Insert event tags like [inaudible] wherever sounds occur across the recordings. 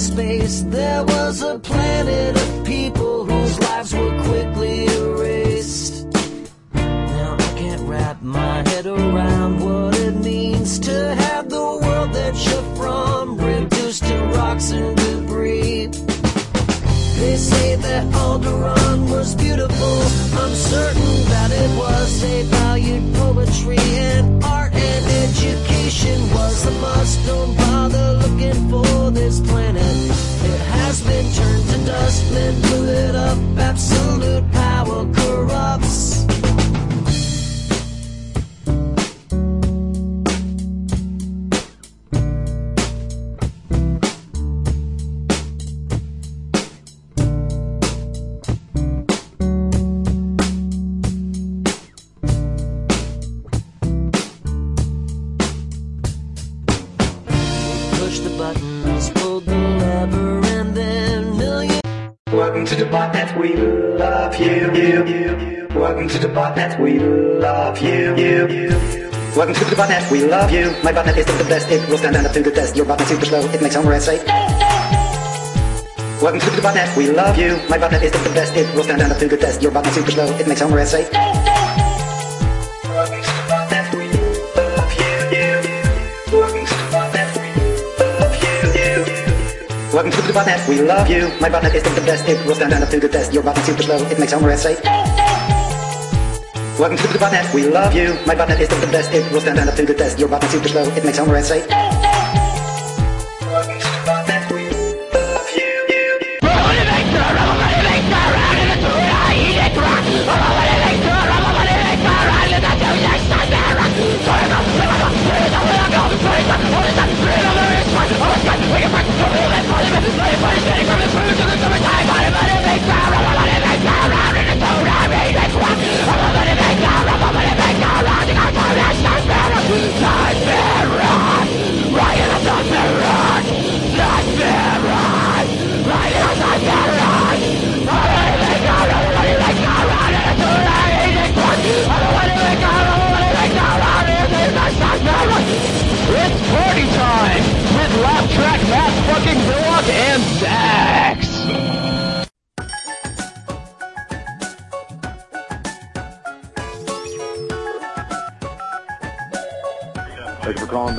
space, there was a planet of people whose lives were quickly erased. Now I can't wrap my head around what it means to have the world that you're from reduced to rocks and debris. They say that Alderaan was beautiful. I'm certain that it was. They valued poetry and art and education was a must. Don't bother looking for this planet. To blew it up. Absolute power botnet, we love you, you, you. Welcome to the botnet, we love you. My botnet is the best, it will stand up to the test. Your botnet super slow, it makes Homer say. Welcome to the botnet, we love you. My botnet is the best, it will stand up to the test. Your botnet super slow, it makes Homer say. Welcome to the botnet, we love you. My botnet is the best, it will stand up to the test. Your botnet super slow, it makes Homer say. Welcome to the botnet, we love you. My botnet is the best, it will stand up to the test. Your botnet super slow, it makes Homer S say.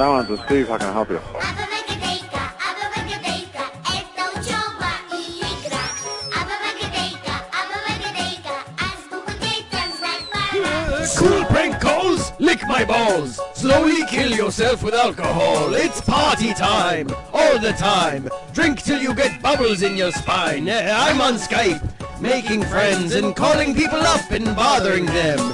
down to see if I help you. Cool prank calls? Lick my balls! Slowly kill yourself with alcohol. It's party time! All the time! Drink till you get bubbles in your spine. I'm on Skype, making friends and calling people up and bothering them.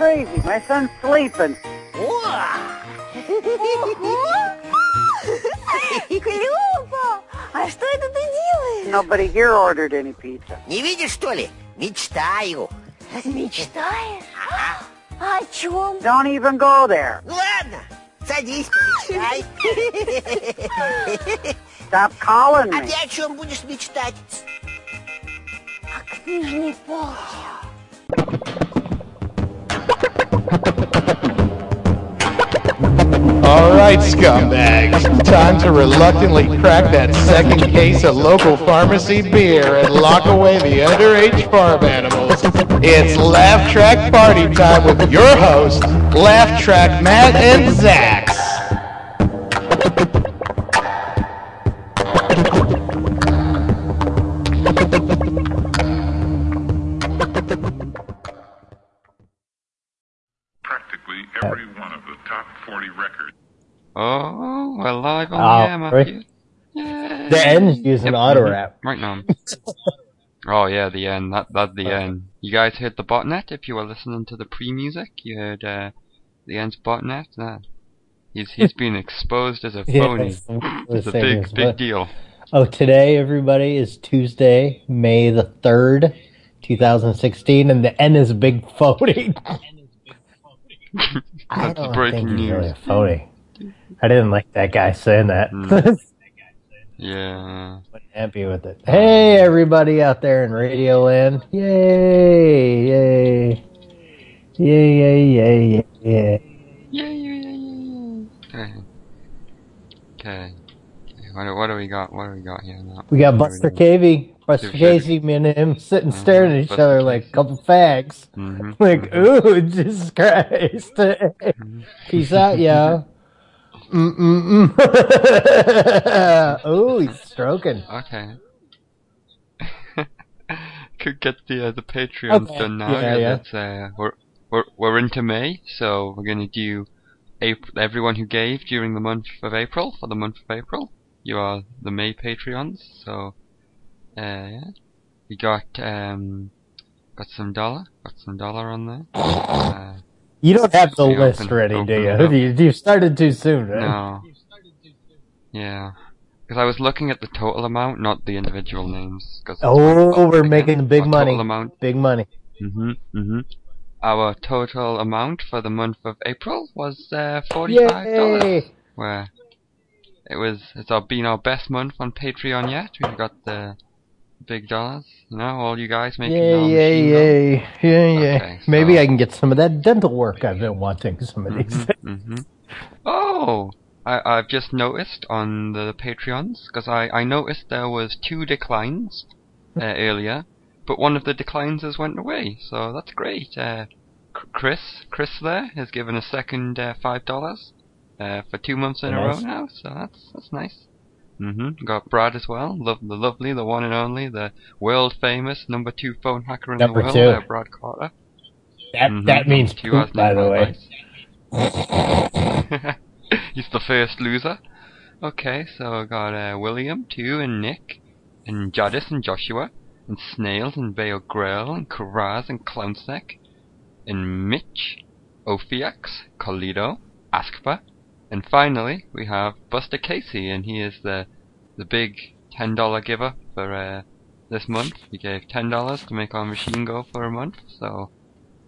crazy. My son's sleeping. [laughs] Клёпа! А что это ты делаешь? Nobody here ordered any pizza. Не видишь, что ли? Мечтаю. Мечтаешь? А о чем? Don't even go there. Ну ладно, садись, помечтай. Stop calling А me. ты о чем будешь мечтать? О книжной полке. All right, scumbags. Time to reluctantly crack that second case of local pharmacy beer and lock away the underage farm animals. It's Laugh Track Party Time with your host, Laugh Track Matt and Zax. Oh, we're live on Oh, the air, Matthew. right. The end's using auto rap. Right now. [laughs] oh yeah, the end. That that's the end. You guys heard the botnet if you were listening to the pre-music. You heard uh, the Ents botnet. That he's he's been exposed as a [laughs] phony. that's what I was it's a big big deal. Oh, today, everybody, is Tuesday, May the 3rd, 2016, and the N is a big phony. [laughs] I That's breaking he's really news. a phony. I didn't like that guy saying that. [laughs] Mm. Yeah. happy with it. Hey, everybody out there in Radio Land. Yay, yay. Yay, yay, yay, yay. Okay. Okay. Okay, What, do- what do we got? What do we got here now? We got What Buster got? Cavey. Buster Super Casey, me and him sitting staring at each Buster other like a couple fags. Mhm. Like, ooh, [laughs] Jesus Christ. Peace out, yo. [laughs] Ooh, he's stroking. Okay. [laughs] Could get the uh, the Patreon Okay, done now. yeah, yeah. That's, uh, we're we're we're into May, so we're gonna do April. Everyone who gave during the month of April for the month of April, you are the May Patreons. So, uh, yeah, we got um got some dollar, got some dollar on there. [laughs] You don't have the list open- ready, do you? up. you? You started too soon, right? No. Yeah. Because I was looking at the total amount, not the individual names. 'cause it's Oh, we're making big money. Amount. Big money. Mhm. Mhm. Our total amount for the month of April was uh, forty-five dollars. Yay! Where it was, it's our, been our best month on Patreon yet. We've got the big dollars. Know, all you guys making yay, machine go. yay. Yeah, yeah. Okay, Maybe I can get some of that dental work I've been wanting some of these days. hmm Oh, I, I've just noticed on the Patreons because I, I noticed there was two declines uh, earlier, but one of the declines has went away, so that's great. Uh, Chris, Chris there has given a second uh, five dollars uh, for two months in a row now, so that's that's nice. Mm-hmm. Got Brad as well, Love, the lovely, the one and only, the world famous number two phone hacker in Number the world, two. uh, Brad Carter. That, Mhm. that means Two poop, by no the way. [laughs] He's the first loser. Okay, so I got uh, William, too, and Nick, and Jadis, and Joshua, and Snails, and Vale Grell, and Karaz, and Clownsneck, and Mitch, Ophiax, Colido, Askpa, and finally we have Buster Casey, and he is the the big ten dollar giver for uh, this month. He gave ten dollars to make our machine go for a month, so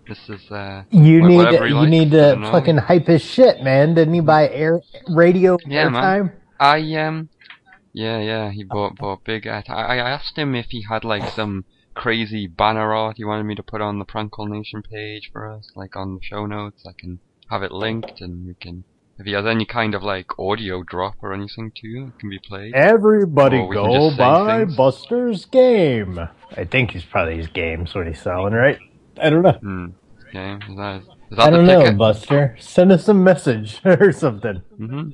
this is uh, You need you likes, need to fucking hype his shit, man. Didn't he buy air radio Yeah, man. I um, yeah, yeah. He bought bought big. I I I asked him if he had like some crazy banner art he wanted me to put on the Prankle Nation page for us, like on the show notes. I can have it linked, and we can. If he has any kind of like audio drop or anything too, it can be played. Everybody Or go buy. Buster's game. I think he's probably his games what he's selling, right? I don't know. Hmm. Okay. Is that is that I don't know. Buster. Send us a message [laughs] or something. hmm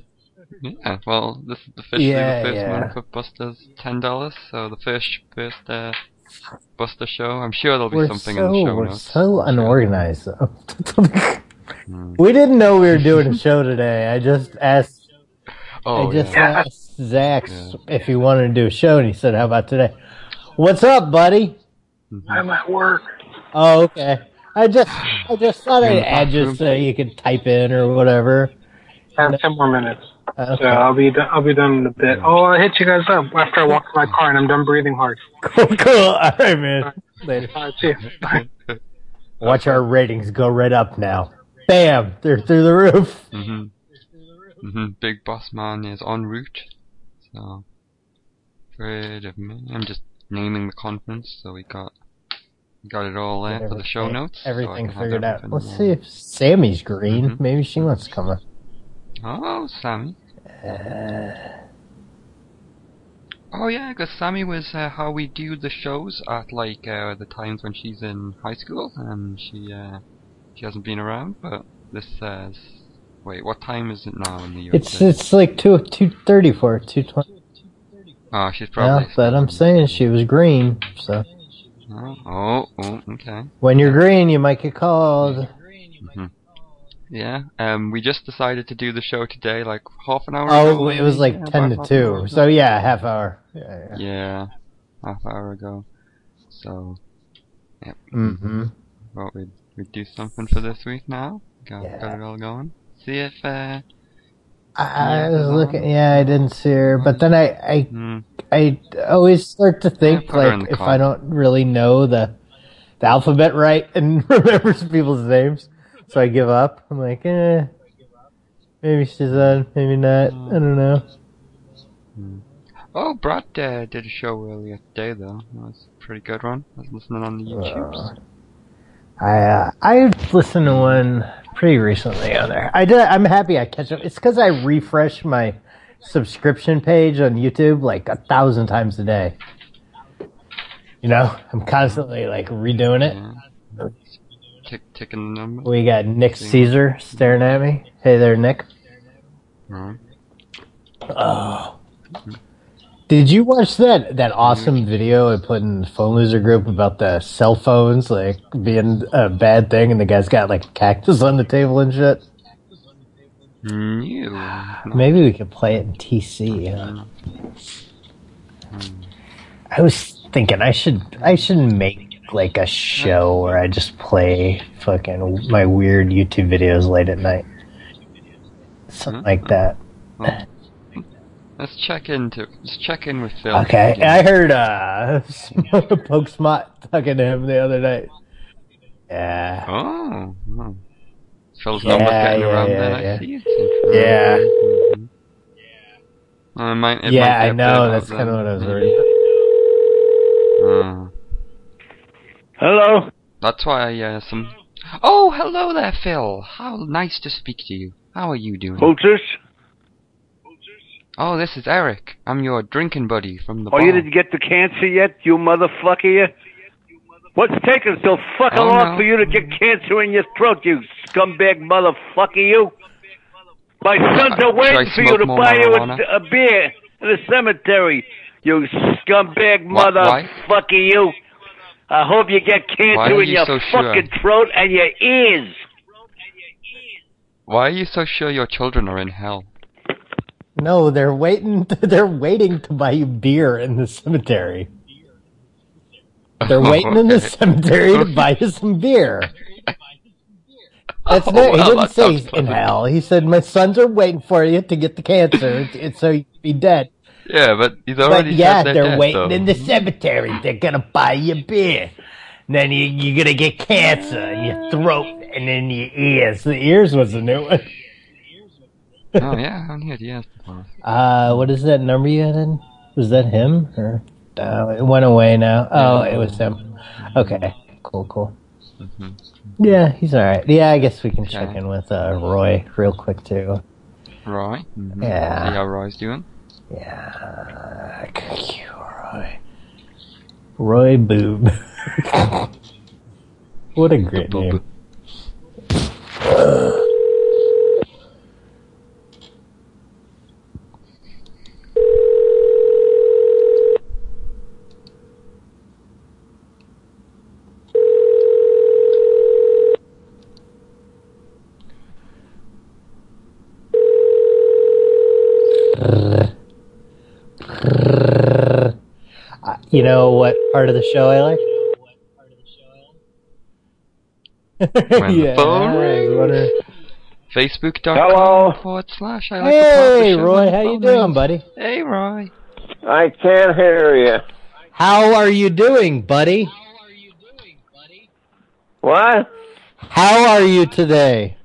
Yeah, well, this is officially Yeah, the first yeah. month of Buster's ten dollars. So the first first uh, Buster show. I'm sure there'll be We're something so in the show we're notes. so unorganized. [laughs] though. Hmm. we didn't know we were doing a show today. I just asked. Oh, I just yeah. asked Zach if he wanted to do a show, and he said, "How about today?" What's up, buddy? I'm at work. Oh, okay. I just I just [sighs] thought I'd the add you so you could type in or whatever. I have ten more minutes. Okay. So I'll be done, I'll be done in a bit. Oh, I'll hit you guys up after I walk to my car and I'm done breathing hard. [laughs] Cool, cool. All right, man. Later. All right, see you. [laughs] Bye. Watch our ratings go right up now. Bam! They're through the roof. Mm-hmm. Mm-hmm. Big Boss Man is en route. So, afraid of me. I'm just naming the conference, so we got we got it all there for the show Everything- notes. so I Everything figured out. Let's see if Sammy's green. Mm-hmm. Maybe she wants to come up. Oh, Sammy. Oh yeah, because Sammy was uh, how we do the shows at like uh, the times when she's in high school, and she uh, she hasn't been around. But this says, wait, what time is it now in the US? It's it's like two two thirty for two twenty. Oh, she's probably. Yeah, but I'm saying she was green. So Oh, oh, oh, okay. when you're green, you might get called. hmm Yeah. Um, we just decided to do the show today, like half an hour. Oh, ago, it was like Yeah, ten to half hour two. So yeah, half hour. Yeah. yeah. Yeah, half hour ago. So, yep. Mm-hmm. Thought we'd we'd do something for this week now. got, got it all going. See if uh, I I was looking. Yeah, I didn't see her, but then I, I, I always start to think put her in like if car. I don't really know the, the alphabet right [laughs] and remember people's names, so I give up. I'm like, eh, maybe she's on, maybe not. I don't know. oh, Brad uh, did a show earlier today though. That was a pretty good one. I was listening on the YouTube. I uh, I listened to one pretty recently on there. I did. I'm happy I catch up. It's because I refresh my subscription page on YouTube like a thousand times a day. You know, I'm constantly like redoing it. Tick, ticking the number. We got Nick Caesar staring at me. Hey there, Nick. Right. Oh. Did you watch that that mm-hmm. awesome video I put in the phone loser group about the cell phones like being a bad thing and the guy's got like cactus on the table and shit? New. Mm-hmm. [sighs] Maybe we could play it in TC. Huh? Mm-hmm. I was thinking I should I should make like a show where I just play fucking my weird YouTube videos late at night. Something like that. Let's check into. Let's check in with Phil. Okay, I heard uh [laughs] Poke Smot talking to him the other night. Yeah. Oh. oh. Phil's Yeah, number's getting yeah, around yeah, then. yeah. I see it. Yeah. Mhm. Uh, it might, it yeah, might I get know. played That's out kind of then. what I was worried. Uh, Hello. that's why I uh, some. Oh, hello there, Phil. How nice to speak to you. How are you doing? Who's this? Oh, this is Eric. I'm your drinking buddy from the Oh, bar. you didn't get the cancer yet, you motherfucker, you? What's taking so fucking Oh, long no. for you to get cancer in your throat, you scumbag motherfucker, you? My sons are waiting for you to buy you a, a beer in the cemetery, you scumbag motherfucker, you. I hope you get cancer are in your so sure? fucking throat and your ears. Why are you so sure your children are in hell? No, they're waiting. [laughs] They're waiting to buy you beer in the cemetery. They're [laughs] waiting in the cemetery to [laughs] buy you some beer. That's Oh, no, he didn't say he's in hell. He said my sons are waiting for you to get the cancer, it's, so you can be dead. Yeah, but he's But already yeah, said they're, they're dead, waiting though. in the cemetery. They're gonna buy you beer. And then you, you're gonna get cancer in your throat and in your ears. The ears was a new one. Oh yeah, I heard yes. Uh, what is that number you had in? Was that him or uh, it went away now? Oh, it was him. Okay, cool, cool. Mhm. Yeah, he's all right. Yeah, I guess we can check in with uh, Roy real quick too. Roy. Mhm. Yeah. See how Roy's doing. Yeah, cute Roy. Roy Boob. [laughs] what a great name. [laughs] Uh, you know what part of the show I like? When the [laughs] phone I was rings. Facebook.com forward slash I like the part of the Hey, Roy, how you doing, rings. buddy? Hey, Roy. I can't hear you. How are you doing, buddy? What? How are you today?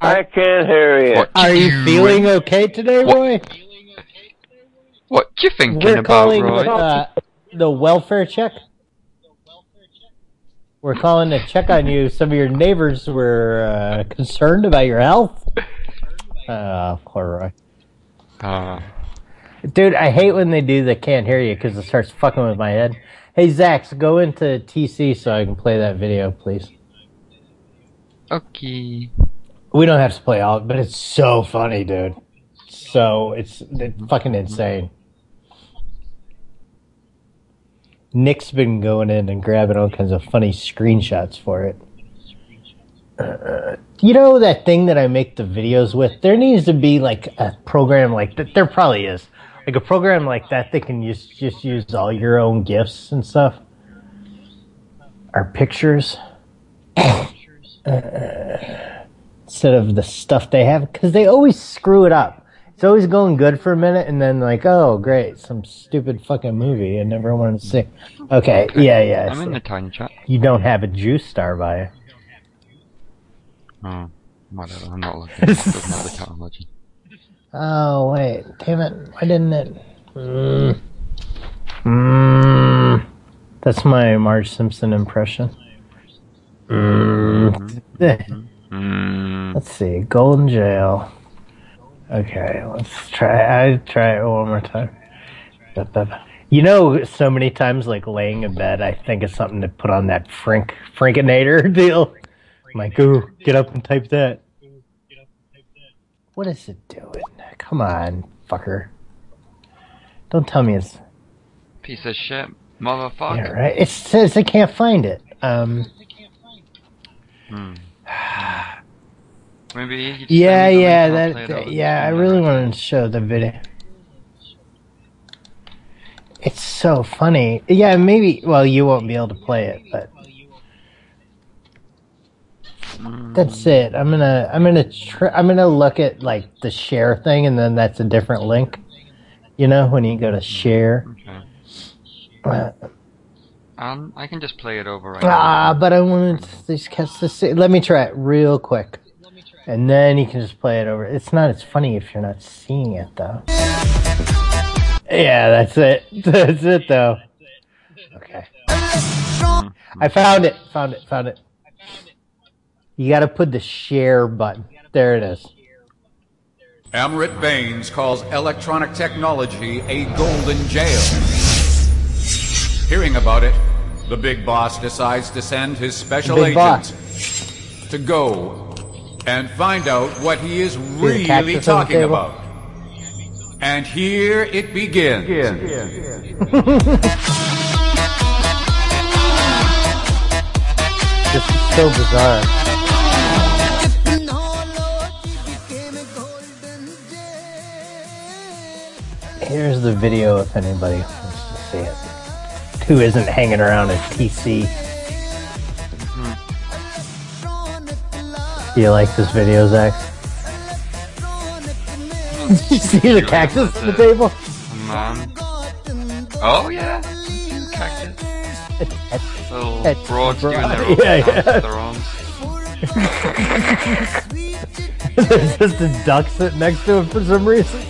I can't hear you. Are you you feeling okay today, Roy? What you thinking We're about, calling Roy? uh, the welfare check. We're calling to check on you. Some of your neighbors were uh, concerned about your health. Oh, poor Roy. Uh, Dude, I hate when they do the can't hear you because it starts fucking with my head. Hey, Zax, go into TC so I can play that video, please. okay. We don't have to play all, but it's so funny, dude. So it's, it's fucking insane. Nick's been going in and grabbing all kinds of funny screenshots for it. Uh, [clears throat] you know that thing that I make the videos with? There needs to be like a program like that. There probably is. Like a program like that that can use, just use all your own GIFs and stuff. Or pictures. [clears throat] uh, instead of the stuff they have because they always screw it up. It's always going good for a minute and then like, oh great, some stupid fucking movie I never wanted to see. Okay, yeah, yeah. I I'm in the tiny chat. You don't have a juice star by you. Oh, whatever. I'm not looking. Doesn't have the cat legend. [laughs] Oh wait, damn it! Why didn't it? Mm. Mm. That's my Marge Simpson impression. Mm. Mm. [laughs] Let's see, Golden Jail. Okay, let's try. I try it one more time. You know, so many times, like laying in bed, I think of something to put on that Frank Frankinator [laughs] deal. I'm like, ooh, get up and type that. What is it doing? Come on, fucker. Don't tell me it's Piece of shit, motherfucker. yeah, right. It says I can't find it. Um, Hmm. Maybe yeah, send me the yeah, that, that- yeah. I really want to show the video. It's so funny. Yeah, maybe. Well, you won't be able to play it, but that's it. I'm gonna, I'm gonna, tr- I'm gonna look at like the share thing, and then that's a different link. You know, when you go to share. Okay. Uh, Um, I can just play it over right now. Ah, but I wanted these cats to see. Let me try it real quick, and then you can just play it over. It's not as funny if you're not seeing it, though. Yeah, that's it. [laughs] That's it, though. Okay. I found it. Found it. Found it. You got to put the share button. There it is. Amrit Baines calls electronic technology a golden jail. Hearing about it, the big boss decides to send his special agent to go and find out what he is really cactus on the talking about. And here it begins. This is [laughs] so bizarre. Here's the video if anybody wants to see it. Who isn't hanging around a PC? Do you like this video, Zach? [laughs] you see the cactus on the table? Man. Oh yeah. Cactus. Little That's broads doing their [laughs] own Yeah, yeah. their arms. [laughs] There's just a duck sitting next to him for some reason.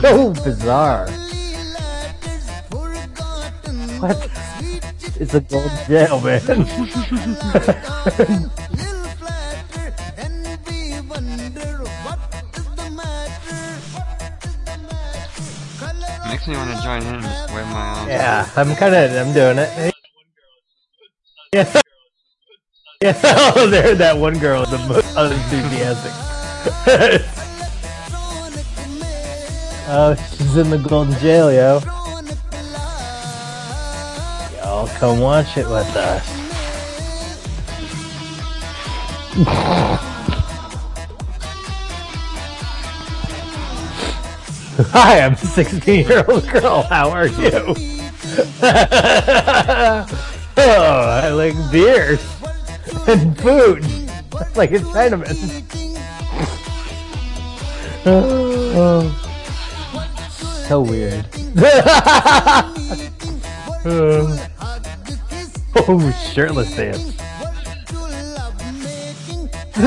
so bizarre. What? It's a golden jail, man. Makes me want to join in and wave my arms. yeah, I'm kind of, I'm doing it. [laughs] Yeah. [laughs] Yeah, [laughs] oh, there, that one girl is the most unenthusiastic. oh, she's in the golden jail, yo. Come watch it with us. [laughs] Hi, I'm a 16 year old girl. How are you? [laughs] oh, I like beers and food. [laughs] Like a Chinaman. oh, so weird. [laughs] oh, shirtless dance. [laughs]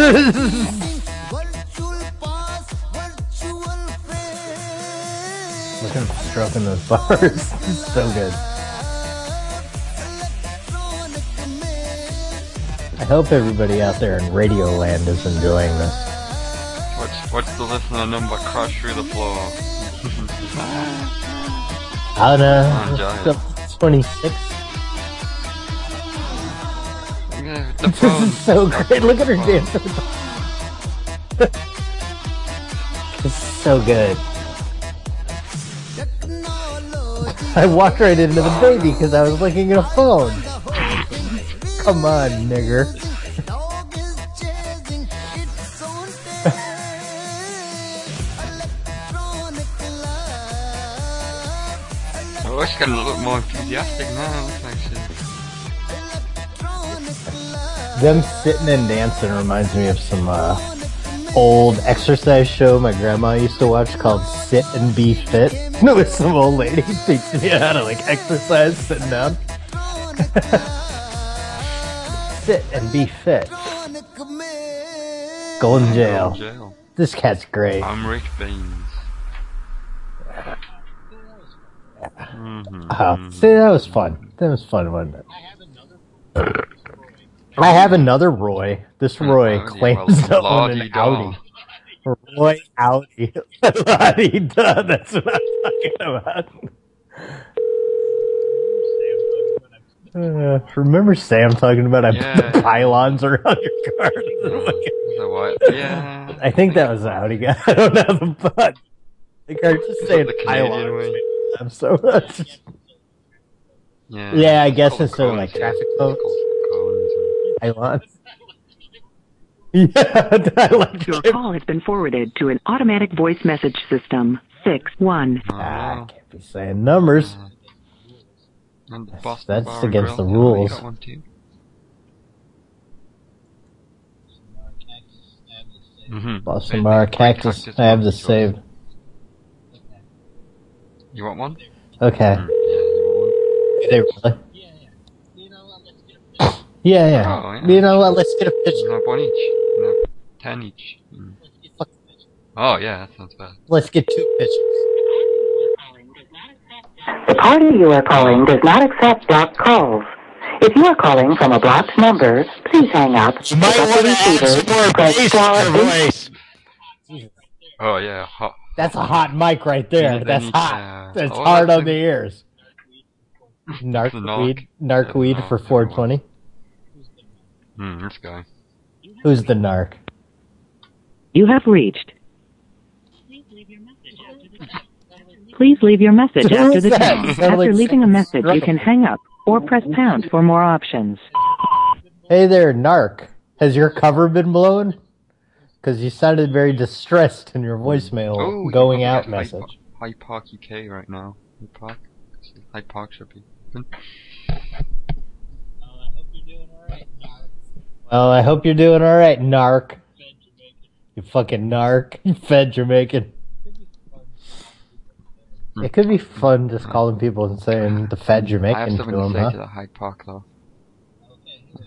Look at him stroking those bars. [laughs] so good. I hope everybody out there in Radioland is enjoying this. What's what's the listener number crash through the floor? I don't know. Come on, Giant. 26. The [laughs] This is so great. Look at her dance. dancing. It's so good. I walked right into the baby because I was looking at a phone. [laughs] Come on, nigger. I wish I could look more enthusiastic now. Them sitting and dancing reminds me of some uh, old exercise show my grandma used to watch called Sit and Be Fit. [laughs] It was some old lady [laughs] teaching you how to like exercise sitting down. [laughs] Sit and be fit. Go in jail. jail. This cat's great. I'm Rick Beans. Mhm. Oh, see, that was fun. That was fun, wasn't it? I have another [coughs] Roy. This Roy Audi, claims to well, own an. Audi. Roy Audi. [laughs] La-di-da, That's what I'm talking about. [laughs] Uh, remember Sam talking about I Yeah. put the pylons around your car? So [laughs] what? Yeah. I think that was the Audi guy. I don't know the but. Like, I'm just Is saying the Canadian pylons. Way? [laughs] I'm so much. Yeah. Yeah, I guess it's sort of like traffic It's cones, called cones and- pylons. Yeah, [laughs] [laughs] I like Your call has been forwarded to an automatic voice message system. Six one. Ah, I can't be saying numbers. And the Boston that's against Grill. the rules. You got one too. Mm-hmm. Boston Bar Cactus. I have the save. You want one? Okay. Mm, yeah, you want one? Do they really? Yeah, yeah. Oh, yeah. You know what? Let's get a picture. You one each. You have ten each. Mm. Oh yeah, that sounds bad. Let's get two pictures. The party you are calling does not accept blocked calls. If you are calling from a blocked number, please hang up. You might wanna add some more bass to voice. Oh yeah, hot. That's a hot mic right there. Yeah, That's need, hot. uh, That's oh, hard on the ears. knock. Narcweed. Narcweed for 420. Hmm, this guy. Who's the narc? You have reached. Please leave your message after the that? tone. After leaving a message, you can hang up or press pound for more options. Hey there, narc. Has your cover been blown? Because you sounded very distressed in your voicemail Oh, going out got Hyde message. Park- Hyde Park UK right now. Hyde Park. Hyde Park should be. open. Well, I hope you're doing all right, narc. You fucking narc. You [laughs] fed Jamaican. It could be fun just calling people and saying the fed I have Jamaican to something to say huh? to the Hyde Park though.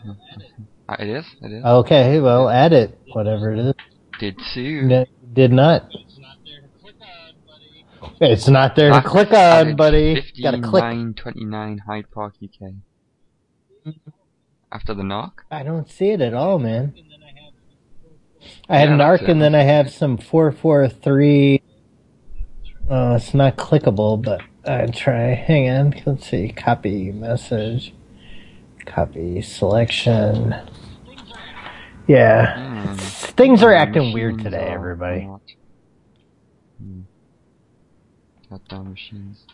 Uh, it is. It is. Okay, well, add it. Whatever it is. Did Sue? No, did not. It's not there to That's click on, added buddy. Gotta click. 5929 Hyde Park UK. After the knock? I don't see it at all, man. I had Yeah, an that's arc it. and then I have some 443. Oh, uh, it's not clickable, but I try. Hang on. Let's see. Copy message. Copy selection. Yeah. Hmm. Things are acting weird today, everybody. Hmm. Goddamn machines.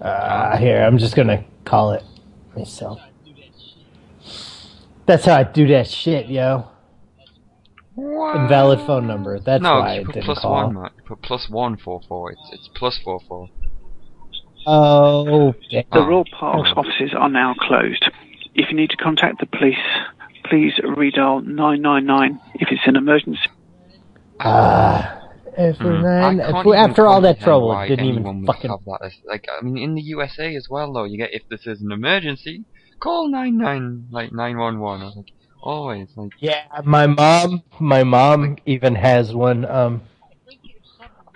Uh, here, I'm just gonna call it myself. That's how I do that shit, yo. What? Invalid phone number. That's no, why I didn't plus call. one, Matt. You put plus one four four. It's it's plus four four. Oh, The. Royal Parks offices are now closed. If you need to contact the police, please redial 999 if it's an emergency. Ah, every man. I can't If- even after all that trouble, why it didn't even fucking. have that. as- Like, I mean, in the USA as well, though, you get if this is an emergency, call nine nine like nine one one. I was like, always like. Yeah, my mom, my mom even has one um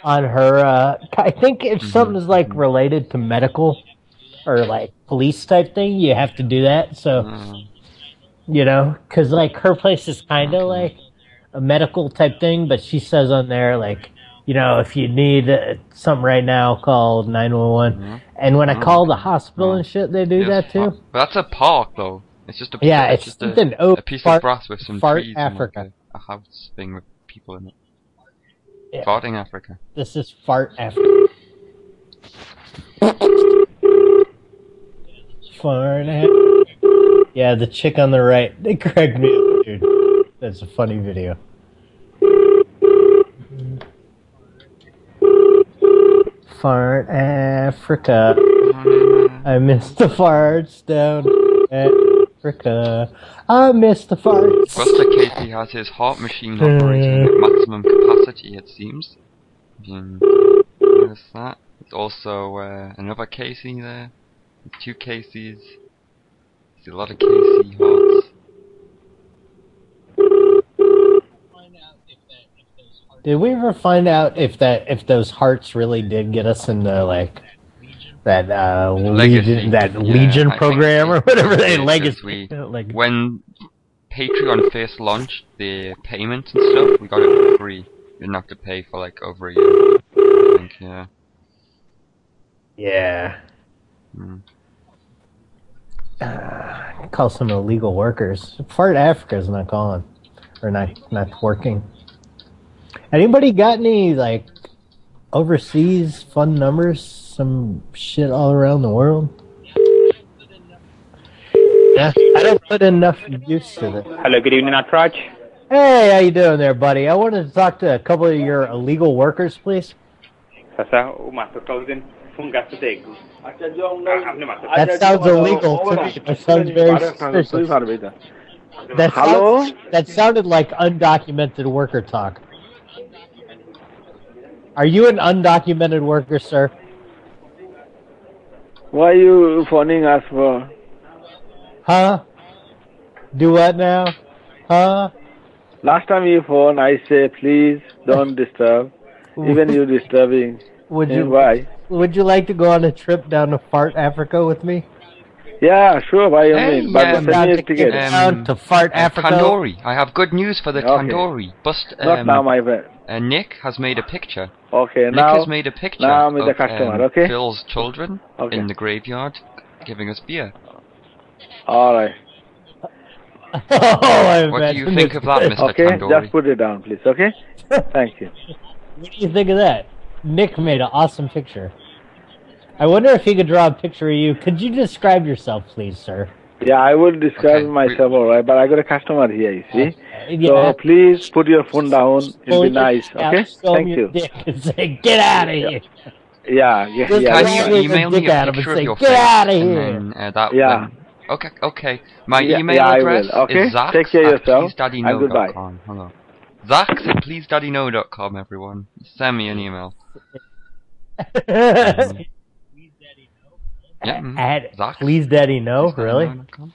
on her. uh I think if Mm-hmm. something like related to medical or like police type thing, you have to do that. So Mm. you know, because like her place is kind of like a medical type thing, but she says on there like. You know, if you need uh, something right now, call 911. And when I call the hospital and shit, they do Yes, that too. That's a park, though. It's just a piece Yeah, of, it's just something- a, oh, a piece of grass with some trees Africa. and like a, a house thing with people in it. Yeah. Farting Africa. This is fart Africa. Fart after. Yeah, the chick on the right. They cracked me up, dude. That's a funny video. Fart Africa. I miss the farts down Africa. I miss the farts. Buster Casey has his heart machine operating at maximum capacity, it seems. Notice that. There's also uh, another Casey there. Two Caseys. There's a lot of Casey hearts. Did we ever find out if that if those hearts really did get us into like that uh Legacy. Legion that Yeah, Legion program or whatever they legacy? we- like When Patreon first launched the payments and stuff, we got it for free. You didn't have to pay for like over a year. I think, yeah. yeah, Mm. call some illegal workers. Fart Africa's not calling or not not working. Anybody got any like overseas fun numbers? Some shit all around the world. Yeah, I don't put enough use to it. Hello, good evening, Natraj. Hey, how you doing there, buddy? I wanted to talk to a couple of your illegal workers, please. Sasa umatotauzen funga stegu. That sounds illegal to me. That sounds very suspicious. That Hello? sounds- that sounded like undocumented worker talk. Are you an undocumented worker, sir? Why are you phoning us for? Huh? Do what now? Huh? Last time you phone, I say please don't disturb. Even you disturbing. Would And you? Why? Would you like to go on a trip down to Fart Africa with me? Yeah, sure. By all Hey, means, but yeah, send me a to get ticket. down to Fart Uh, Africa. Tandoori. I have good news for the Okay. Tandoori. Bust, Not um, now, my friend. uh, Nick has made a picture. Okay, Nick now. has made a picture now I'm with the of customer. um, okay. Phil's children Okay. in the graveyard giving us beer. All right. [laughs] oh, I What do you think of that. Mr. Okay, Tandoori? just put it down, please. Okay. [laughs] Thank you. What do you think of that? Nick made an awesome picture. I wonder if he could draw a picture of you. Could you describe yourself, please, sir? Yeah, I will describe myself, all right. But I got a customer here. You see. yeah. So please put your phone down. It'll be nice. Okay. Thank you. say, "Get out of here." Yeah. Yeah. Just yeah Can that's you right. email me a at him and picture say, of your "Get face? outta and here." then, uh, that, Yeah. then- okay, okay. My Yeah, email yeah, I address will. Okay, is Zach take care of at yourself, pleasedaddyknow and goodbye. dot com. Hello. Zach at pleasedaddyknow.com, everyone. Send me an email. Mhm. [laughs] Yeah, mhm. At Zach? please, daddy, no, really? pleasedaddyknow.com.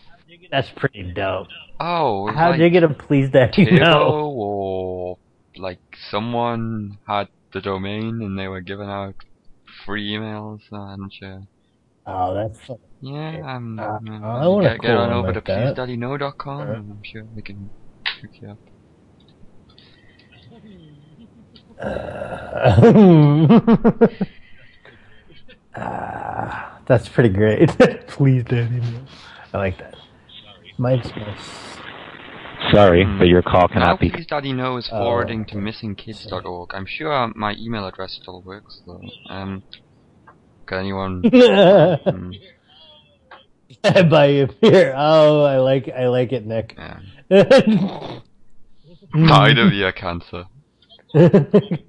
That's pretty dope. Oh, How'd like you get a please, daddy, Tibo no? or like someone had the domain and they were giving out free emails. uh, I'm not. Oh, that's Yeah, um, Uh, uh, I want a get, get on over like to that. pleasedaddyknow.com Uh. and I'm sure we can hook you up. Ah, [laughs] that's pretty great. [laughs] please, daddy, no. I like that. Mine's nice. Sorry, but your call Now cannot be. Please Daddy Know is Oh. forwarding to missingkids.org. I'm sure my email address still works though. Um, can anyone? [laughs] Hmm. I buy you beer. Oh, I like I like it, Nick. Died [laughs] of ear cancer. [laughs]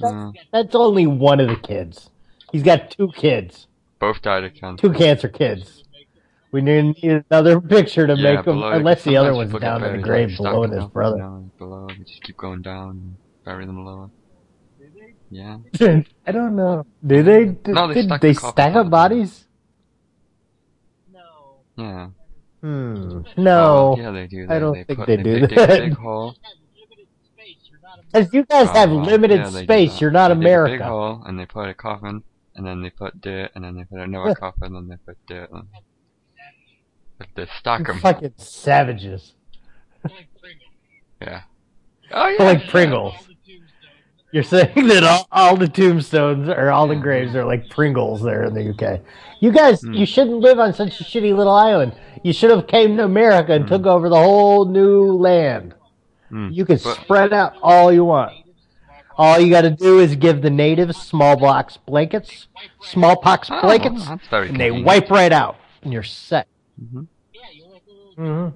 Uh, That's only one of the kids. He's got two kids, both died of cancer. two cancer kids. We need need another picture to Yeah, make him, below- unless the other one's down in the grave like, below stuck his brother. You know, below, we just keep going down and bury them lower. Yeah. [laughs] I don't know. Do they? Did, No, they did stack they the stack up bodies? Yeah. Hmm. No. Oh, yeah, they do. I don't they think put- they, they do dig- dig a that. big hole. As you guys have Oh, well, limited yeah, they space, you're not They dig a America. big hole, and they put a coffin, and then they put dirt, and then they put another coffin, and then they put dirt. And but they stack them. Fucking savages. Yeah. Oh yeah. like Pringles. You're saying that all, all the tombstones or all the graves are like Pringles there in the UK. You guys, Hmm. you shouldn't live on such a shitty little island. You should have came to America and took over the whole new land. Hmm. You can But- spread out all you want. All you got to do is give the natives smallpox blankets, smallpox Oh, blankets, that's very and they wipe right out, and you're set. Mhm. hmm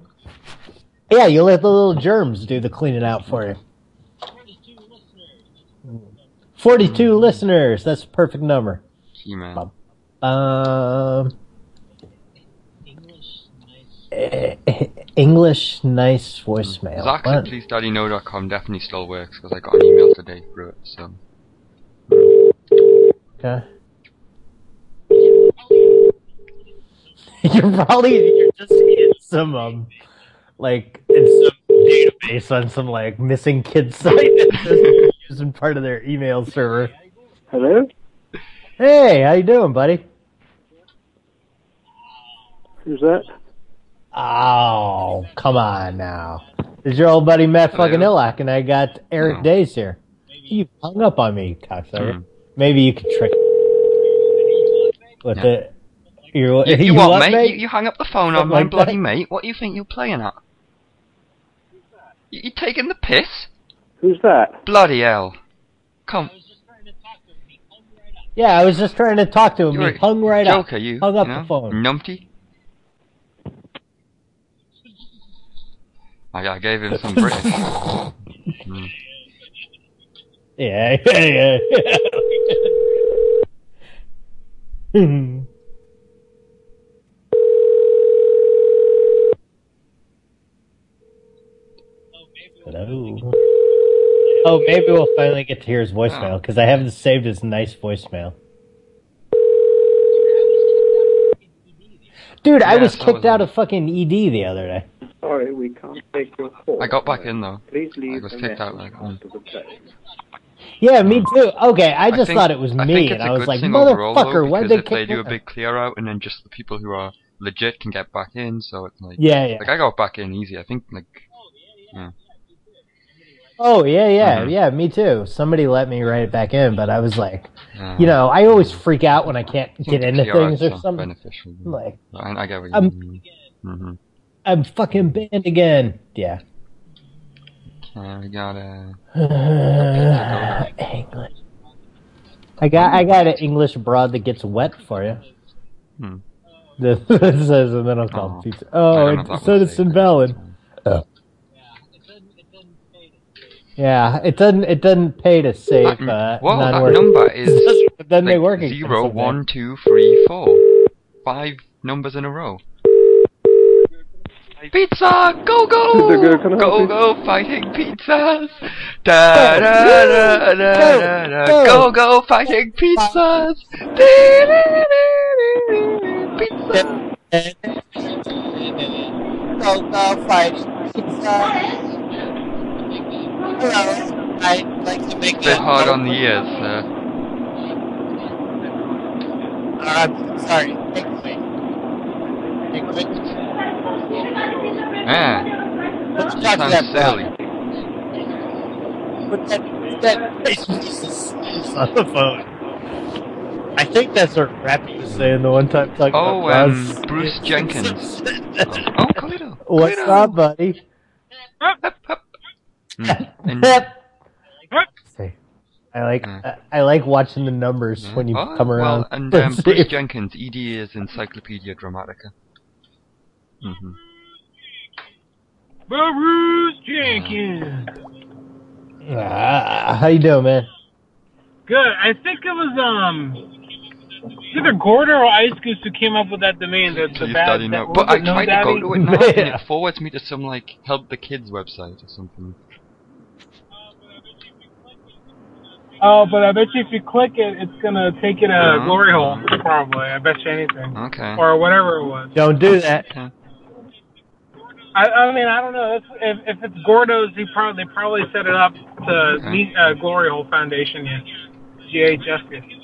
Yeah, you let the little germs do the cleaning out for you. 42 listeners. That's a perfect number. He-Man. Um, uh, [laughs] English nice voicemail. Zach at pleasedaddyknow.com definitely still works because I got an email today through it. So. Okay. [laughs] you're probably you're just in some um, like in some database on some like missing kids site. [laughs] that's just using part of their email server. Hello? Hey, how you doing, buddy? Who's that? Oh, come on now. This is your old buddy Matt fucking Illac, and I got Eric Days here. You hung up on me, cocksucker. Hmm. Maybe you could trick with Yeah. it. You're, you, you, you what, what, mate? mate? You, you hang up the phone on my like bloody that? mate. What do you think you're playing at? You, you taking the piss? Who's that? Bloody hell! Come, Yeah, I was just trying to talk to him. You're He hung right up. joker, up. you. hung up you know? the phone. Numpty. I, I gave him some British. [laughs] Mm. Yeah, [laughs] yeah, yeah. Hello. Oh, maybe we'll finally get to hear his voicemail because I haven't saved his nice voicemail. Dude, I Yeah, was so was kicked out of fucking ED the other day. Sorry, we can't take your call. I got back in though. Please I leave was a kicked out message like after the um, tone. Yeah, me um, too. Okay, I just think- thought it was I me, think and it's was good like, thing overall, though, motherfucker, why'd because they if they kick do me a out? big clear out, and then just the people who are legit can get back in, so it's like Yeah, yeah. Like I got back in easy. I think like yeah. Oh yeah, yeah, Mhm. yeah. Me too. Somebody let me write it back in, but I was like, Yeah. you know, I always freak out when I can't get into clear things or something. Beneficial. Like, I, I get what you I'm- mean. Mm-hmm. I'm fucking banned again. Yeah. Uh, we got a. [sighs] English. I got I got an English broad that gets wet for you. Hmm. [laughs] This it says, and then I'll call Oh. pizza. Oh, don't know if it that said was it's invalid. Oh. Yeah, it doesn't. It doesn't pay to save. Uh, Well, that non-working- number [laughs] is but then they work again zero, someday. one, two, three, four. Five numbers in a row. Pizza! Go go! [laughs] The girl, can I go go fighting pizzas! Da da da da da da! Go go fighting pizzas! Pizza! Go go fight pizza. Hello, I'd like to make Bit hard on the ears, uh, I'm sorry. English. English. yeah. Let's talk to that silly. Put that, that Jesus on the phone. I think that's what Rappy was saying the one time talking Oh, about um, Bruce [laughs] Jenkins. [laughs] oh, Carlito. What's up, buddy? Mm. [laughs] And, Say, I like I, I like watching the numbers when you oh, come around. Well, and um, [laughs] Bruce Jenkins, ED is Encyclopedia Dramatica. Mm-hmm. Bruce Jenkins. Ah, how you doing, man? Good. I think it was um either Gordo or Ice Goose who came up with that domain. The, the bad, Daddy, that, But I it, no tried daddy? to go to it now, [laughs] and it forwards me to some like help the kids website or something. Oh, but I bet you if you click it, it's gonna take you to Yeah. glory hole. Probably. I bet you anything. Okay. Or whatever it was. Don't do that. I, I mean, I don't know. If, if if it's Gordo's, he probably they probably set it up to meet uh, Glory Hole Foundation. Yeah, GHF.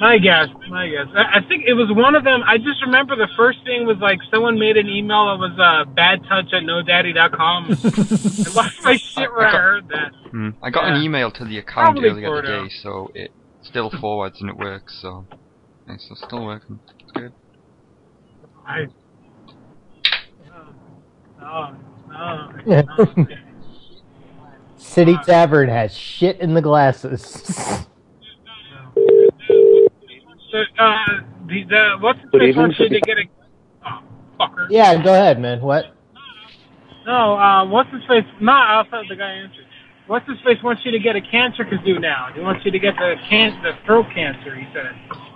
My guess, my guess. I, I think it was one of them. I just remember the first thing was like someone made an email that was uh, badtouch at nodaddy.com. I [laughs] lost my shit where I, heard that. Hmm. I got an email to the account Probably earlier Gordo. today, so it still forwards and it works. So, it's still working. It's good. I, no, no, no. City Tavern has shit in the glasses. [laughs] So, uh, the, the what's the Good face evening, wants you to get a oh, fucker. yeah, go ahead, man. What? No, uh, what's his face? Not I thought the guy answered. What's his face wants you to get a cancer kazoo now? He wants you to get the can the throat cancer. He said.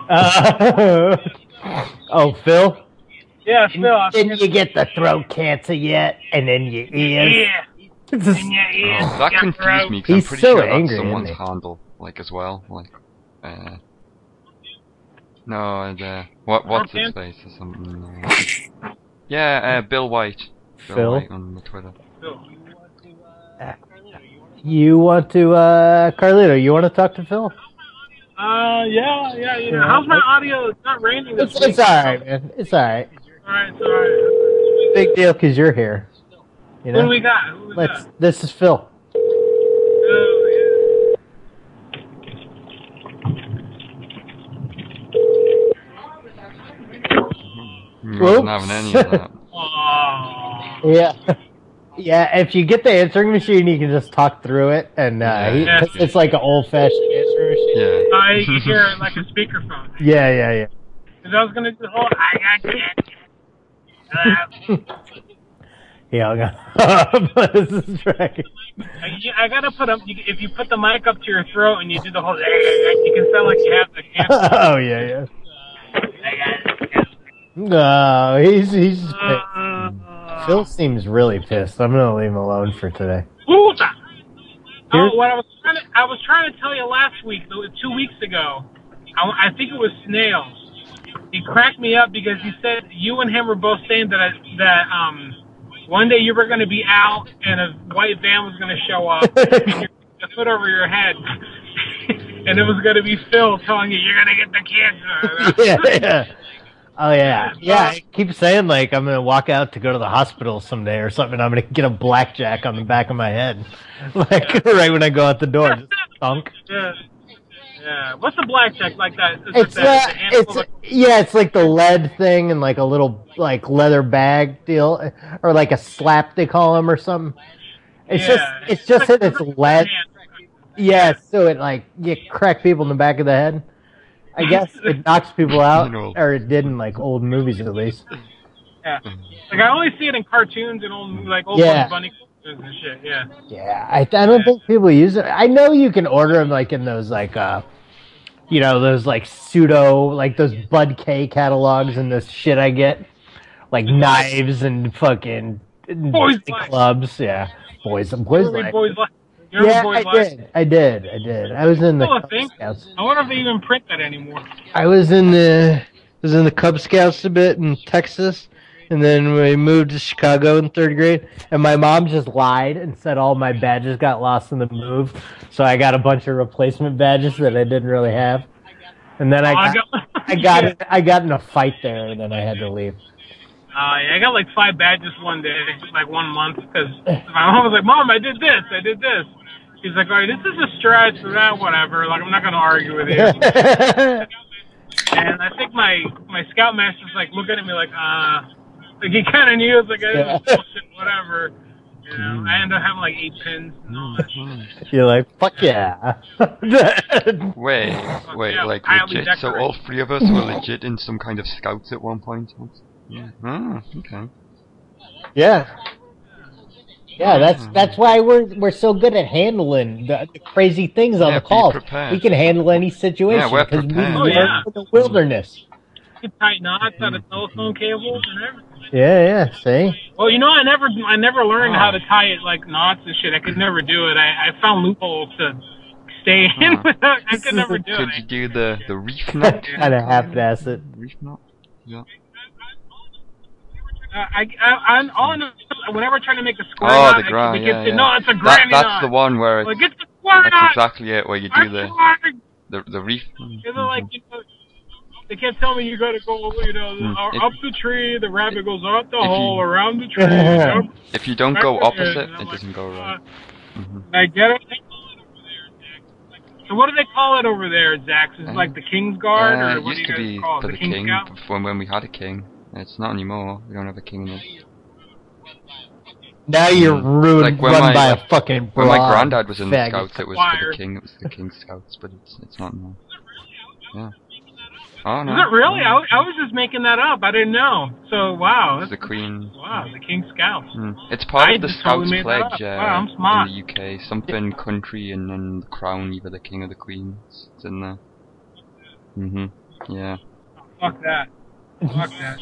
Uh, [laughs] oh, Phil. Yeah, Phil. I Didn't you get the throat cancer yet? And then your ears. Yeah. And your ears Oh, that confused throat. me because I'm He's pretty so sure angry, that's someone's handle, like as well, like. Uh, no, uh, what what's his face or something? uh, [laughs] yeah, uh, Bill White. Bill Phil? White on the Twitter. You want to, uh, Carlito, you want to talk to Phil? Uh, yeah, yeah, yeah. Yeah. How's my audio? It's not raining this It's, week. it's alright, man. It's alright. Alright, it's alright. Big deal because you're here. You know? Who do we got? Who we Let's. got? This is Phil. Oh, You wasn't having any of that. Yeah. Yeah, if you get the answering machine, you can just talk through it, and uh, he, Yeah. 'cause it's like an old-fashioned answering machine. Yeah. yeah. I can [laughs] hear it like a speakerphone. Yeah, yeah, yeah. Because I was gonna do the whole I got kids. Uh, He hung up. this is right. I, I gotta put up. If you put the mic up to your throat and you do the whole, you can sound like you have the [laughs] cancer. oh yeah, yeah. No, he's he's. pissed. Phil seems really pissed. I'm gonna leave him alone for today. Puta. Oh, what I was trying to, I was trying to tell you last week, two weeks ago. I, I think it was snails. He cracked me up because he said you and him were both saying that I, that um one day you were going to be out and a white van was going to show up and [laughs] you're put over your head. [laughs] and it was going to be Phil telling you you're going to get the cancer. [laughs] yeah, yeah. Oh yeah, yeah. I keep saying like I'm gonna walk out to go to the hospital someday or something. I'm gonna get a blackjack on the back of my head, [laughs] like right when I go out the door. Just thunk. Yeah. Yeah. What's the blackjack like that? Is It's it the, uh, it's of- yeah, it's like the lead thing and like a little like leather bag deal, or like a slap they call them or something. It's Yeah. just it's just that it's lead. Yeah, so it like you crack people in the back of the head. I guess [laughs] it knocks people out, or it did in like old movies at least. Yeah. Like I only see it in cartoons and old like old Yeah. Bugs Bunny cartoons and shit. Yeah. Yeah, I, I don't think people use it. I know you can order them like in those like uh, you know those like pseudo like those BUDK catalogs and this shit I get, like knives and fucking Boys Life. clubs. Yeah, boys and boys You life. Boys Life? Yeah, I did. I did. I did. I was in the Cub thing? Scouts. I wonder if they even print that anymore. I was in the was in the Cub Scouts a bit in Texas, and then we moved to Chicago in third grade. And my mom just lied and said all my badges got lost in the move, so I got a bunch of replacement badges that I didn't really have. And then I Oh, I got got- [laughs] I got I got in a fight there, and then I had to leave. Uh, yeah, I got like five badges one day, like one month, because my mom was like, "Mom, I did this, I did this." She's like, "All right, this is a stretch, but that whatever. Like, I'm not gonna argue with you." [laughs] and I think my my scoutmaster's like looking at me like, uh, like he kind of knew. It's like, this Yeah. is bullshit, whatever. You know, I ended up having like eight pins and all that shit. You're like, fuck yeah. Wait, wait, Yeah, like highly legit. So all three of us were legit in some kind of scouts at one point. [laughs] Yeah. Oh, okay. Yeah. Yeah, that's mm-hmm. that's why we're we're so good at handling the, the crazy things on Yeah, the call. We can handle any situation we're we prepared. Oh, yeah. in the wilderness. You could tie knots out of telephone cables and everything. Yeah, yeah. See, Well, you know, I never, I never learned Oh. how to tie it like knots and shit. I could never do it. I, I found loopholes to stay in. [laughs] without I could [laughs] never do Could it. you do the the reef [laughs] knot? kind of half-ass it. Reef knot. Yeah. Uh, I, I, I, all I know is whenever I try to make a square Oh, knot, the ground. I, it Yeah, gets, yeah. no, it's a That, that's knot. the one where it's, Like, it's a square that's knot. exactly it. Where you do I'm the the the reef. It's like, you know, they can't tell me you gotta go, you know, uh, If- up the tree, the rabbit goes up the If you- hole, around the tree. up, [laughs] If you don't go opposite, it like, doesn't go right. hmm I get it. So what do they call it over there, Zax? Is it like the King's Guard, Uh, or it what do used you to guys be call it? for The the King king Scout? when we had a king. It's not anymore. We don't have a king in it. now you're ruined, Like when run my by like, a fucking when my broad granddad was in the scouts, it was for the king. It was the king's scouts, but it's it's not anymore. Yeah. Oh no. Is it really? I, I was just making that up. I didn't know. So wow, It's the queen. wow, the King Scouts. Hmm. It's part I of the Scouts totally pledge up. uh, Wow, I'm smart. in the UK. Something country and then the crown, either the king or the queen. It's it's in there. Mhm. Yeah. Fuck that. Fuck that.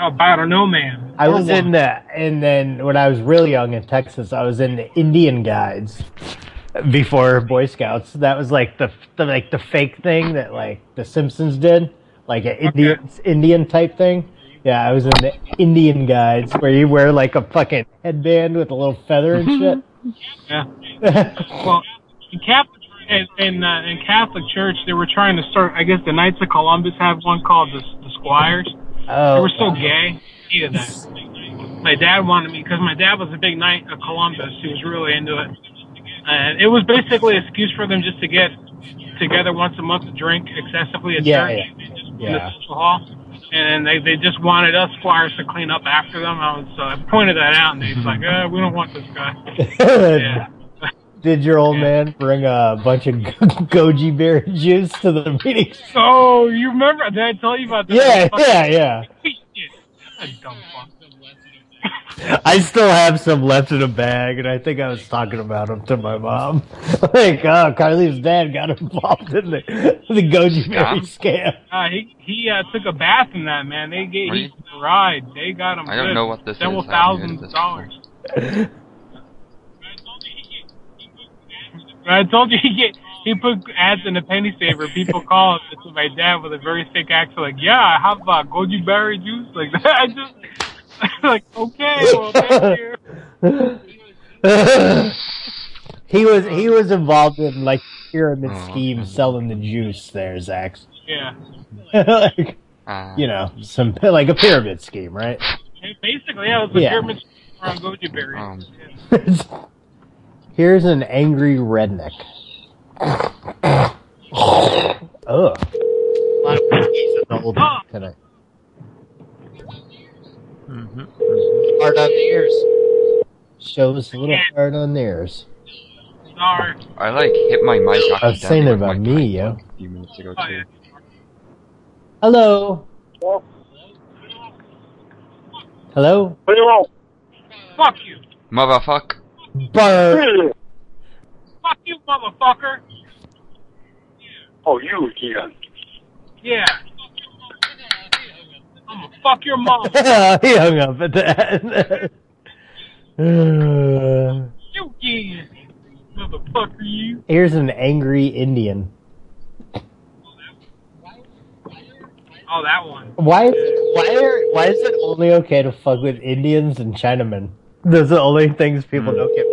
Oh, Battle No Man. I was in the, and then when I was really young in Texas, I was in the Indian Guides before Boy Scouts. That was like the, the like the fake thing that like the Simpsons did, like an Indian Indian type thing. Yeah, I was in the Indian Guides where you wear like a fucking headband with a little feather and shit. [laughs] Yeah. [laughs] well, in Catholic in in, uh, in Catholic Church, they were trying to start. I guess the Knights of Columbus have one called the, the Squires. Oh, they were so gay. Hated that. My dad wanted me because my dad was a big Knight of Columbus. He was really into it, and it was basically an excuse for them just to get together once a month to drink excessively at Yeah, church yeah. in Yeah. the social hall. And they they just wanted us squires to clean up after them. I was so I pointed that out, and he's like, uh, "We don't want this guy." [laughs] yeah. Did your old man bring a bunch of [laughs] goji berry juice to the meeting? So you remember? Did I tell you about that? Yeah, yeah, yeah. That dumb fuck. I still have some left in a bag, and I think I was talking about them to my mom. [laughs] like, oh, Carly's dad got involved in the, the goji berry scam. Uh, he he uh, took a bath in that man. They gave he ride. They got him. I don't good. know what this Several is. I haven't heard thousands of of this dollars. [laughs] I told you he get he put ads in the penny saver. People [laughs] call it to my dad with a very thick accent, like, "Yeah, I have uh, goji berry juice." Like that. [laughs] I just [laughs] like, okay, well, thank you. he was he was involved in like pyramid scheme selling the juice there, Zach. Yeah. like, Uh, you know, some like a pyramid scheme, right? Basically, yeah, it was a Yeah. pyramid around goji berries. Here's an angry redneck. Ugh. A lot of whiskeys in the old tonight. Mm-hmm, mm-hmm. Hard on the ears. Shows a little hard on the ears. Sorry. I like hit my mic. I was saying it about me, yo. a few minutes ago Oh, too. Hello. Hello. What do you want? Fuck you. Motherfuck. Bird. Fuck you, motherfucker. Oh, you again. Yeah. I'm gonna fuck your mom. [laughs] he hung up at that. Uh, you yeah. Motherfucker, you. Here's an angry Indian. Oh, that one. Why? Why are? Why is it only okay to fuck with Indians and Chinamen? Those are the only things people Hmm. don't get.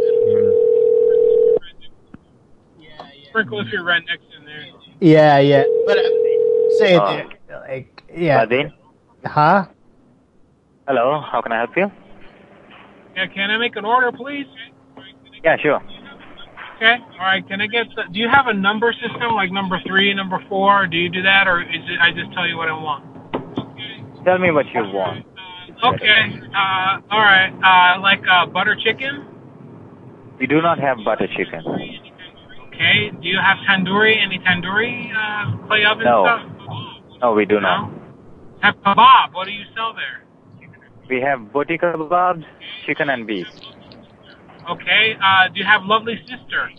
Sprinkle a few rednecks in there. Yeah, yeah. But uh, say it, Uh, like, yeah. Badin? Huh? Hello, how can I help you? Yeah, can I make an order, please? Yeah, sure. Okay. All right. Can I get? The, do you have a number system like number three, number four? Do you do that, or is it I just tell you what I want? Tell me what you want. Okay. Uh, all right. Uh, like uh, butter chicken. We do not have butter chicken. Okay. Do you have tandoori? Any tandoori uh, clay oven No. stuff? No, we do not. Have kebab. What do you sell there? We have boti kebabs, chicken and beef. Okay. Uh, do you have lovely sister?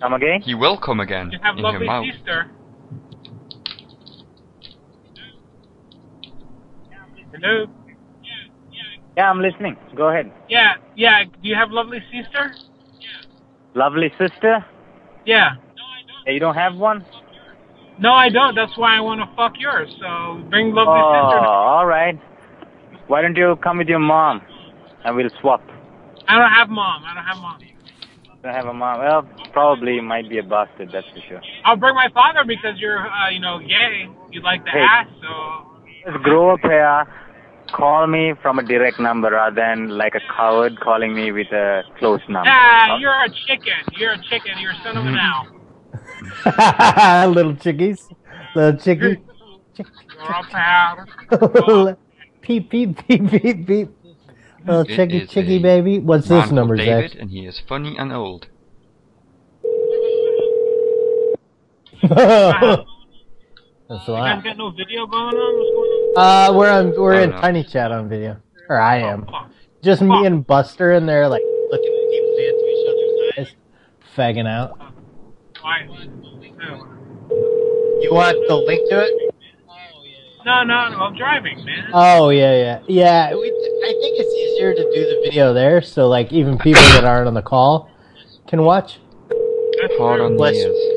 Come again? He will come again Do you have in your lovely mouth. sister? Hello. Yeah, yeah. Yeah, I'm listening. Go ahead. Yeah. Yeah. Do you have lovely sister? Yeah. Lovely sister? Yeah. No, I don't. Yeah, you don't have one? No, I don't. That's why I want to fuck yours. So bring Oh, lovely sister. Oh, all right. Why don't you come with your mom and we'll swap? I don't have mom. I don't have mom. I Don't have a mom? Well, probably might be a bastard, that's for sure. I'll bring my father because you're, uh, you know, gay. You like the Hey. ass, so. Just grow up here. Call me from a direct number rather than like a coward calling me with a close number. Ah, you're a chicken. You're a chicken. You're a son of an owl. [laughs] little chickies, little chickie. You're a powder. [laughs] peep peep peep peep peep. Little It chickie is chickie a baby. What's Man this called number, David, Zach? and he is funny and old. [laughs] That's a You lot. guys got no video going on? What's going on? Uh, we're on we're in know. tiny chat on video, or I am. Oh, fuck. Just me and Buster in there, like looking deeply into each other's eyes, fagging out. Why? You want the link to it? No, no, no. I'm driving, man. Oh yeah, yeah, yeah. We, I think it's easier to do the video there, so like even people that aren't on the call can watch. Hard on the Bless- ears.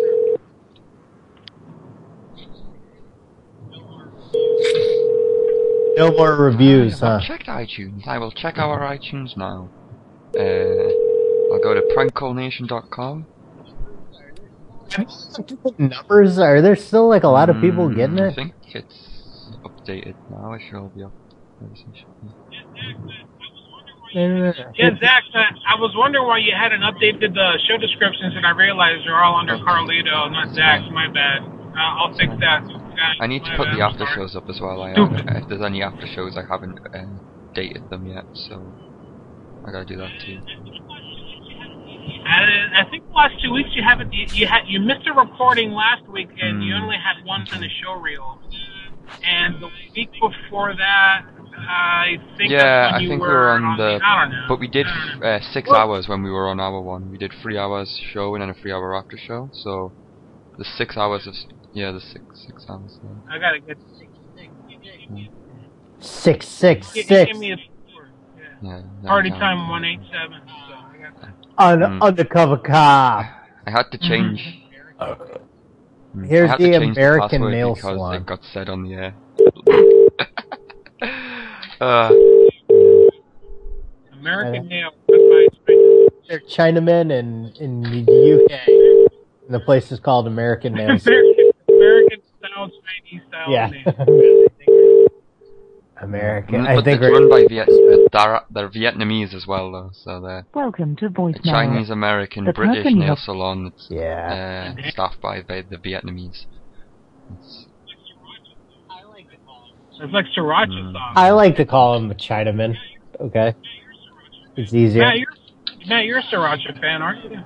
No more reviews, huh? I've checked iTunes. I will check our iTunes now. Uh, I'll go to prankcallnation.com. Numbers are there still like a lot of people Mm, getting it? I think it's updated now. It should all be up. Yeah, Zach, I, I was wondering why you hadn't updated the show descriptions, and I realized they're all under Carlito, not Zach. My bad. Uh, I'll fix that. Guys, I need to put the after shows up as well. I haven't, if there's any after shows, I haven't uh, dated them yet, so I gotta do that too. I, I think the last two weeks you haven't. You, you had you missed a recording last week, and you Hmm. only had one in the show reel. And the week before that, I think yeah, I think we were were on the. I. But we did uh, six hours when we were on our one. We did three hours show and then a three hour after show. So the six hours of yeah, the six six hours. Yeah. I gotta get. Six six Give, six give me a Yeah, party yeah. time one eight seven. So I got that. Un- Mm. undercover cop. I had to change. Mm, Here's I had to the American password nail because salon. it got said on the air. [laughs] uh, [laughs] American Uh, Nail. They're Chinamen in in the UK. And the place is called American Nail. [laughs] Salon. American, American style Chinese style. Yeah. name. [laughs] American. I but think it's we're run by Viet. They're, they're Vietnamese as well, though. So they're Welcome to a voicemail. Chinese American The British person nail have- salon that's Yeah. uh, staffed by the, the Vietnamese. It's, It's like sriracha Mm. sauce. I like to call him a Chinaman. Okay. It's easier. Matt, you're Matt, you're a sriracha fan, aren't you?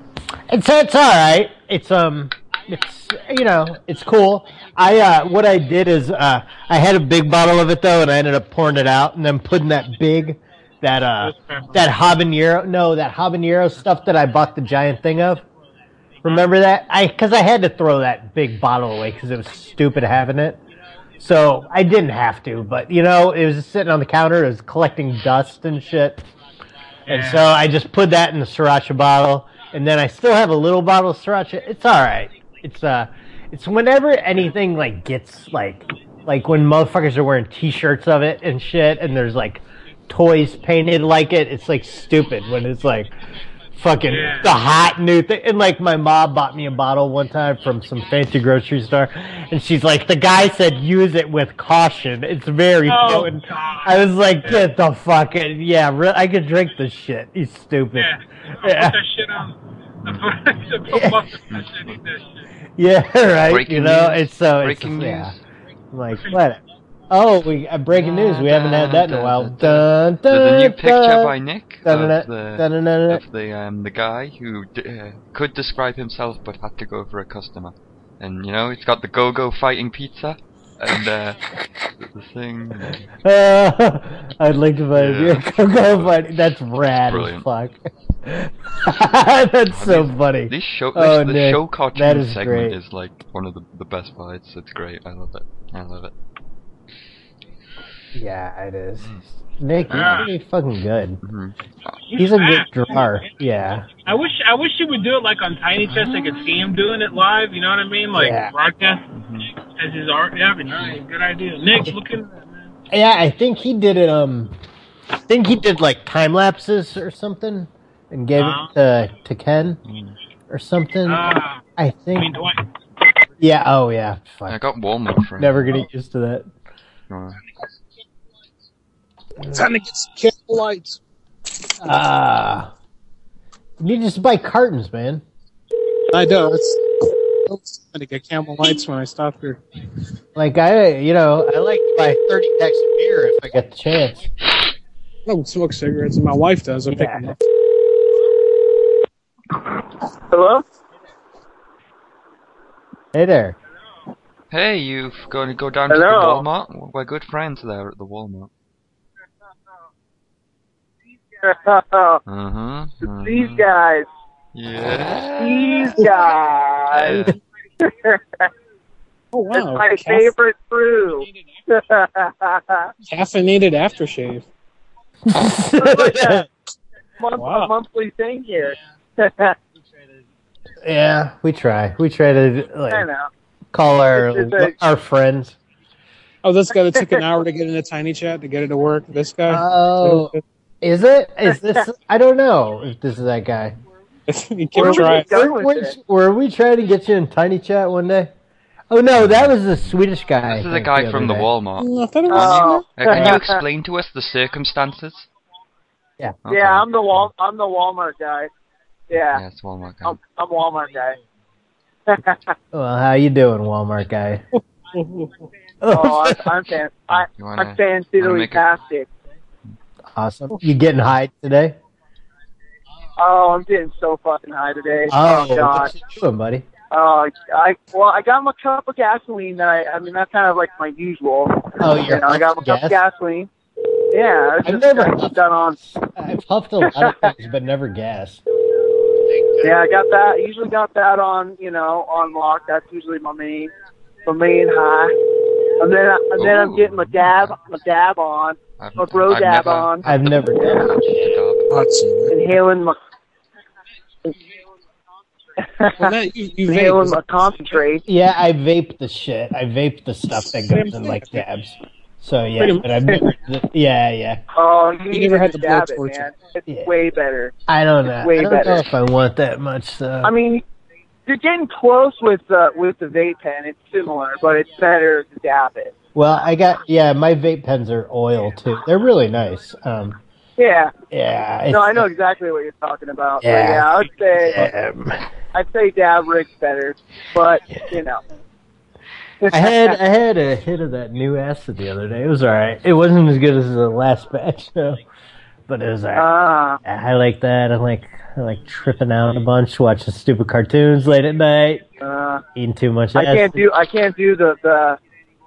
It's it's all right. It's um, it's you know, it's cool. I uh, what I did is uh, I had a big bottle of it though, and I ended up pouring it out and then putting that big, that uh, that habanero, no, that habanero stuff that I bought the giant thing of. Remember that? I because I had to throw that big bottle away because it was stupid having it. So I didn't have to, but you know, it was just sitting on the counter. It was collecting dust and shit. And so I just put that in the sriracha bottle, and then I still have a little bottle of sriracha. It's all right. It's uh, it's whenever anything like gets like, like when motherfuckers are wearing T-shirts of it and shit, and there's like toys painted like it. It's like stupid when it's like fucking the hot new thing. And like my mom bought me a bottle one time from some fancy grocery store, and she's like, the guy said use it with caution. It's very Oh, potent. I was like, get the fucking. Yeah, I could drink this shit. He's stupid. Yeah. Yeah. Put that shit on. I'll put, I'll put mustard on that shit, eat that shit. Yeah, right. Breaking you know, news. it's so Breaking it's, yeah. news. I'm like what? Oh, we uh, breaking news. We haven't had that in a while. Dun, dun, There's a new picture by Nick of the, of the um the guy who d- uh, could describe himself but had to go for a customer, and you know he's got the go-go fighting pizza and uh, the, the thing. Uh, [laughs] I'd like to buy a beer. Go, go, but that's rad as fuck. [laughs] that's so funny. This show, this, oh, the Nick, show cartoon that is segment great. is like one of the the best parts. It's great. I love it. I love it. Yeah, it is. Nick, you're Ah. pretty fucking good. Mm-hmm. He's a good fast. drawer. Yeah. I wish I wish you would do it like on Tinychat. I could see him doing it live. You know what I mean? Like Yeah. broadcast Mm-hmm. as his art. Yeah, that'd be nice. Good idea. Nick, look at that, man. Yeah, I think he did it. Um, I think he did like time lapses or something, and gave Uh-huh. it to to Ken or something. Ah. I I think. mean, Dwight. Yeah. Oh yeah. Fuck. I got Walmart for Never gonna get used to that. Uh, Time to get some camel lights. Ah. you need to just buy cartons, man. I know. It's I'm going to get camel lights when I stop here. Like I, you know, I like to buy thirty packs of beer if I get the chance. I don't smoke cigarettes, and my wife does. I pick them up. Hello? Hey there. hey, you've going to go down Hello. to the Walmart? We're good friends there at the Walmart. [laughs] Uh huh. These guys. Yeah. These guys. [laughs] Oh wow. It's my Caff- favorite brew. [laughs] Caffeinated aftershave. Month, Wow. A monthly thing here. Yeah, [laughs] we try. We try to like call our It's- it's our friends. Oh, this guy that took an hour to get in a tiny chat to get it to work. This guy. Oh, is it? Is this? [laughs] I don't know if this is that guy. [laughs] he kept trying. Were, were- were we trying to get you in tiny chat one day? Oh no, that was the Swedish guy. This is a guy other from the day. Walmart. I thought it Uh, can you explain to us the circumstances? Yeah. Yeah, I'm the Wal. I'm the Walmart guy. Yeah, Yes, Walmart guy. I'm, I'm Walmart guy. [laughs] Well, how you doing, Walmart guy? [laughs] oh, I'm, I'm fan. I, wanna- I'm fan wanna a- Awesome. You getting high today? Oh, I'm getting so fucking high today. Oh, Oh, God. what you doing, buddy? Uh, I well, I got my cup of gasoline. That I, I mean, that's kind of like my usual. Oh, you your know, I got my gas? cup of gasoline. Yeah, I I've just never gotta keep on. I've puffed a lot of things, but never gas. Yeah, I got that. I usually got that on, you know, on lock. That's usually my main, my main high. And then, I, and then I'm getting my dab, my dab on, my bro I've dab never- on, I've never done inhaling my, Well, Matt, you, you inhaling vape. my concentrate. Yeah, I vape the shit. I vape the stuff that goes in like dabs. So yeah, but I've never. [laughs] Yeah, yeah. Oh, you, You never had the dab it, blowtorch. man. It's way better. I don't know. It's way I don't better. know if I want that much though. I mean, you're getting close with uh, with the vape pen. It's similar, but it's better to dab it. well, I got yeah. My vape pens are oil too. They're really nice. Um, Yeah. yeah. No, I know exactly what you're talking about. But Yeah. yeah, I'd say I'd say dab rig's better, but you know. I had I had a hit of that new acid the other day. It was all right. It wasn't as good as the last batch, [laughs] though, but it was all right. Ah. I like that. I like I like tripping out a bunch, watching stupid cartoons late at night, Uh, eating too much. I acid. can't do I can't do the the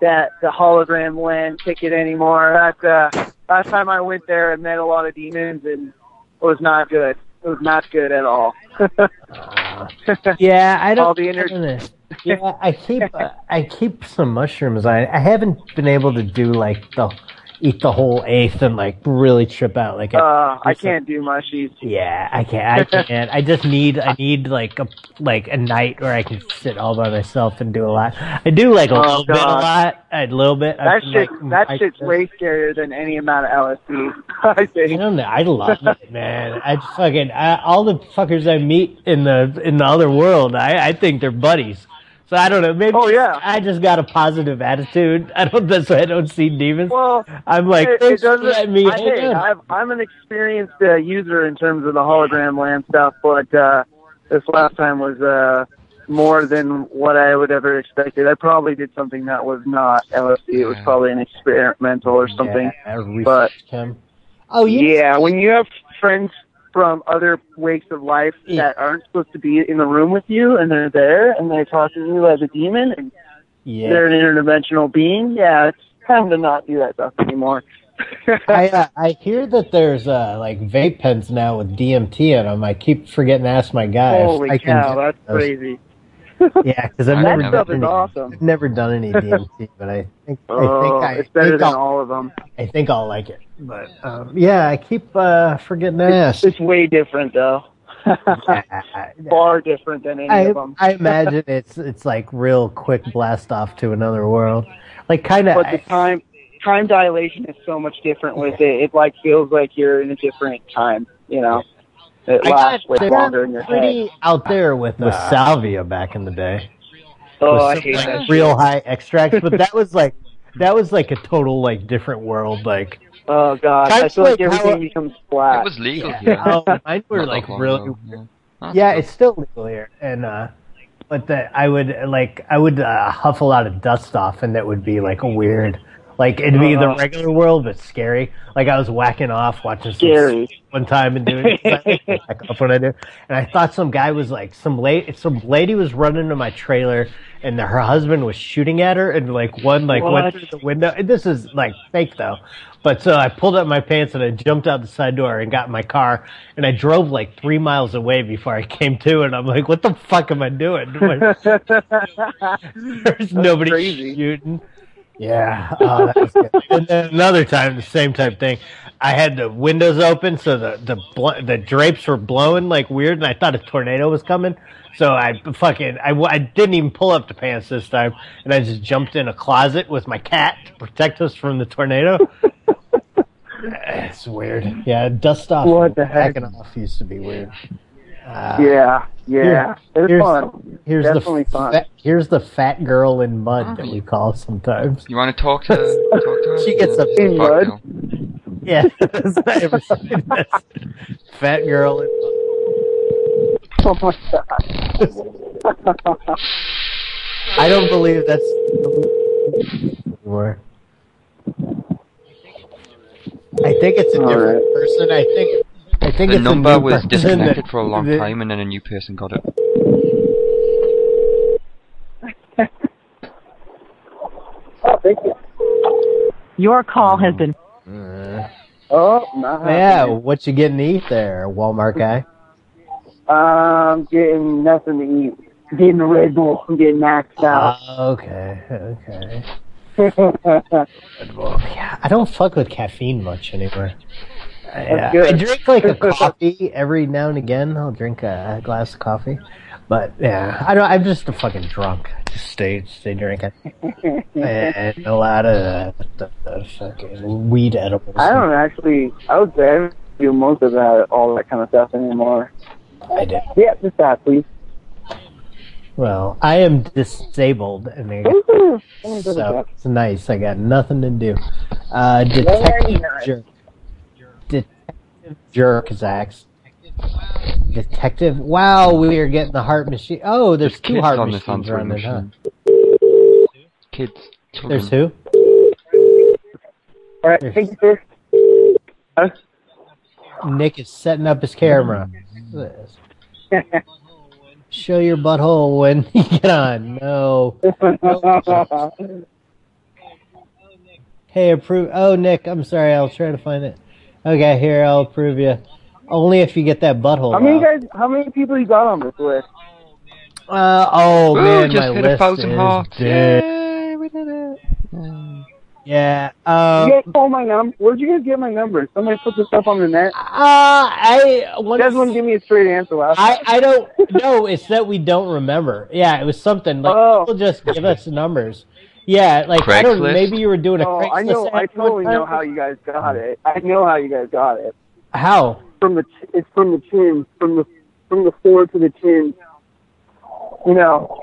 that the hologram land ticket anymore. That uh, last time I went there, I met a lot of demons, and it was not good. It was not good at all. [laughs] Yeah, I don't. All the energy. Yeah, I keep uh, I keep some mushrooms. I I haven't been able to do like the eat the whole eighth and like really trip out. Like I, Uh, I can't do mushies. Yeah, I can't. I can't. I just need. I need like a like a night where I can sit all by myself and do a lot. I do like a Oh, little bit, a lot, a little bit. That I, shit, like, that I, shit's way scarier than any amount of LSD. [laughs] I think. I don't know. I love it, man. I fucking I, all the fuckers I meet in the in the other world. I I think they're buddies. So I don't know. Maybe Oh, yeah. I just got a positive attitude. I don't. That's why I don't see demons. Well, I'm like, it, it thanks doesn't. letting me I, hey, I've, I'm an experienced uh, user in terms of the hologram land stuff, but uh, this last time was uh, more than what I would ever expected. I probably did something that was not LSD. It was probably an experimental or something. Yeah, research but chem. Oh, you yeah, when you have friends from other wakes of life that aren't supposed to be in the room with you, and they're there, and they're talking to you as a demon, and Yeah. they're an interdimensional being, yeah, it's time to not do that stuff anymore. [laughs] I uh, I hear that there's uh like vape pens now with DMT in them. I keep forgetting to ask my guy. if Holy cow, that's those. crazy. Yeah, because I've That never stuff done is any, awesome. I've never done any [laughs] DMT, but I think I Oh, think I it's better think than I'll, all of them. I think I'll like it. But um, yeah, I keep uh, forgetting to ask. It's way different though. [laughs] Far different than any I, of them. I imagine [laughs] it's it's like real quick blast off to another world, like kind of. But the time time dilation is so much different with it. It like feels like you're in a different time. You know, it I lasts got, way longer in your pretty head. out there with with salvia back in the day. Oh, I hate like, that. real high extracts, but that was like [laughs] that was like a total like different world. Like Oh god, I feel like like how- everything becomes flat. It was legal yeah, here. oh, mine were Not like really. ago, yeah. That's Yeah, it's still legal here, and uh, but that I would like I would uh, huff a lot of dust off, and that would be like a weird, Like it'd be the Uh-huh. regular world, but scary. Like I was whacking off watching some Scary. one time and doing when I do, and I thought some guy was like some lady, some lady was running to my trailer, and her husband was shooting at her, and like one like What? went through the window. And this is like fake though. But so I pulled up my pants and I jumped out the side door and got in my car and I drove like three miles away before I came to and I'm like, what the fuck am I doing? [laughs] [laughs] There's nobody shooting. Yeah, [laughs] oh, that was good. and then another time, the same type thing. I had the windows open, so the the bl- the drapes were blowing like weird, and I thought a tornado was coming. So I fucking I, I didn't even pull up the pants this time, and I just jumped in a closet with my cat to protect us from the tornado. [laughs] it's weird. Yeah, dust off. What the heck? Off used to be weird. Uh, yeah, yeah. It's here's, fun. Here's Definitely the fun. Fat, here's the fat girl in mud that we call sometimes. You want to talk to talk to her? She gets up In mud? no. Yeah, [laughs] that's not ever seen this. Fat girl in mud. Oh my god. I don't believe that's anymore. I think it's a All different right. person. I think I think The it's number a new was disconnected for a long that- time, and then a new person got it. Oh, thank you. Your call has been. Uh, Oh, not yeah, what you getting to eat there, Walmart guy? Um, getting nothing to eat. Getting a Red Bull. I'm getting maxed out. Uh, okay, okay. [laughs] Yeah, I don't fuck with caffeine much anymore. Yeah. I drink like a [laughs] coffee every now and again. I'll drink a, glass of coffee, but yeah, I don't. I'm just a fucking drunk. Just stay, stay drinking, [laughs] and a lot of the, the fucking weed edibles. I don't actually. I would say I don't do most of that, all that kind of stuff anymore. I do. Yeah, just that, please. Well, I am disabled, and I, so it's nice. I got nothing to do. Uh, Very detective nice. jerk. Detective jerk, Zax. Detective. Wow, we are getting the heart machine. Oh, there's There's two heart on machines answering running, huh? Kids. Children. There's who? All right, thank you, sir. Huh? Nick is setting up his camera. [laughs] Show your butthole when [laughs] you get on. No. [laughs] Hey, approve. Oh, Nick, I'm sorry. I'll try to find it. Okay, here I'll prove you. Only if you get that butthole. how many out. guys? How many people you got on this list? Uh, oh Ooh, man, just my hit a list thousand is hearts. dead. Yay, we did it. Yay. Yeah. Um, you guys call my number. Where'd you guys get my number? Somebody put this up on the net. uh, I You guys wouldn't give me a straight answer last I, time. I don't know. It's that we don't remember. Yeah, it was something like Oh. people just give us numbers. Yeah, like I don't. Maybe you were doing a Oh, I know. I totally know how you guys got it. I know how you guys got it. How? From the, it's from the chin, from the, from the floor to the chin. You know,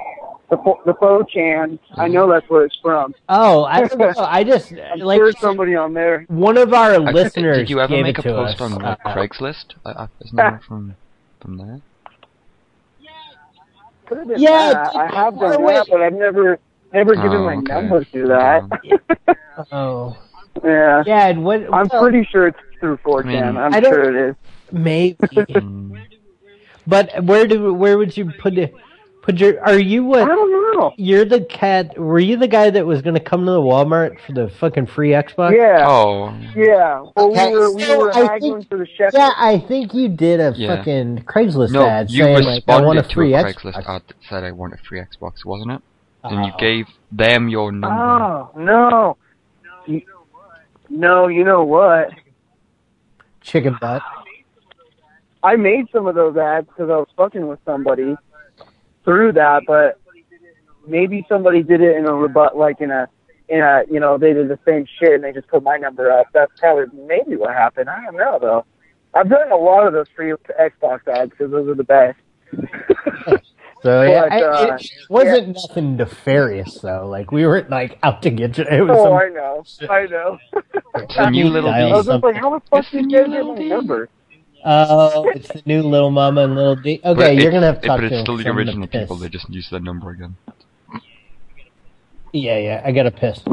the fo- the 4chan. I know that's where it's from. Oh, I don't [laughs] know. I just I'm like sure somebody on there. one of our Actually, listeners Did you ever gave make a post us. on Uh, Craigslist? Uh, uh, isn't that [laughs] from from there? Could have been Yeah, that. I have done that, but I've never never given Oh, my okay. number to that. [laughs] oh, yeah. yeah. and What? I'm well, pretty sure it's through 4chan. I mean- I'm I sure it is. maybe. [laughs] Mm. but where do where would you put it? Put your? Are you what? I don't know. You're the cat. Were you the guy that was going to come to the Walmart for the fucking free Xbox? Yeah. Oh, Yeah. Well, Okay, we were we so were I haggling think- for the chef. Yeah, I think you did a Yeah. fucking Craigslist no, ad you saying like I want responded a to a free Craigslist ad that said I want a free Xbox, wasn't it? And you gave them your number. Oh no. You- No, you know what? Chicken butt. I made some of those ads because I was fucking with somebody through that, but maybe somebody did it in a rebut, like in a, in a, you know, they did the same shit and they just put my number up. That's probably maybe what happened. I don't know though. I've done a lot of those free Xbox ads because those are the best. [laughs] So but, I, it, uh, it, wasn't yeah. nothing nefarious though. Like we weren't like out to get you. It was oh, I know. I know. it's the new little. [laughs] I was like, how the fuck did you get my number? Oh, it's the new Little Mama and Little D. Okay, but you're gonna have to talk to But it's still the original people. They just use that number again. Yeah, yeah. I got a piss. [laughs]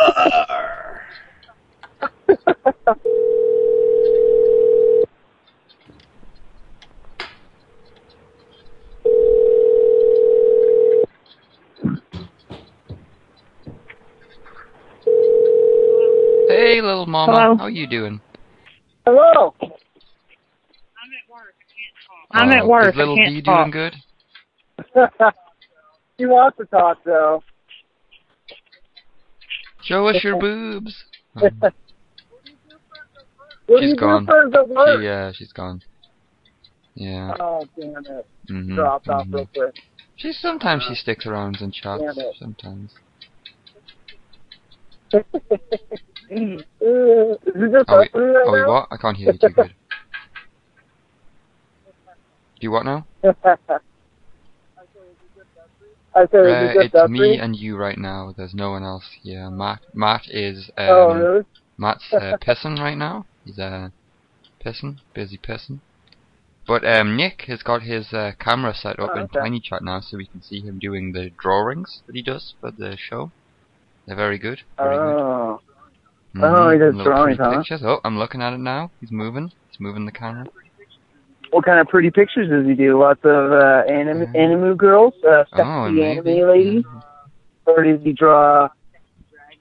uh, hey, little mama. Hello? How you doing? Hello. I'm at work. I can't talk. I'm uh, at oh, work. Is little I can't D talk. doing good? [laughs] she wants to talk, though. Show us your [laughs] boobs. [laughs] what she's gone. do for the work? She, yeah, she's gone. Yeah. Oh damn it! Mhm, Dropped off mhm. real quick. She sometimes she sticks around and chats. Sometimes. Uh, [laughs] Is it just Oh wait, three right oh wait, what? I can't hear you too good. Do [laughs] you what now? I said, is Uh, it's me and you right now. There's no one else here. Matt, Matt is. Um, Oh, really? Matt's uh, pissing right now. He's uh, pissing, busy person. But um, Nick has got his uh, camera set up Oh, in okay. Tinychat now, so we can see him doing the drawings that he does for the show. They're very good. Very good. Oh. Mhm, Oh, he does drawings, huh? Pictures. Oh, I'm looking at it now. He's moving. He's moving the camera. What kind of pretty pictures does he do? Lots of uh, anim- anime girls, uh, sexy Oh, anime ladies, or does he draw?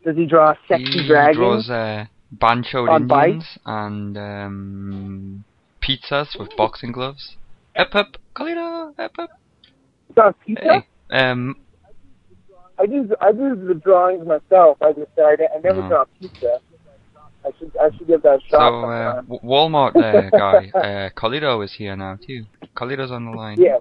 Does he draw sexy he dragons? draws uh, Bancho on bikes? Indians and um, pizzas with boxing gloves. Up up, Colino, up up. Pizza? Hey, um, I do. I do the drawings myself. I just I, I never Oh. draw pizza. I should I should give that a so uh. W- Walmart uh, [laughs] guy, uh, Carlito is here now too. Carlito's on the line. yeah.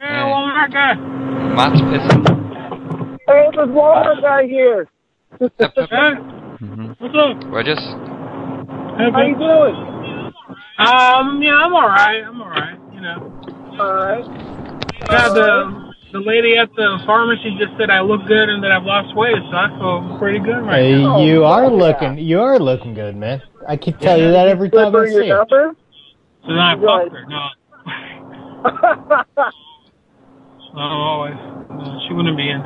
Hey, Walmart guy. Matt's pissing. Hey, there's Walmart guy here. Hmm What's up? We're just How you doing? Um, yeah, I'm alright. I'm alright. You know. Alright. Yeah, the the lady at the pharmacy just said I look good and that I've lost weight, so I feel pretty good right Hey, now. you are looking. You are looking good, man. I can tell you that every time I see you. number? So then I Right. fucked her. No. [laughs] No, always. No, she wouldn't be in.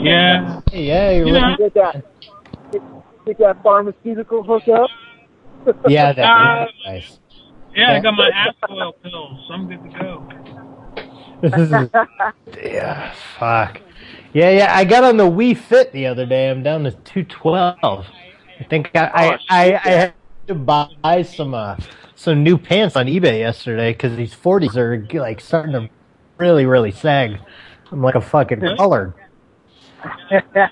Yeah. Yeah, you're You know. Get that. Get, get that pharmaceutical hookup. [laughs] Yeah, that Uh, nice. Yeah, I got my ass oil pills, so I'm good to go. This [laughs] is yeah, fuck. Yeah, yeah. I got on the Wii Fit the other day. I'm down to two twelve. I think I I, Oh, I. I had to buy some uh, some new pants on eBay yesterday because these forties are like starting to really really sag. I'm like a fucking colored. [laughs]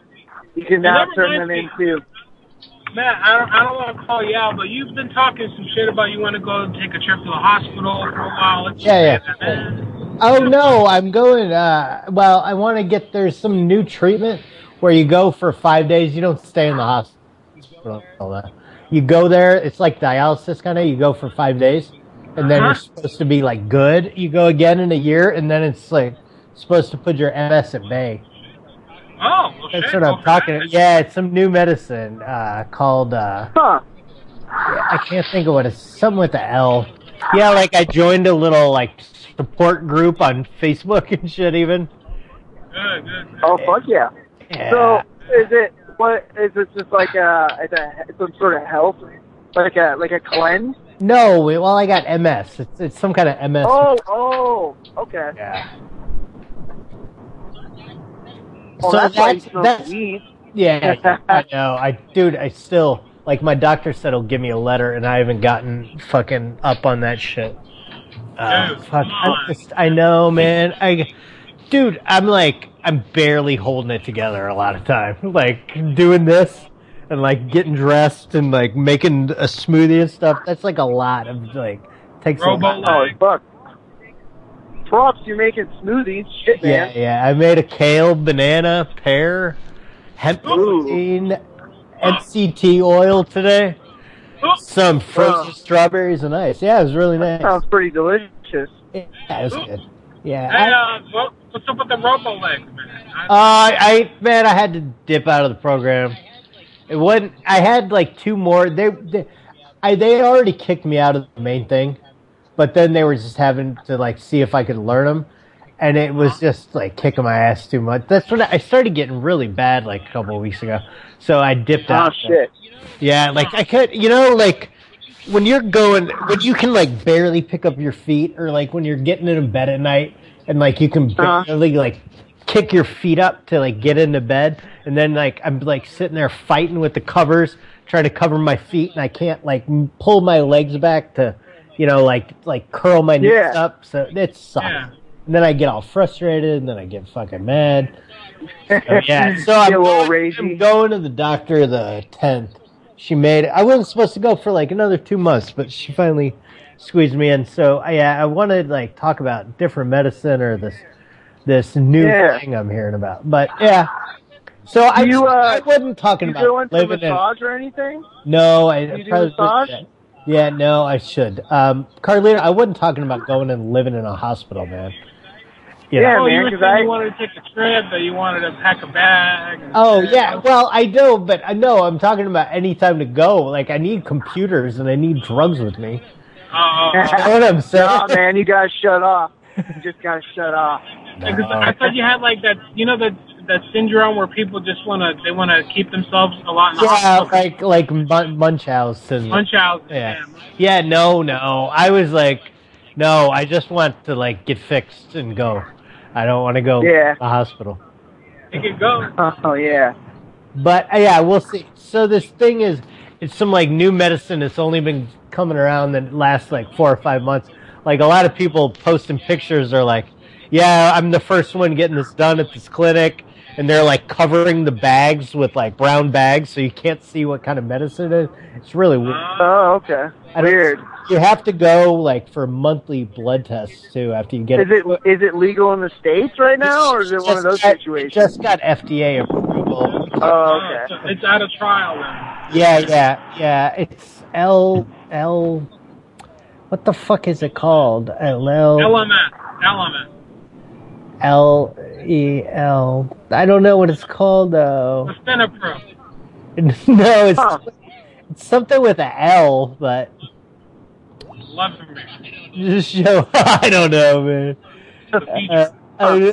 you can now turn them reminds into. Matt, I don't, I don't want to call you out, but you've been talking some shit about you want to go take a trip to the hospital for a while. Let's Yeah, yeah. Oh no, I'm going. Uh, well, I want to get there's some new treatment where you go for five days. You don't stay in the hospital. You go there. It's like dialysis kind of. You go for five days, and then you're Uh-huh. supposed to be like good. You go again in a year, and then it's like supposed to put your MS at bay. Oh, well, That's shit. what I'm talking. Yeah, it's some new medicine uh, called. Uh, Huh. I can't think of what it's something with the L. Yeah, like I joined a little like support group on Facebook and shit. Even. Good, good, good. Oh fuck yeah. Yeah. So is it what is it just like a, it's a some sort of health like a like a cleanse? No, well, I got MS. It's, it's some kind of MS. Oh oh okay. Yeah. Well, so that's, why you that's, smoke that's weed. yeah. [laughs] I know. I dude, I still like my doctor said he'll give me a letter, and I haven't gotten fucking up on that shit. Uh, Dude, fuck, come I just I know, man. I, dude, I'm like I'm barely holding it together a lot of time. [laughs] Like doing this and like getting dressed and like making a smoothie and stuff. That's like a lot of like takes a lot. Oh leg. fuck. Props, you're making smoothies. Shit, Yeah, man. yeah. yeah. I made a kale, banana, pear, hemp protein, MCT oil today. Some frozen strawberries and ice. Yeah, it was really nice. It sounds pretty delicious. Yeah, it was good. Yeah. Hey, I, uh, what, what's up with the robo legs, man? I, uh, I man, I had to dip out of the program. It wasn't. I had like two more. They, they, I they already kicked me out of the main thing, but then they were just having to like see if I could learn them, and it was just like kicking my ass too much. That's when I started getting really bad like a couple of weeks ago. So I dipped Oh out. shit. Yeah, like I could, you know, like when you're going, when you can like barely pick up your feet, or like when you're getting in bed at night and like you can Uh-huh. barely like kick your feet up to like get into bed, and then like I'm like sitting there fighting with the covers, trying to cover my feet, and I can't like m- pull my legs back to, you know, like like curl my knees Yeah. up. So it sucks. And then I get all frustrated, and then I get fucking mad. So, [laughs] yeah, so I'm, a little going, I'm going to the doctor the tenth. She made it. I wasn't supposed to go for like another two months, but she finally squeezed me in. So I, yeah, I wanted to like talk about different medicine or this this new Yeah. thing I'm hearing about. But yeah, so I you, uh, I wasn't talking you about going for living in. massage or anything? No, I You do probably- massage? Yeah, no, I should. Um, Carlito, I wasn't talking about going and living in a hospital, man. You know? oh, you were saying you wanted to take a trip, but you wanted to pack a bag. and- Oh yeah, well I know, but I know I'm talking about any time to go. Like I need computers and I need drugs with me. Oh, [laughs] You know what I'm saying? Nah, man, you gotta shut off. You just gotta shut off. Because I thought you had like that, you know, that that syndrome where people just want to they want to keep themselves a lot in the Yeah, hospital. like like Mun- Munchausen syndrome. Munchausen, Yeah. Yeah, no, no. I was like, no, I just want to like get fixed and go. I don't want to go Yeah. to the hospital. You can go. [laughs] Oh yeah. But uh, yeah, we'll see. So this thing is, it's some like new medicine that's only been coming around that lasts like four or five months. Like a lot of people posting pictures are like, yeah, I'm the first one getting this done at this clinic. And they're like covering the bags with like brown bags so you can't see what kind of medicine it is. It's really weird. Oh, okay. Weird. You have to go like for monthly blood tests too after you get Is it is it legal in the states right now, or is it one of those Just got- situations? Just got FDA approval. Oh, okay. So it's out of trial then. Yeah, yeah, yeah. It's L L. What the fuck is it called? L L LMS, LMS. L E L. I don't know what it's called though. Lisinopril. [laughs] no, it's it's something with a L, but Levemir. just show. [laughs] I don't know, man. Uh, uh,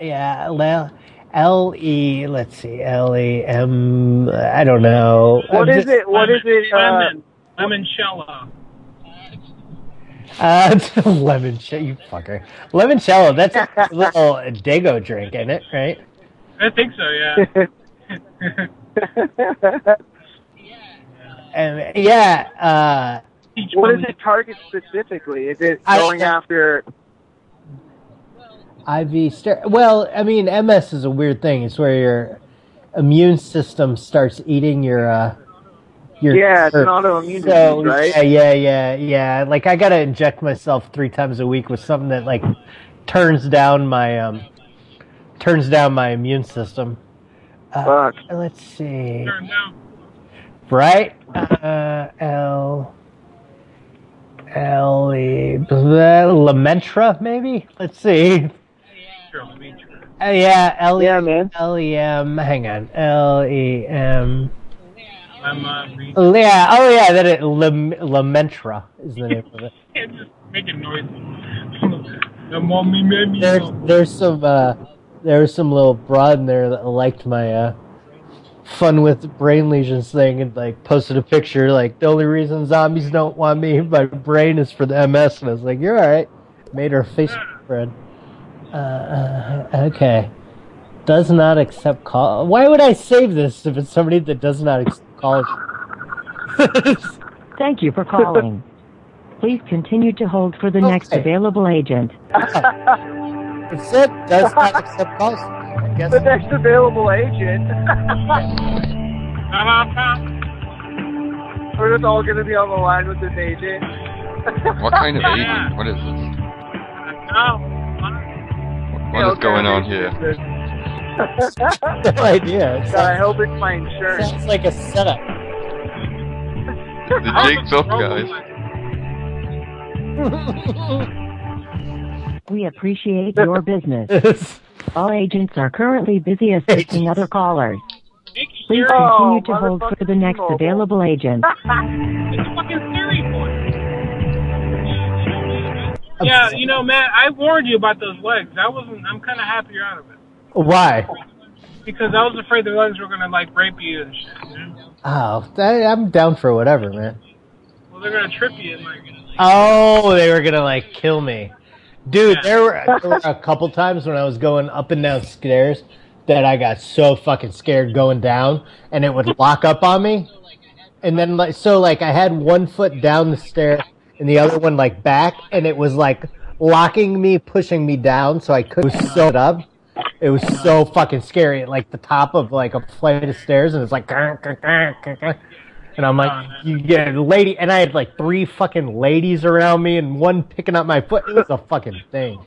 yeah, L L E. Let's see, L E M. I don't know. What I'm is just- it? What is it? Uh, Lemon. Limoncello. Uh, [laughs] lemon you fucker. Limoncello, that's a [laughs] little Dago drink, isn't it? Right? I think so, yeah. [laughs] And yeah, uh, what does it target specifically? Is it I- going after? IV ster Well, I mean, MS is a weird thing. It's where your immune system starts eating your uh, your Yeah, it's an autoimmune So, disease, right? Yeah, yeah, yeah, yeah. Like I gotta inject myself three times a week with something that like turns down my um turns down my immune system. Uh, let's see. Right? Uh, L. L. E. Lemtrada, maybe? Let's see. Uh, yeah, L. Yeah, man. L. E. M. Hang on. L. E. M. Lemon. Oh, Yeah, oh yeah, that it. Lem- Lemtrada is the name of it. [laughs] Can't just making noise. the mommy made me. There's, there's some, uh, there was some little broad in there that liked my, uh, fun with brain lesions thing and like posted a picture like the only reason zombies don't want me [laughs] my brain is for the ms and i was like you're all right made her facebook friend uh, uh, okay does not accept call why would i save this if it's somebody that does not accept calls [laughs] Thank you for calling. [laughs] Please continue to hold for the next available agent. [laughs] it said does not accept calls I guess The next available agent. We're just all gonna be on the line with this agent. What kind of agent? What is this? What is going on here? [laughs] no idea It God, I hope it's my insurance. sounds like a setup The jig's up, guys. We appreciate your [laughs] business. All agents are currently busy assisting other callers. Please continue to hold for the next available agent. [laughs] It's fucking Siri voice. Yeah, you know, Matt, I warned you about those legs. I wasn't. I'm kind of happy you're out of it why because I was afraid the legs were gonna like rape you and shit. You know? oh that, i'm down for whatever man Well, they're gonna trip you and like. Oh, they were gonna like kill me. Dude, there were, there were a couple times when I was going up and down stairs that I got so fucking scared going down, and it would lock up on me. And then, like, so like I had one foot down the stair and the other one like back, and it was like locking me, pushing me down, so I couldn't sew it up. It was so fucking scary, at, like the top of like a flight of stairs, and it's like, and I'm like, you get a lady, and I had like three fucking ladies around me, and one picking up my foot. It was a fucking thing.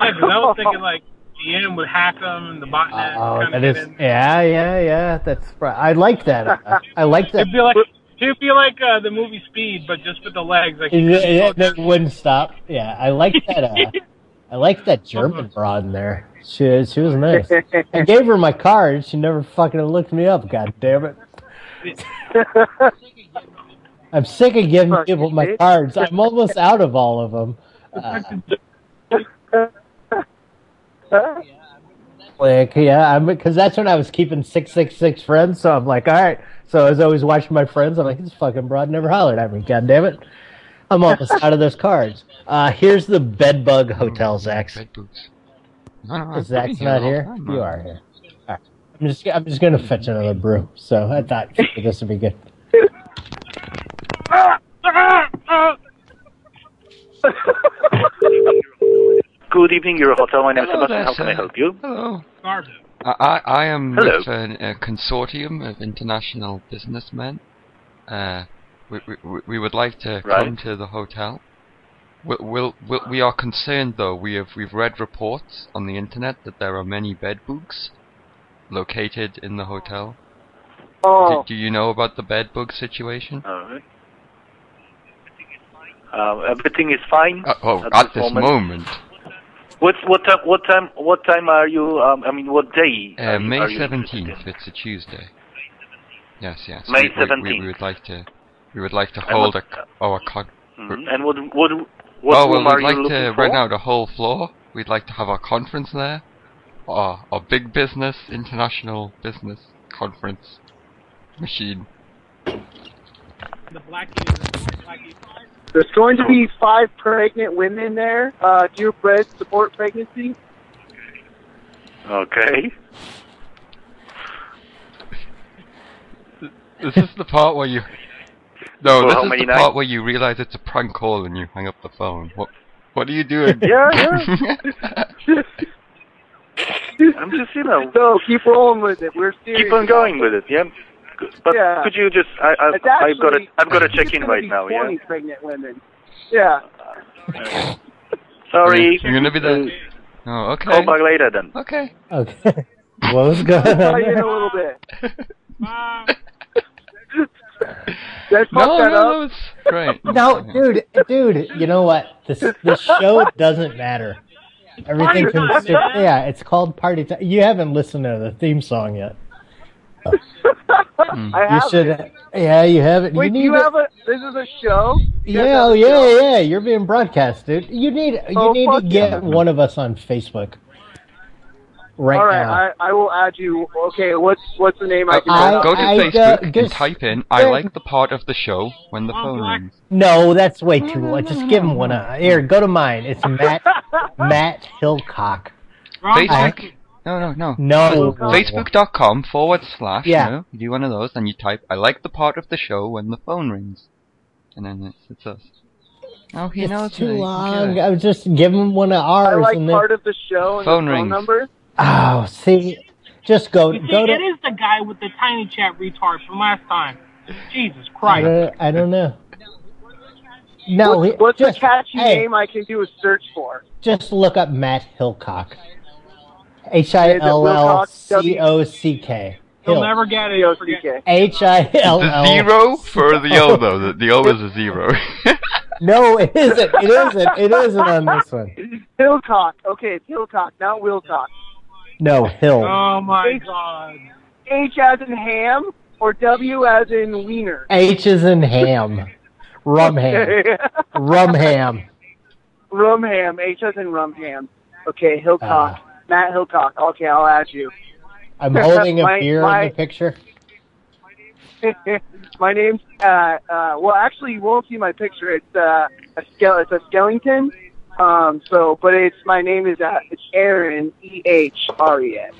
Yeah, I was thinking like DM would hack them and the botnet. Oh, kinda that is, yeah, yeah, yeah. That's right. I like that. Uh, I like that. It'd be like it'd be like uh, the movie Speed, but just with the legs. Like that wouldn't stop. Yeah, I like that. Uh, [laughs] I like that German broad in there. She she was nice. I [laughs] gave her my card. She never fucking looked me up. God damn it! [laughs] I'm sick of giving people my cards. I'm almost out of all of them. Uh, [laughs] like yeah, I'm because that's when I was keeping six six six friends. So I'm like, all right. So I was always watching my friends. I'm like, this fucking broad never hollered at me. God damn it! I'm almost out of those cards. Uh, here's the bedbug hotel, Zach. No, no, I'm Zach's not here. time, You are here. All right. I'm just I'm just gonna fetch another brew. So I thought [laughs] this would be good. Good evening, your hotel. My name is Sebastian. there, How can I help you? Hello. I, I, I am Hello. with an, a consortium of international businessmen. Uh, we, we, we would like to Right. come to the hotel. We'll, we'll, we'll, we are concerned, though. We have we've read reports on the internet that there are many bed bugs located in the hotel. Oh. Do, do you know about the bed bug situation? Alright. Uh, everything is fine. Uh, oh, at, at this moment, What what time? What time? What time are you? Um, I mean, what day? uh, are May seventeenth. It's a Tuesday. Yes, yes. May we, we- We, would like to. We would like to hold what- a, our con- Mhm. And what what what oh, well, room are we'd like to for? rent out a whole floor. We'd like to have our conference there. Our, our big business, international business conference machine. The blackie. blackie. There's going to be five pregnant women there. Uh, do your bread support pregnancy? Okay. This is the part where you. No, For this how is many the part where you realize it's a prank call and you hang up the phone. What? What are you doing? Yeah, yeah. [laughs] I'm just you know. No, keep rolling with it. We're serious. Keep on going with it. Yeah. But Yeah. could you just? I, I It's I've got to. I've got to check in right now. Yeah. 20 pregnant women. Yeah. Sorry. You're gonna be the. Oh, okay. Call back later then. Okay. Okay. What was going I'll on? tell in a little bit. [laughs] [laughs] Did I No, that no, up? that was great. [laughs] No, dude, dude. You know what? This this show doesn't matter. Everything can time, yeah, it's called party time. You haven't listened to the theme song yet. [laughs] I You have. should. Yeah, you haven't. Wait, you do need you to- have a? This is a show. You Yeah, oh yeah, show? yeah. You're being broadcast, dude. You need you Oh, need to get yeah. one of us on Facebook right, All right, now. I, I will add you. Okay, what's what's the name I can I- Go to I, uh, Facebook and just- type in "I like the part of the show" when the phone rings. no, that's way too low. Just give him one. Uh, here, go to mine. It's [laughs] Matt Matt Hillcock. Wrong Facebook. blackie. No, no, no. No, Facebook.com forward slash. Yeah. You, know, you do one of those, and you type "I like the part of the show when the phone rings," and then it's, it's us. Oh, he It's knows too me. long. Yeah. I was just give him one of ours. I ours, like and then part of the show and Phone the phone rings. number. Oh, see, just go You see, go to. is the guy with the Tinychat retard from last time. Jesus I Christ. don't, I don't know. No, what's he- what's just, a catchy hey, name I can do a search for? Just look up Matt Hillcock. H I L L C O C K. He'll Hill. never get it. Forget. H I L The L. zero for the O though. The, the O is a zero. [laughs] No, it isn't. It isn't. It isn't on this one. Hillcock. Okay, it's Hillcock, not Wilcock. No, Hill. [laughs] Oh my H- God. H as in ham or W as in wiener. H is in ham. Rum ham. [laughs] Rum ham. rum ham. H as in rum ham. Okay, Hillcock. Ah. Matt Hillcock. Okay, I'll add you. I'm [laughs] holding a My- beer my- in the picture. my name's uh uh well actually you won't see my picture. It's uh a skele- it's a skeleton Um, so, but it's my name is uh, it's Aaron E H R E N.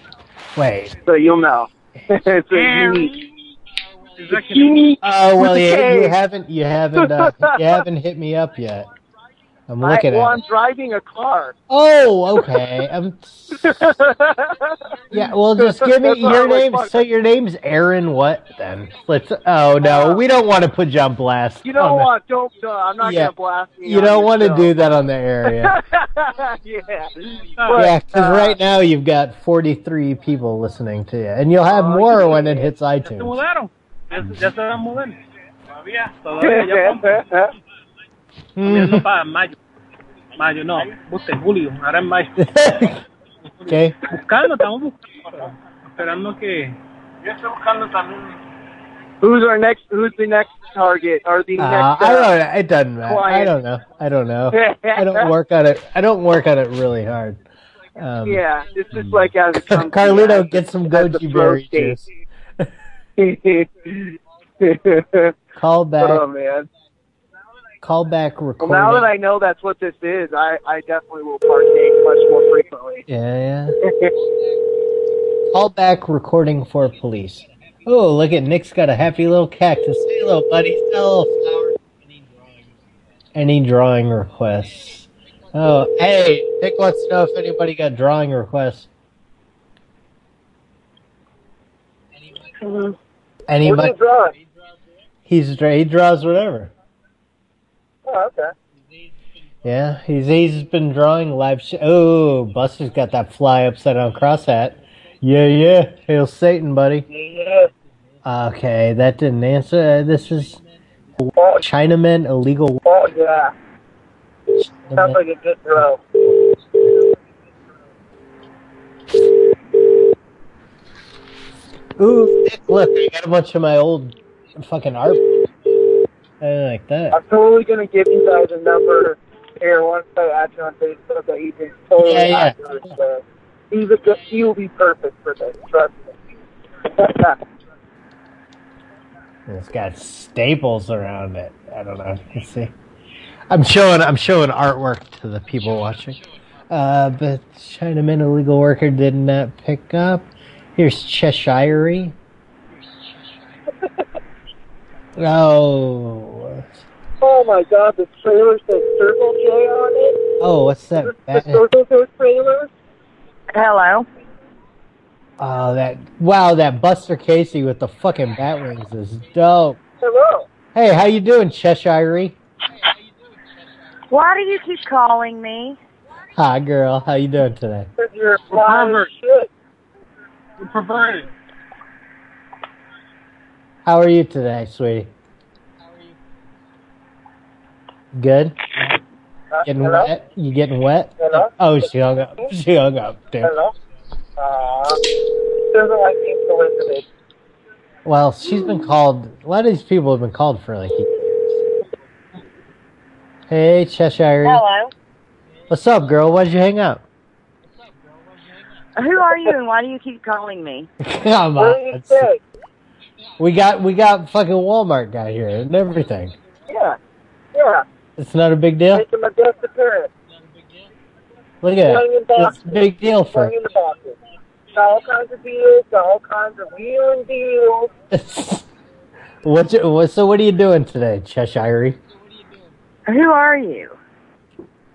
Wait. So you'll know. [laughs] it's a Aaron. unique. Is that It's unique. Oh well, you, you haven't you haven't uh, you [laughs] haven't hit me up yet. I'm I, looking well, at. I'm It. driving a car. Oh, [laughs] okay. Um, yeah. Well, just give me your name. So your name's Aaron. What then? Let's. Oh no, we don't want to put you on blast. You know on the- Don't. Uh, I'm not Yeah. gonna blast me. You don't want to do that on the air. [laughs] yeah. yeah, because right now you've got 43 people listening to you, and you'll have more when it hits Se iTunes. mudaron. Ya, ya se van a mudar. Todavía, todavía. [laughs] Ya vamos. Comienzo para mayo. Mayo, no. Busque julio. Ahora en mayo. Okay. Buscando, estamos buscando. Esperando que. Yo estoy buscando también. Who's our next? Who's the next target? Or the Uh, next? I uh, don't. It doesn't matter. I don't know. I don't know. I don't [laughs] work on it. I don't work on it really hard. Um, yeah, it's just like as it. Carlito, get some [laughs] goji berry state. juice. Call back. Oh man. Call back Well, recording. now that I know that's what this is, I, I definitely will partake much more frequently. yeah, yeah. [laughs] Call back recording for police. Oh, look at Nick's got a happy little cactus. Say hello, buddy. Say hello, flower. Any drawing requests? Oh, hey, Nick wants to know if anybody got drawing requests. Anybody? What's he drawing? He's he draws whatever. Oh, okay. Yeah, he's he's been drawing live. Sh- oh, Buster's got that fly upside down cross hat. Yeah, yeah, hail Satan, buddy. Yeah. Okay, that didn't answer. Uh, this is Chinamen illegal. Oh yeah. Sounds like a good throw. Ooh, look, I got a bunch of my old fucking art. I like that. I'm totally gonna give you guys a number here once I add you on Facebook that you can totally Yeah, yeah. add to uh, He's a good, he will be perfect for this. Trust me. [laughs] It's got staples around it. I don't know. [laughs] Let's see. I'm showing I'm showing artwork to the people watching. Uh, but Chinaman illegal worker did not pick up. Here's Cheshire. Oh, oh my God, the trailer says Circle J on it. oh, what's that? The Bat- Circle J trailer. Hello. oh, that wow, that Buster Casey with the fucking bat wings is dope. Hello. Hey, how you doing, Cheshire? Why do you keep calling me? Hi, girl. How you doing today? Because you're fly as shit. You're perverted. How are you today, sweetie? How are you? Good. Getting hello? wet? You getting wet? Hello? Oh, she hung up. She hung up. Damn. Hello. Uh, doesn't like being solicited. Well, she's been called. A lot of these people have been called for like. years. Hey, Cheshire. Hello. What's up, girl? Why'd you hang up? Who are you and why do you keep calling me? [laughs] Come What on. do you It's- say? We got we got fucking Walmart guy here and everything. Yeah. Yeah. It's not a big deal. Making my guest appearance. Look at Playing it. It's a big deal for. Playing in the boxes. Got all kinds of deals. Got all kinds of wheeling deals. [laughs] What, you, what? So what are you doing today, Cheshire? Who are you?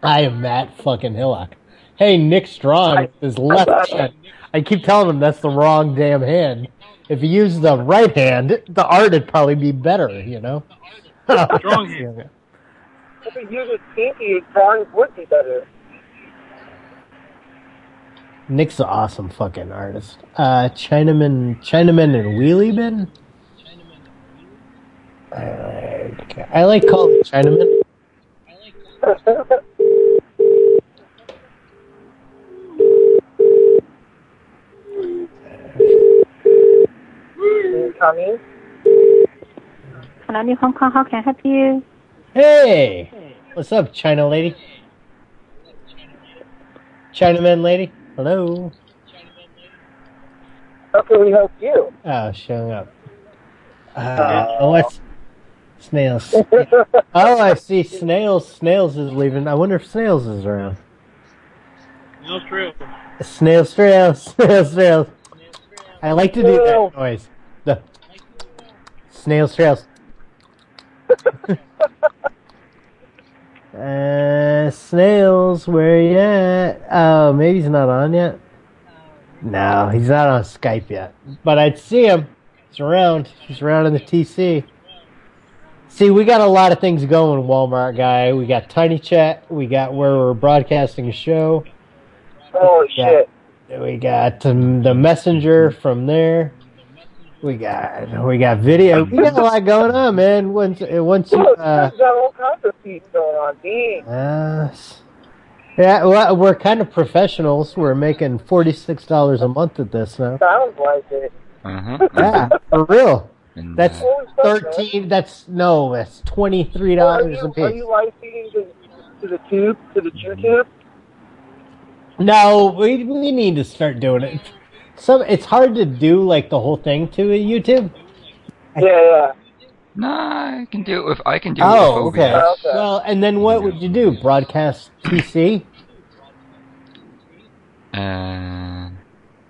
I am Matt fucking Hillock. Hey, Nick Strong with his left hand. I keep telling him that's the wrong damn hand. If you use the right hand, the art would probably be better, you know? Strong [laughs] hand. If you use a pinky, drawings would be better. Nick's an awesome fucking artist. Uh, Chinaman, Chinaman and Wheelie Bin? Uh, I like calling Chinaman. [laughs] Come in. Hello, Hong Kong. How can I help you? Hey! What's up, China lady? Chinaman lady? Hello? How can we help you? Oh, showing up. Uh, what's Snails. [laughs] oh, I see. Snails. Snails is leaving. I wonder if Snails is around. No true. Snails, snails, [laughs] snails, snails. I like to do that noise. Snails, snails. [laughs] uh, snails, where you at? Oh, maybe he's not on yet. No, he's not on Skype yet. But I'd see him. He's around. He's around in the TC. See, we got a lot of things going, Walmart guy. We got Tinychat. We got where we're broadcasting a show. Holy We got- We got um, the messenger from there. We got we got video. We got a lot going on, man. Once uh, once you uh, There's got all kinds of feeds going on. Dang. uh, yeah, well, we're kind of professionals. We're making forty six dollars a month at this now. Sounds like it. Uh-huh. [laughs] Yeah, for real. That's Holy thirteen. That's no, that's twenty three dollars a you, are you live feeding to, to the tube, to the YouTube? No, we we need to start doing it. Some it's hard to do like the whole thing to a YouTube. Yeah, yeah. Nah, I can do it with I can do Oh, it with OBS. okay. Well, and then what would you do? Broadcast PC? Uh,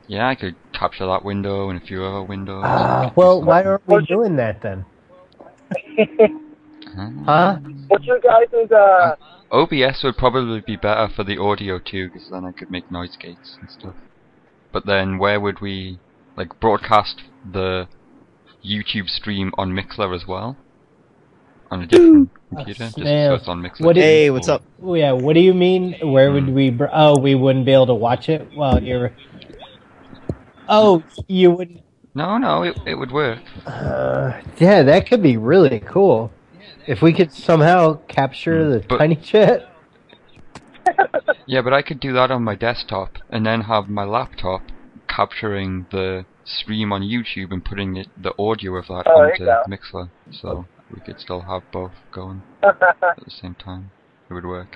yeah, I could capture that window and a few other windows. Uh, well, why aren't we doing that then? [laughs] Huh? What's your guys' uh? OBS would probably be better for the audio too, because then I could make noise gates and stuff. But then where would we like broadcast the YouTube stream on Mixlr as well? On a different computer, just so it's on Mixlr. What do Hey, what's up? Oh, yeah, what do you mean? Where would we? Br- oh, we wouldn't be able to watch it while you're. [laughs] Oh, you wouldn't. No, no, it it would work. Uh, yeah, that could be really cool. If we could somehow capture the Tinychat. [laughs] Yeah, but I could do that on my desktop and then have my laptop capturing the stream on YouTube and putting it, the audio of that Oh, there onto you. Mixlr, so we could still have both going [laughs] at the same time. It would work.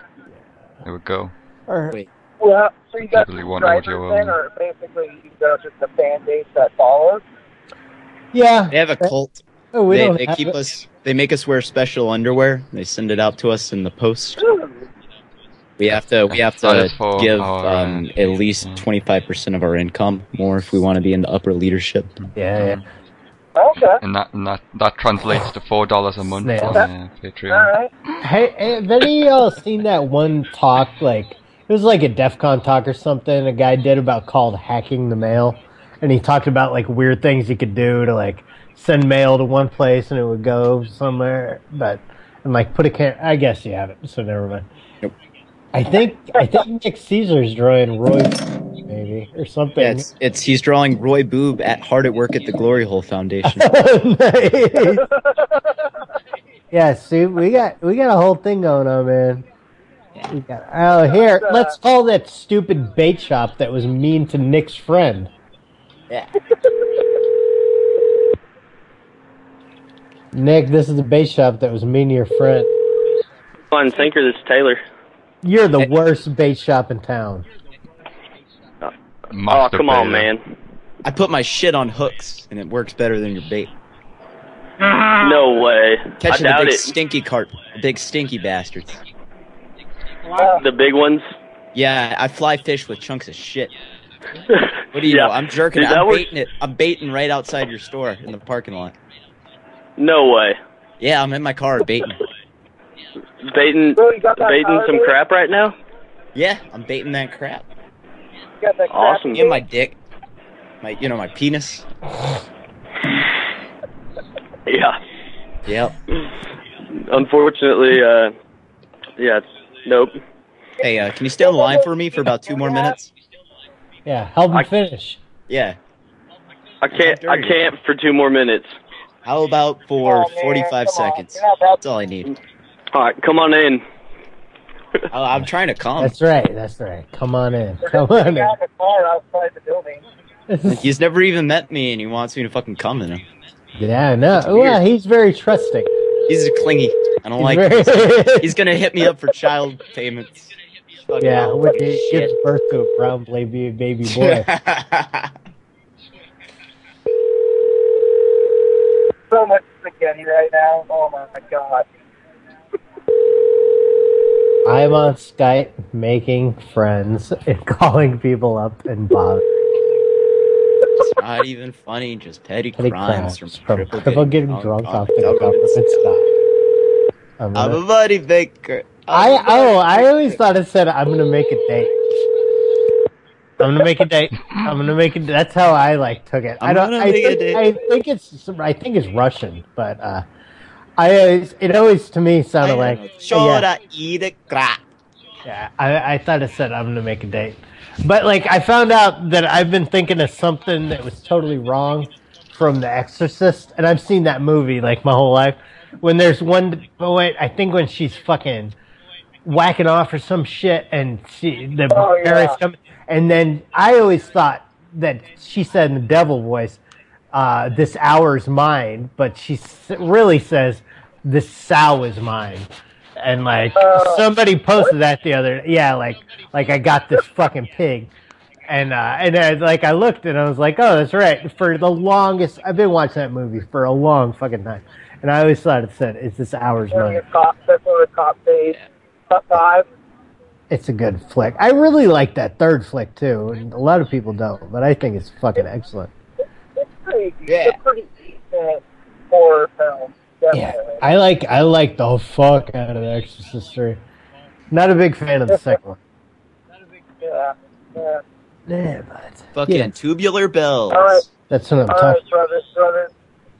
It would go. Wait. Well, so you got People who subscribers audio then, only. or basically you got just a fan base that follows? Yeah. They have a cult. Oh, we they don't they have keep it. us. They make us wear special underwear. They send it out to us in the post. We have to. We have to give our, um, at least twenty five percent of our income more if we want to be in the upper leadership. Yeah. yeah. Okay. And that and that that translates to four dollars a month Snail. on uh, Patreon. Hey, hey, have any of y'all seen that one talk? Like it was like a DEF CON talk or something. A guy did about called hacking the mail, and he talked about like weird things you could do to like send mail to one place and it would go somewhere, but and like put a cam. I guess you have it, so never mind. I think I think Nick Caesar's drawing Roy, maybe or something. Yeah, it's, it's he's drawing Roy Boob at hard at work at the Glory Hole Foundation. [laughs] Oh, yeah, see, we got we got a whole thing going on, man. We got, oh, here, let's call that stupid bait shop that was mean to Nick's friend. Yeah. Nick, this is the bait shop that was mean to your friend. On Sinker, this is Taylor. You're the worst bait shop in town. Oh, come on, man. I put my shit on hooks and it works better than your bait. No way. Catching I the big it. stinky carp, big stinky bastards. The big ones. Yeah, I fly fish with chunks of shit. [laughs] What do you Yeah. know? I'm jerking. Dude, it. I'm was- baiting it. I'm baiting right outside your store in the parking lot. No way. Yeah, I'm in my car baiting. Baiting, baiting some crap right now. Yeah, I'm baiting that crap. got that Awesome. In my dick, my you know my penis. [laughs] Yeah. Yep. Unfortunately, uh, yeah, it's, nope. Hey, uh, can you stay on the line for me for about two more minutes? Yeah, help him finish. Yeah. I can't. I can't for two more minutes. How about for 45 seconds? That's all I need. All right, come on in. I- [laughs] oh, I'm trying to come. That's right, that's right. Come on in. [laughs] Come on in. Got the car outside the building. He's never even met me, and he wants me to fucking come in him. Yeah, no. Well, he's very trusting. He's clingy. I don't He's like. very- He's, [laughs] he's gonna hit me up for child payments. Fucking Yeah, hell, when fucking he shit. gives birth to a brown baby baby boy. so much spaghetti right now. Oh my god. I'm on Skype making friends and [laughs] calling people up and bothering. It's not even funny, just petty, Petty crimes, crimes from from cripple cripple getting getting drunk on off the government government stuff. I'm I'm gonna- a money maker. I oh I always thought it said I'm gonna make a date. I'm gonna make a date. I'm gonna make it. That's how I like took it. I I'm don't. gonna I make a think, date. I think it's. I think it's Russian, but uh, I always. It always to me sounded like. Should yeah, I eat a crap? yeah. I, I thought it said I'm gonna make a date, but like I found out that I've been thinking of something that was totally wrong from The Exorcist, and I've seen that movie like my whole life. When there's one, oh wait, I think when she's fucking whacking off or some shit, and she the Oh, yeah. parents come, and then I always thought that she said in the devil voice, uh, "This hour's mine," but she really says, "This sow is mine." And like Uh, somebody posted that the other, yeah, like like I got this fucking pig, and uh, and I, like I looked and I was like, oh, that's right. For the longest, I've been watching that movie for a long fucking time, and I always thought it said, it's this hour's One mine?" cop, that's one of the cop days. Top five. It's a good flick. I really like that third flick too, and a lot of people don't, but I think it's fucking excellent. It's pretty, it's a pretty decent horror film. Definitely. I like I like the fuck out of the Exorcist three. Not a big fan of the second one. Yeah. Yeah. Yeah, but Fucking Yeah. tubular bells. All right. that's what I'm All talking. right, brothers, brothers.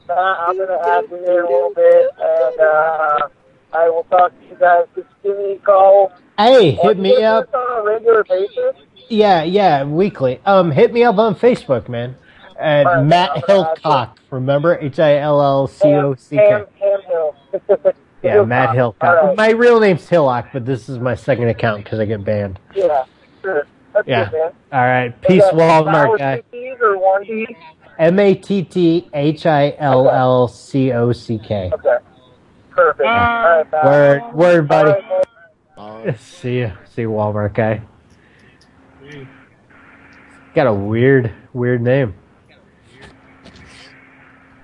Uh, I'm gonna add you here a little bit, and uh, I will talk to you guys. Just give me a call. Hey, hit me up. on a regular basis. Yeah, yeah, weekly. Um, hit me up on Facebook, man. At Alright, I'm Matt gonna Hillcock. Remember H I L L C O C K. Ham, Ham Hill. [laughs] Yeah, Matt Hillcock. Hillcock. Alright. My real name's Hillock, but this is my second account because I get banned. Yeah, sure. That's Yeah. good, man. All right, Is peace, that Walmart guy. with D's or one D? M A T T H I L L C O C K. Okay. Perfect. All right, pal. Word, word, buddy. All right, man. [laughs] See you, see you, Walmart guy. Got a weird, weird name.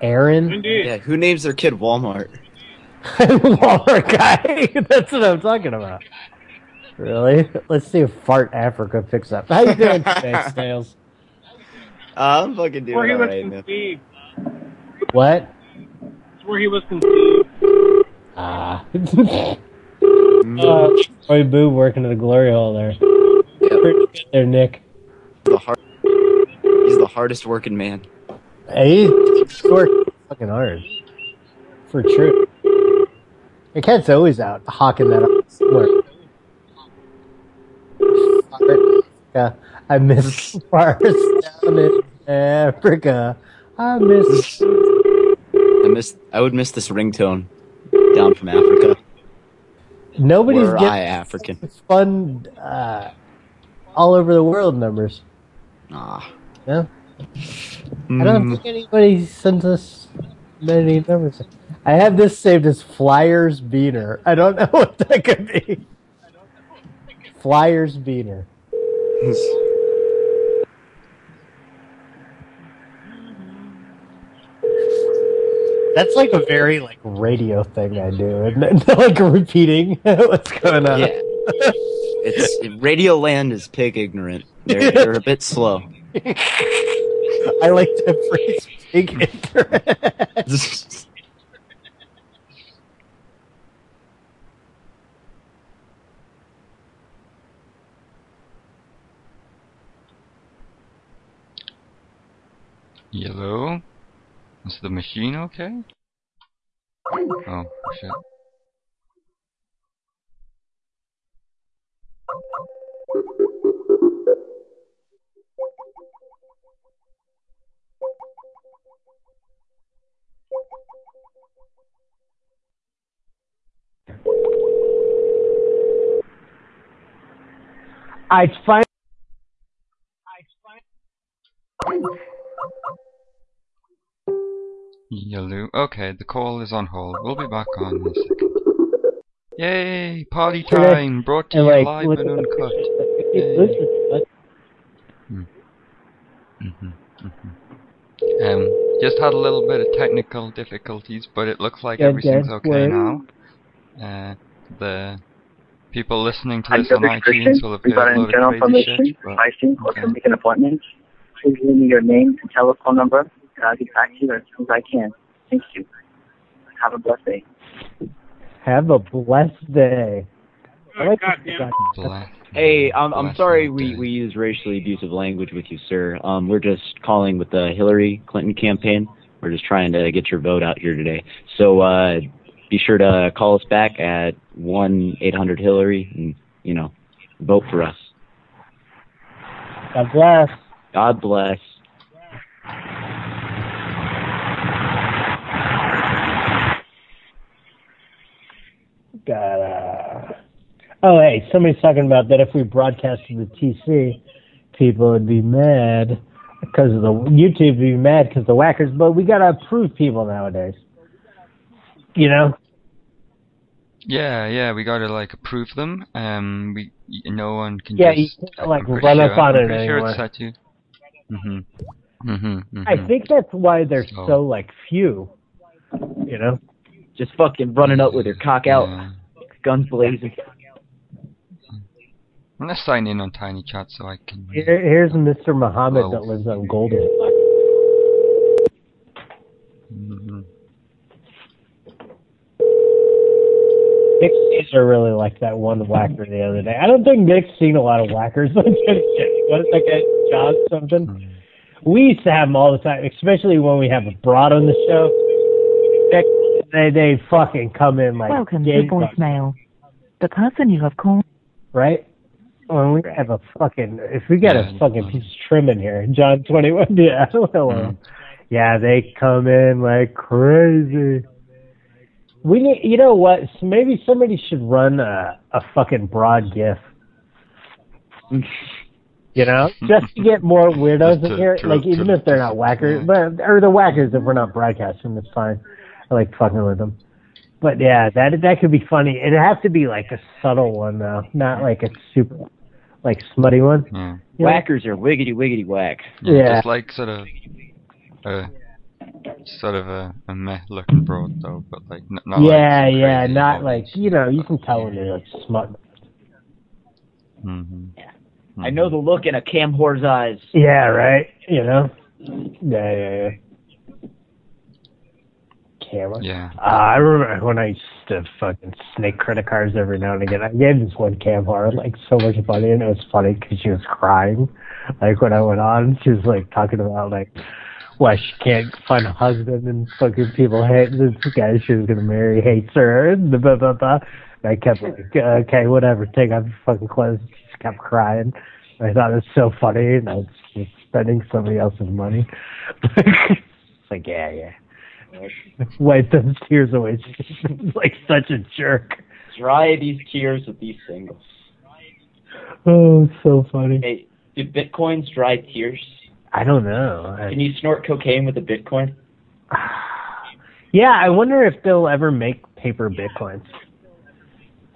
Aaron Yeah, who names their kid Walmart? [laughs] Walmart guy. [laughs] That's what I'm talking about. Really? Let's see if Fart Africa picks up. How you doing today, [laughs] Snails? Uh, I'm fucking doing Where he was alright, man. conceived. What? It's where he was conceived. Ah. uh, Boy Boo working at the glory hole there. Pretty good there, Nick. The hard, he's the hardest working man. Hey, working fucking hard. For true. The cat's always out hawking that up somewhere. Africa. I miss bars down in Africa. I miss. I miss. I would miss this ringtone down from Africa. Nobody's Were getting I African? fun uh, all over the world numbers. Ah. Yeah. I don't Mm. think anybody sends us many numbers. I have this saved as Flyers Beaner. I don't [laughs] know what that could be. Flyers Beaner. That's like a very like radio thing I do, and [laughs] like repeating [laughs] what's going on. Yeah. It's Radio Land is pig ignorant. They're, they're a bit slow. [laughs] I like to phrase pig ignorant. [laughs] Yellow? Is the machine okay? Oh, shit. I find Yellow. Okay, the call is on hold. We'll be back on in a second. Yay! Party time! Brought to you like, live and uncut. Listen. Mm-hmm, mm-hmm. Um, just had a little bit of technical difficulties, but it looks like everything's okay now. Uh, the people listening to I'm this on Dr. iTunes Christian. will have We got heard a an load internal of crazy information. shit. But, Pricing, or to make an appointment. Please leave me your name and telephone number, and I'll get back to you as soon as I can. Thank you. Have a blessed day. Have a blessed day. I like this Hey, I'm I'm sorry we we use racially abusive language with you, sir. Um, we're just calling with the Hillary Clinton campaign. We're just trying to get your vote out here today. So uh, be sure to call us back at one eight hundred Hillary and you know vote for us. God bless. God bless. Got uh Oh hey, somebody's talking about that if we broadcasted the TC, people would be mad because of the YouTube would be mad because the whackers. But we gotta approve people nowadays. You know? Yeah, yeah, we gotta like approve them. Um, we no one can Yeah, you just can't, like, I'm pretty run up on I'm it pretty sure anymore. it's set to. Mhm. Mhm. mhm. I think that's why they're So- so like few. You know? Just fucking running up with your cock out, guns blazing. I'm gonna sign in on Tinychat so I can. Here, here's Mr. Muhammad Whoa. that lives on Golden. Mhm. Nick Caesar really liked that one whacker the other day. I don't think Nick's seen a lot of whackers. [laughs] what is that guy, John something? Mm-hmm. We used to have them all the time, especially when we have a broad on the show. Nick, They they fucking come in like Welcome to voicemail. The person you have called. right? When we have a fucking, if we got a mm-hmm. fucking piece of trim in here, John twenty one, [laughs] yeah, [laughs] hello. Mm-hmm. Yeah, they come in like crazy. We need, you know what? Maybe somebody should run a a fucking broad GIF. You know, just to get more [laughs] weirdos in here. to- Like to- even if they're not whackers, but or the whackers if we're not broadcasting, it's fine. I like fucking with them. But yeah, that that could be funny. It'd have to be like a subtle one though, not like a super like smutty one. Yeah. You know? Whackers are wiggity wiggity whack. Yeah, Yeah. Just like sort of, uh, sort of a, a meh looking broad though, but like n- not yeah, some yeah, not one. like you know, you can tell when they're like smut. Mhm. Yeah. I know the look in a cam whore's eyes. Yeah, right. You know. Yeah, yeah, yeah. Camera. Yeah. Uh, I remember when I used to fucking snake credit cards every now and again. I gave this one cam whore like so much money, and it was funny because she was crying. Like when I went on, she was like talking about like why she can't find a husband and fucking people hate this guy she was gonna marry hates her and blah blah blah. And I kept like, uh, okay, whatever, take off your fucking clothes. She just kept crying. I thought it was so funny, and I was just spending somebody else's money. it's [laughs] like, yeah, yeah. [laughs] Wipe those tears away. She's [laughs] like such a jerk. Dry these tears with these singles. Oh, so funny. Hey, do bitcoins dry tears? I don't know. Can you snort cocaine with a bitcoin? [sighs] yeah, I wonder if they'll ever make paper bitcoins.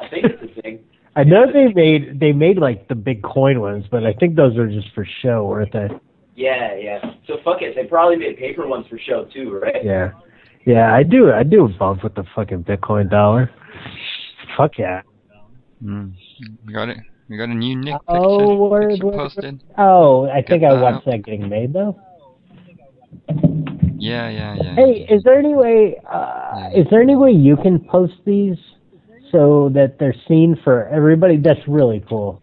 I think it's a [laughs] thing. I know they made they made like the big coin ones, but I think those are just for show, weren't they? Yeah, yeah. So fuck it. They probably made paper ones for show too, right? Yeah, yeah. I do. I do a bump with the fucking Bitcoin dollar. Fuck yeah. Mm. Got it. We got a new Nick picture Oh, word, that word, posted. Oh, I think Get I watched out. that getting made though. Yeah, yeah, yeah. Hey, is there any way? Uh, is there any way you can post these so that they're seen for everybody? That's really cool.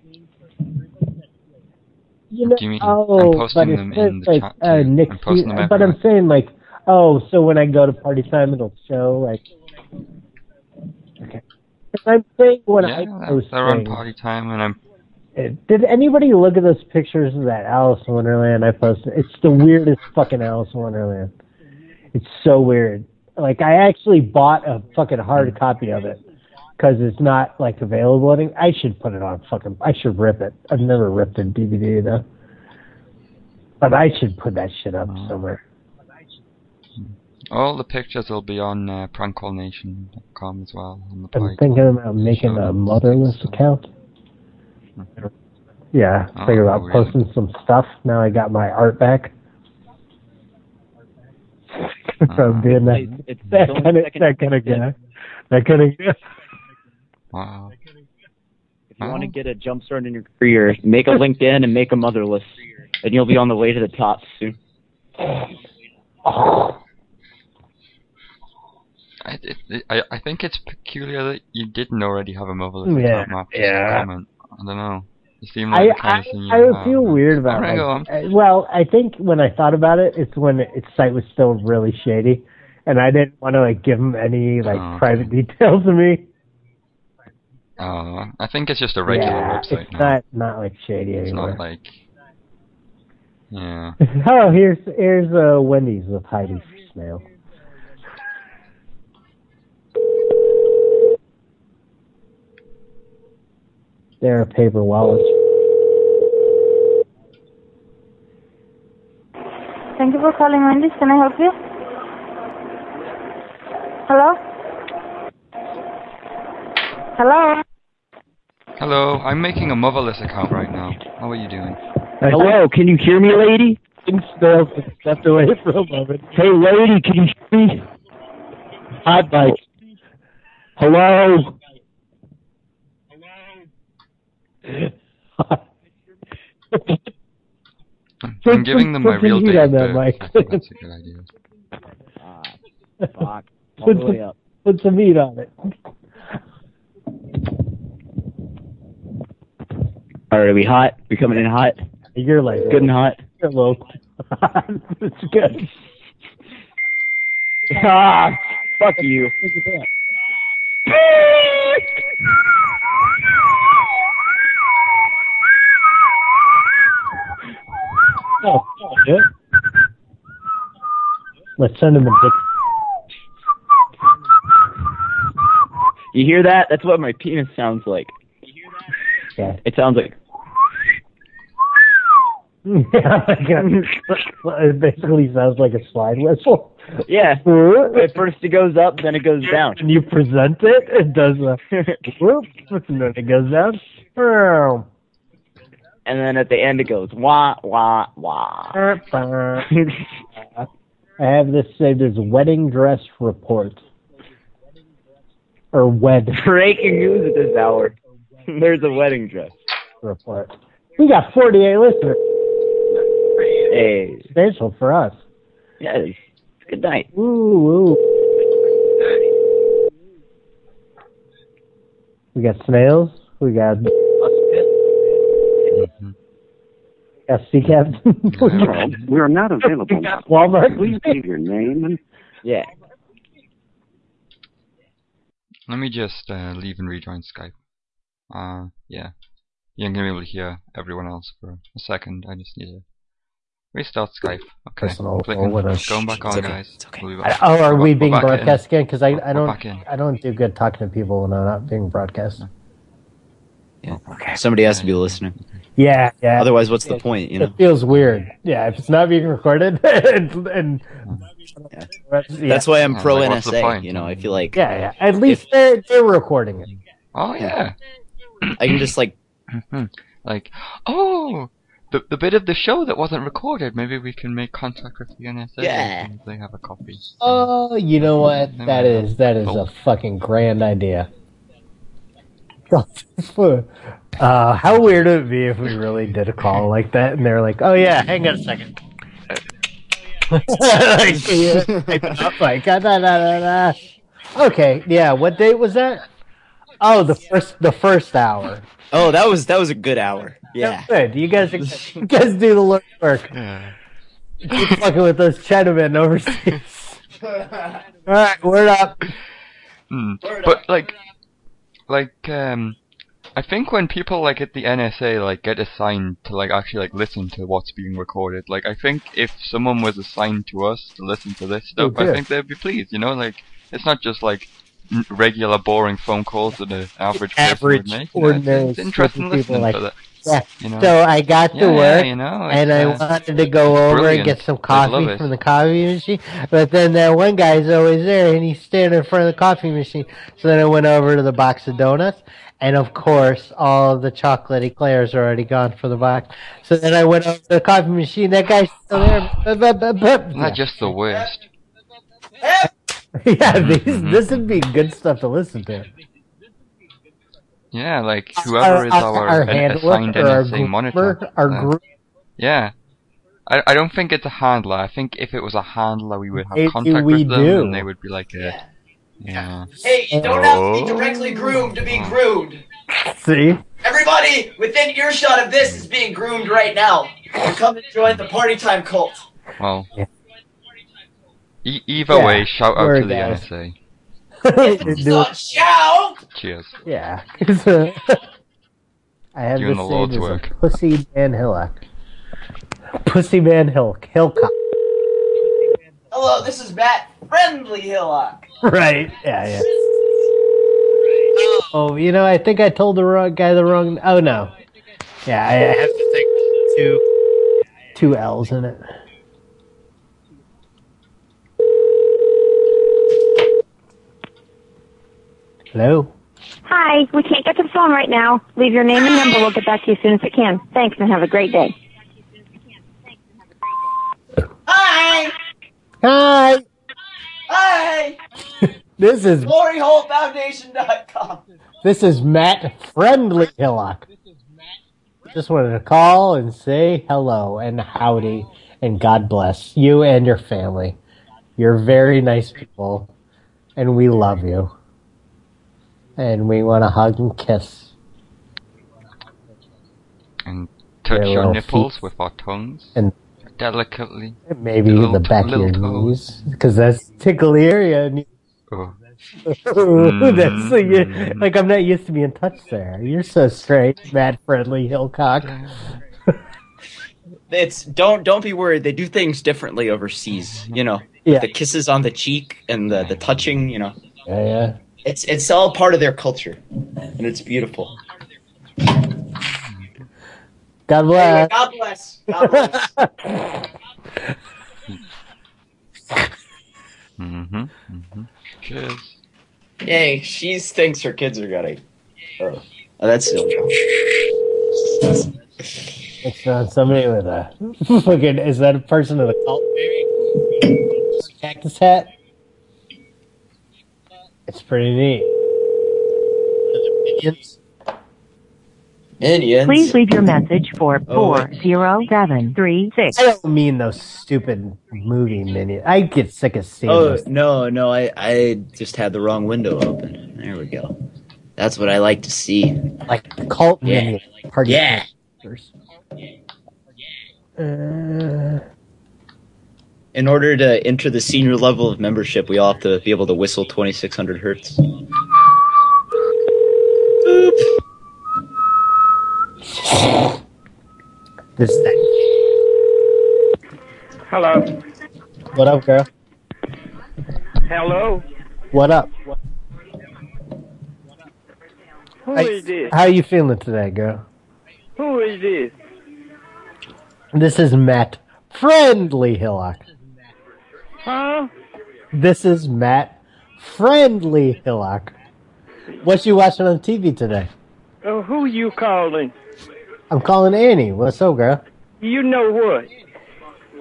You know, you oh, I'm posting but it them in the like, chat uh. Nick, I'm but I'm saying like, oh, so when I go to party time, it'll show like. Okay. I'm saying when yeah, I post they're on things, party time, and I'm uh, Did anybody look at those pictures of that Alice in Wonderland I posted? It's the weirdest fucking Alice in Wonderland. It's so weird. Like I actually bought a fucking hard copy of it because it's not like available. I should put it on fucking. I should rip it. I've never ripped a DVD though, but I should put that shit up somewhere. All the pictures will be on uh, prankcallnation.com as well on the I'm page. thinking about making a motherless account. Yeah, Oh, thinking about really? posting some stuff. Now I got my art back. [laughs] from being that it's [laughs] that kind of that kind of guy. That kind of guy. Wow. If you want to get a jump start in your career, make a LinkedIn and make a motherless, and you'll be on the way to the top soon. I, [sighs] it, it, I, I think it's peculiar that you didn't already have a motherless Yeah, map. yeah. Comment. I don't know. It seemed I like I, you I would feel weird about Alright, it. Uh, Well, I think when I thought about it, it's when its site was still really shady, and I didn't want to like give him any like Oh, okay. private details of me. Oh, I think it's just a regular yeah, website it's now. not not like shady it's anymore. not like. Yeah. [laughs] oh, here's here's uh, Wendy's with Heidi Snail. There are paper wallets. Thank you for calling Wendy's. Can I help you? Hello? Hello? Hello, I'm making a motherless account right now. How are you doing? Hello, can you hear me, lady? Snail stepped away for a moment. Hey, lady, can you hear me? Hot bike. Hello? [laughs] I'm giving them my real heat date on of that birth. I think that's a good idea. Fuck. All Put the way some, up. put some heat on it. All right, are we hot? We coming in hot? You're like Good and hot. [laughs] You're low. [laughs] it's good. ah, fuck you. Oh, yeah. Let's send him a dick. You hear that? That's what my penis sounds like. Yeah. It sounds like. yeah, like a, it basically sounds like a slide whistle. Yeah. [laughs] At first it goes up, then it goes down. When you present it, it does a [laughs] whoop, and then it goes down. And then at the end it goes wah wah wah. [laughs] I have this saved as wedding dress report. Or wed [laughs] Breaking news at this hour. [laughs] There's a wedding dress. report. We got 48 listeners. Hey. Special for us. Yeah, good night. Ooh, ooh. We got snails. We got. Got sea captain. Hello, we are not [laughs] available now. Walmart. Please leave your name and Yeah. Let me just uh, leave and rejoin Skype. Uh, yeah. You're gonna be able to hear everyone else for a second. I just need to restart Skype. Okay. Personal Clicking. Going back on, It's okay, guys. We'll back. oh, are We're- we being back broadcast again? Because I, I don't. I don't do good talking to people when I'm not being broadcast. Yeah. Okay. Somebody has to be listening. Yeah, yeah. Otherwise, what's the point? You know. It feels weird. Yeah, if it's not being recorded [laughs] and, and yeah. That's why I'm pro like, NSA. You know, I feel like Yeah, yeah. At least they're they're recording it. Oh yeah. I can just like hmm. like, oh, the the bit of the show that wasn't recorded. Maybe we can make contact with the NSA. Yeah. if They have a copy. Oh, you know what? They That might have is that is a fucking grand idea. [laughs] Uh, how weird would it be if we really did a call like that and they're like, "Oh yeah, hang on a second. [laughs] like, yeah, up, like, ah, da, da, da, da. Okay, yeah. What date was that? Oh, the first the first hour. Oh, that was that was a good hour. Yeah. Good. You guys, you guys do the Lord's work. Yeah. Keep fucking with those Chinamen overseas. All right, word up. Hmm. But like, like um, I think when people like at the NSA like get assigned to like actually like listen to what's being recorded, like I think if someone was assigned to us to listen to this stuff, Oh, I think they'd be pleased. You know, like it's not just like n- regular boring phone calls that an average person Average, would make. Know, it's- it's interesting people listening like to that. Yeah. You know? So I got to Yeah, work, you know, and I uh, wanted to go over and get some coffee from the coffee machine. But then that one guy's always there, and he's standing in front of the coffee machine. So then I went over to the box of donuts, and of course, all of the chocolate eclairs are already gone for the box. So then I went over to the coffee machine. That guy's still there. [sighs] Not just the worst. [laughs] yeah, these, this would be good stuff to listen to. Yeah, like whoever is our, our assigned our NSA monitor. our uh, group. Yeah. I, I don't think it's a handler. I think if it was a handler, we would have contact with them, do. and they would be like, uh, yeah. Hey, you don't have to be Oh. directly groomed to be groomed. See? Everybody within earshot of this is being groomed right now. To come and join the party time cult. Well. E- either Yeah, way, shout out word to the guys. NSA. [laughs] Do it. Ciao! Cheers. Yeah. 'cause, [laughs] I have Doing this the Lord's as a work. Pussy Man Hillock. Pussy Man Hill Hillcock. Hello, this is Matt Friendly Hillock. Right. Yeah, yeah. Oh, you know, I think I told the wrong guy the wrong. Oh no. Yeah, I I have to think two two L's in it. Hello. Hi, we can't get to the phone right now. Leave your name and number. We'll get back to you as soon as we can. Thanks and have a great day. Hi! Hi. Hi! This is GloryHoleFoundation.com. this is Matt Friendly Hillock. This is Matt. Just wanted to call and say hello and howdy and God bless you and your family. You're very nice people, and we love you. And we want to hug and kiss. And touch Their your nipples feet. with our tongues. And Delicately. maybe Little the back of your little knees, because that's tickle area. Oh. [laughs] that's like, you- mm. like I'm not used to being touched there. You're so straight, Matt Friendly Hillcock. [laughs] It's don't don't be worried. They do things differently overseas. You know, Yeah. the kisses on the cheek and the the touching. You know, Yeah, yeah. it's it's all part of their culture, and it's beautiful. God Anyway, bless. God bless. God bless. [laughs] Mm-hmm. Mm-hmm. Cheers. Yay, she thinks her kids are gonna. Oh, oh that's still. It's not somebody with a [laughs] fucking. Is that a person in the cult? Cactus hat. It's pretty neat. Minions. Minions. Please leave your message for Oh, four zero seven three six. I don't mean those stupid movie minions. I get sick of seeing Oh those. no, no, I I just had the wrong window open. There we go. That's what I like to see. Like cult Yeah. minions. Party Yeah. posters. Uh, In order to enter the senior level of membership, we all have to be able to whistle 2600 hertz. This Hello. What up, girl? Hello. What up? Who How- is this? How you feeling today, girl? Who is this? This is Matt Friendly Hillock. Huh? This is Matt Friendly Hillock. What you watching on TV today? Uh, who you calling? I'm calling Annie. What's up, girl? You know what?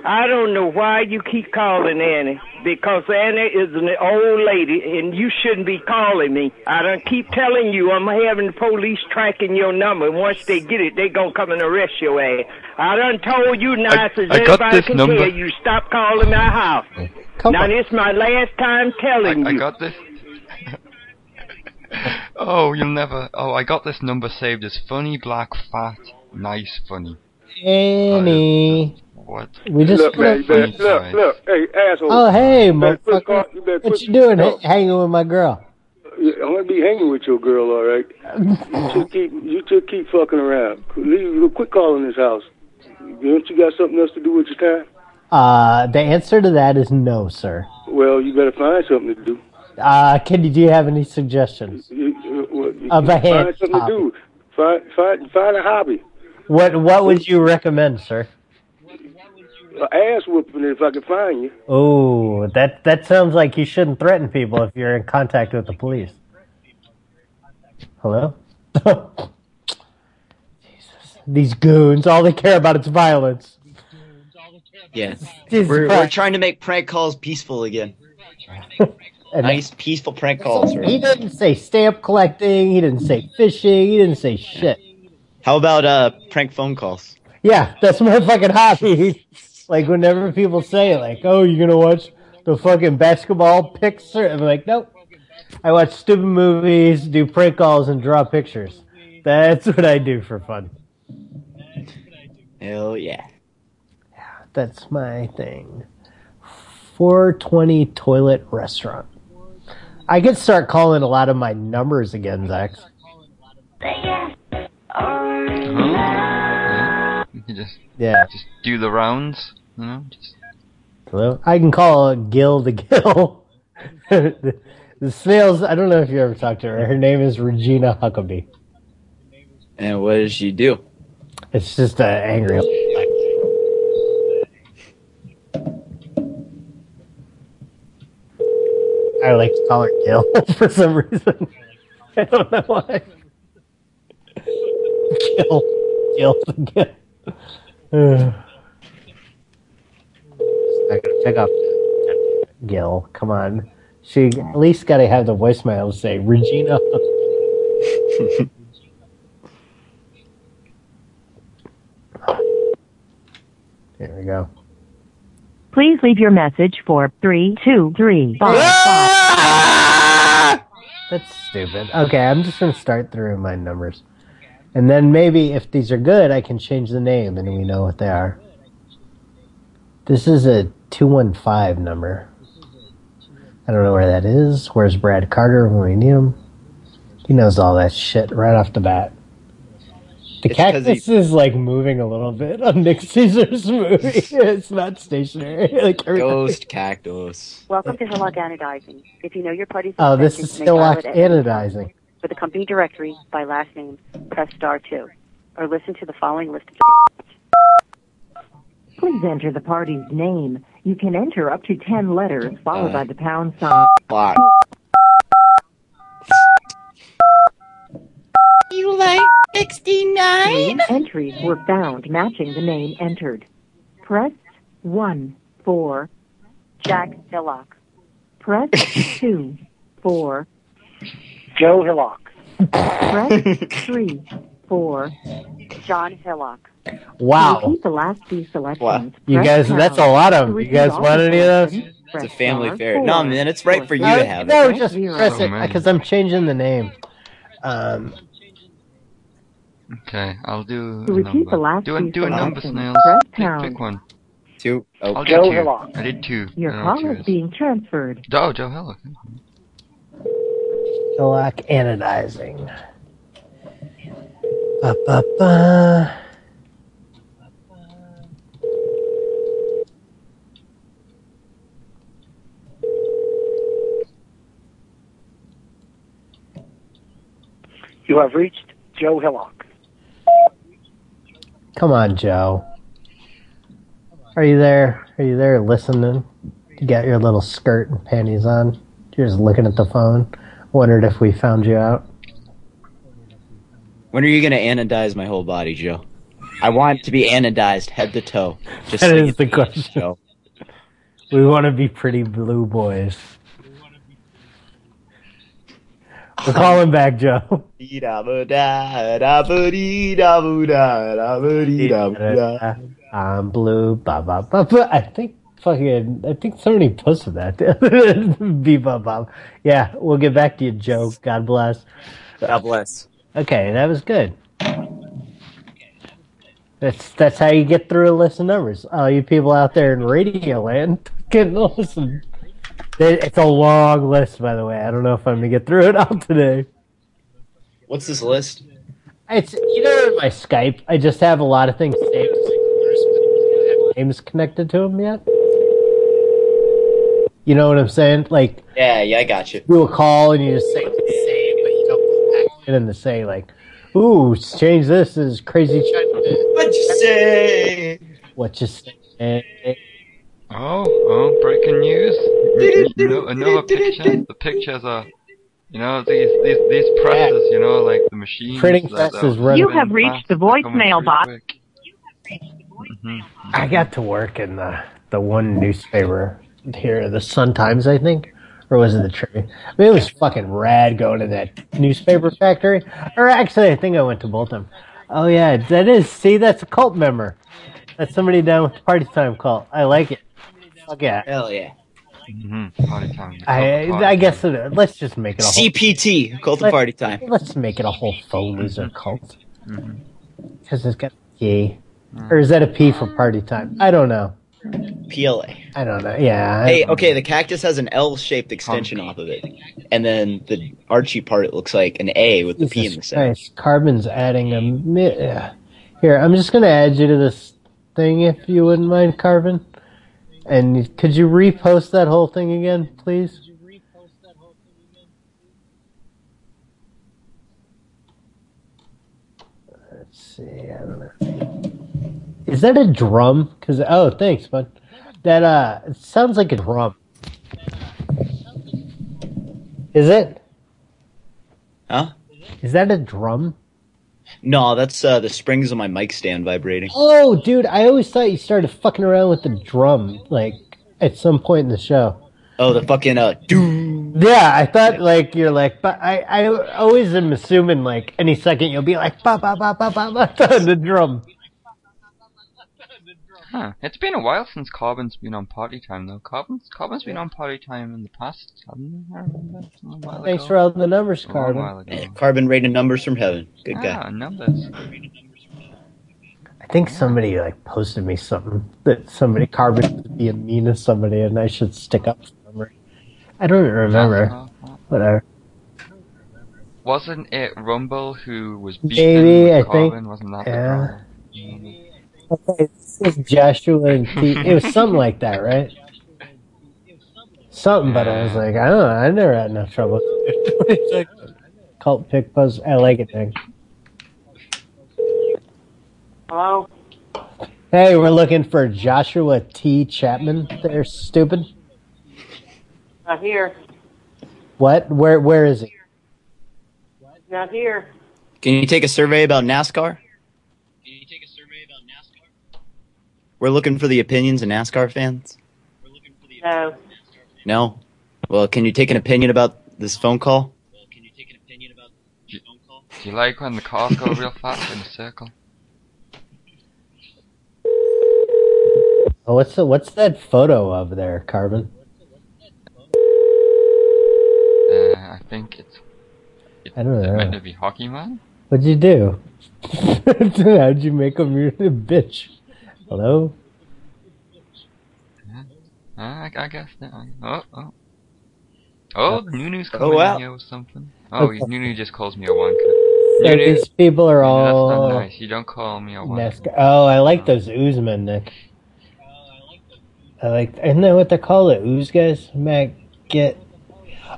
I don't know why you keep calling Annie. Because Annie is an old lady and you shouldn't be calling me. I don't keep telling you I'm having the police tracking your number. And once they get it, they gonna come and arrest your ass. I done told you nice as I got anybody this can number. tell you stop calling my house. now on. this my last time telling I you. I got this. [laughs] oh, you'll never. Oh, I got this number saved as funny, black, fat, nice, funny. Annie. What? We just look, man, you better, look, look, hey, asshole. Oh, hey, You better motherfucker. call- you What you doing? no. h- hanging with my girl? I'm gonna be hanging with your girl, all right. You just keep, you just keep fucking around. Leave, quit calling this house. Don't you got something else to do with your time? Uh, the answer to that is no, sir. Well, you better find something to do. Uh, Kenny, do you have any suggestions? You, you, well, you- Of a find something hobby. to do. Find, find, find a hobby. What What would you recommend, sir? An ass whooping if I can find you. Oh, that that sounds like you shouldn't threaten people if you're in contact with the police. Hello? [laughs] Jesus. These goons, all they care about is violence. Yeah. Jesus We're, we're trying to make prank calls peaceful again. [laughs] And nice, peaceful prank calls. He didn't say stamp collecting. He didn't say fishing. He didn't say shit. How about uh prank phone calls? Yeah, that's my fucking hobby. [laughs] like whenever people say like, "Oh, you're gonna watch the fucking basketball pics," I'm like, nope. I watch stupid movies, do prank calls, and draw pictures. That's what I do for fun. Hell yeah. That's my thing. 420 toilet restaurant. I could start calling a lot of my numbers again, Zach. You can just Yeah. just do the rounds, you know. Just Hello? I can call Gil the Gil. the, [laughs] the snails, I don't know if you ever talked to her. Her name is Regina Huckabee. And what does she do? It's just an angry. I like to call her Gil [laughs] for some reason. [laughs] I don't know why. Gil. Gil again. Gil. I gotta pick up Gil. Come on. She at least gotta have the voicemail say Regina. [laughs] Here we go. Please leave your message for three two three five five. [laughs] That's stupid. Okay, I'm just gonna start through my numbers. And then maybe if these are good, I can change the name and we know what they are. This is a 215 number. I don't know where that is. Where's Brad Carter when we need him? He knows all that shit right off the bat. The It's 'cause cactus he- is like moving a little bit on Nick Caesar's movie. [laughs] it's not stationary. [laughs] like everything. Ghost cactus. Welcome to Hillock Anodizing. If you know your party's Oh, this is you still like it at any time. anodizing. For the company directory, by last name, press star 2. Or listen to the following list of Please enter the party's name. You can enter up to ten letters followed by the pound sign. Block. You like 69? Entries were found matching the name entered. Press 1 for Jack Hillock. press 2 for Joe Hillock. press [laughs] 3 four. John Hillock. Wow. To repeat the last few selections. You guys, guess that's a lot of them. You guys want any of those? It's a family star fair. No, man, it's right for you to have no, it. just press Oh, it because I'm changing the name. Um, okay, I'll do To a repeat number. the last do a, do a number, selections, snails. press Pick, pound. pick one. Two. Oh, I'll Joe do two. Hillock. I did two. Your I call is is. being transferred. Oh, Joe Hillock. Hillock anodizing. Ba, ba, ba. You have reached Joe Hillock. Come on, Joe. Are you there? Are you there listening? You got your little skirt and panties on. You're just looking at the phone. Wondered if we found you out. When are you gonna anodize my whole body, Joe? I want to be anodized head to toe. Just That so is you the know, question. Joe. We want to be pretty blue boys. We're calling back, Joe. I'm blue. Ba ba ba ba. I think fucking. I think somebody posted that. Be ba ba. Yeah, we'll get back to you, Joe. God bless. God bless. Okay, that was good. That's that's how you get through a list of numbers. All you people out there in radio land [laughs] can listen. It- It's a long list, by the way. I don't know if I'm gonna get through it all today. What's this list? It's you know my Skype, I just have a lot of things saved. as folders, but I have names connected to them yet. You know what I'm saying? Like Yeah, yeah, I got you. you will call and you just say the same, but you don't go back in and to say like, "Ooh, change this is crazy." What'd you say? What you say? Oh, oh, breaking news. no, another [laughs] picture. The pictures are, you know, these these these presses, you know, like the machines. Printing that- presses that- You have reached the voicemail box. quick. Mhm. I got to work in the the one newspaper here, the Sun Times, I think, or was it the Tribune? I mean, it was fucking rad going to that newspaper factory. Or actually, I think I went to both of them. Oh yeah, that is. See, that's a cult member. That's somebody down with the party time cult. I like it. Fuck yeah. Hell yeah. Mm-hmm. Party time. I I guess it, let's just make it a whole, CPT, cult of party time. Let's make it a whole faux loser cult Mm-hmm. because it's got P, or is that a P for party time? I don't know. PLA. I don't know. Yeah. Hey, okay, the cactus has an L-shaped extension off of it, and then the Archie part it looks like an A with the P in the center. Christ, Carbon's adding a mi- yeah. Here, I'm just gonna add you to this thing if you wouldn't mind, Carbon. And could you repost that whole thing again, please? Let's see. I don't know. Is that a drum? Cause oh, thanks, bud. That uh, it sounds like a drum. Is it? Huh? Is that a drum? No, that's uh, the springs on my mic stand vibrating. Oh, dude, I always thought you started fucking around with the drum, like, at some point in the show. Oh, the fucking uh, doo. Yeah, I thought, like, you're like, but I, I always am assuming, like, any second you'll be like, ba ba ba ba ba ba, on [laughs] the drum. Huh. It's been a while since Carbon's been on party time though. Carbon's Carbon's been on party time in the past, hasn't he? I remember. A while Thanks ago. for all the numbers, A long while Carbon. ago. Carbon rated numbers from heaven. Good guy. Ah, numbers. I think somebody, like, posted me something that somebody, Carbon was being mean to somebody and I should stick up for them. I don't remember. Whatever. Wasn't it Rumble who was Maybe, beefing I think. Carbon? Wasn't that Yeah. the drama? Okay, this is Joshua and T. It was something like that, right? Something, but I was like, I don't know. I never had enough trouble. [laughs] Cult pick buzz. I like it, thing. Hello? Hey, we're looking for Joshua T. Chapman. They're stupid. Not here. What? Where? Where is he? Not here. Can you take a survey about NASCAR? We're looking for the opinions of NASCAR fans. No. No. Well, can you take an opinion about this phone call? Do you like when the cars go real fast in a circle? Oh, what's the, what's that photo of there, Carbon? Uh, I think it's I don't know. it meant to be Hockey Man. What'd you do? [laughs] How'd you make him your [laughs] bitch? Hello? I, I guess that. Oh, oh. Oh, Nunu's Oh, coming wow. in here with something. Oh, Okay. Nunu just calls me a wanker. So Nunu, these people are Nunu, that's not nice. You don't call me a wanker. Oh, I like those Oozmen, Nick. I like. Isn't that what they call it? Ooze guys? Mac, get.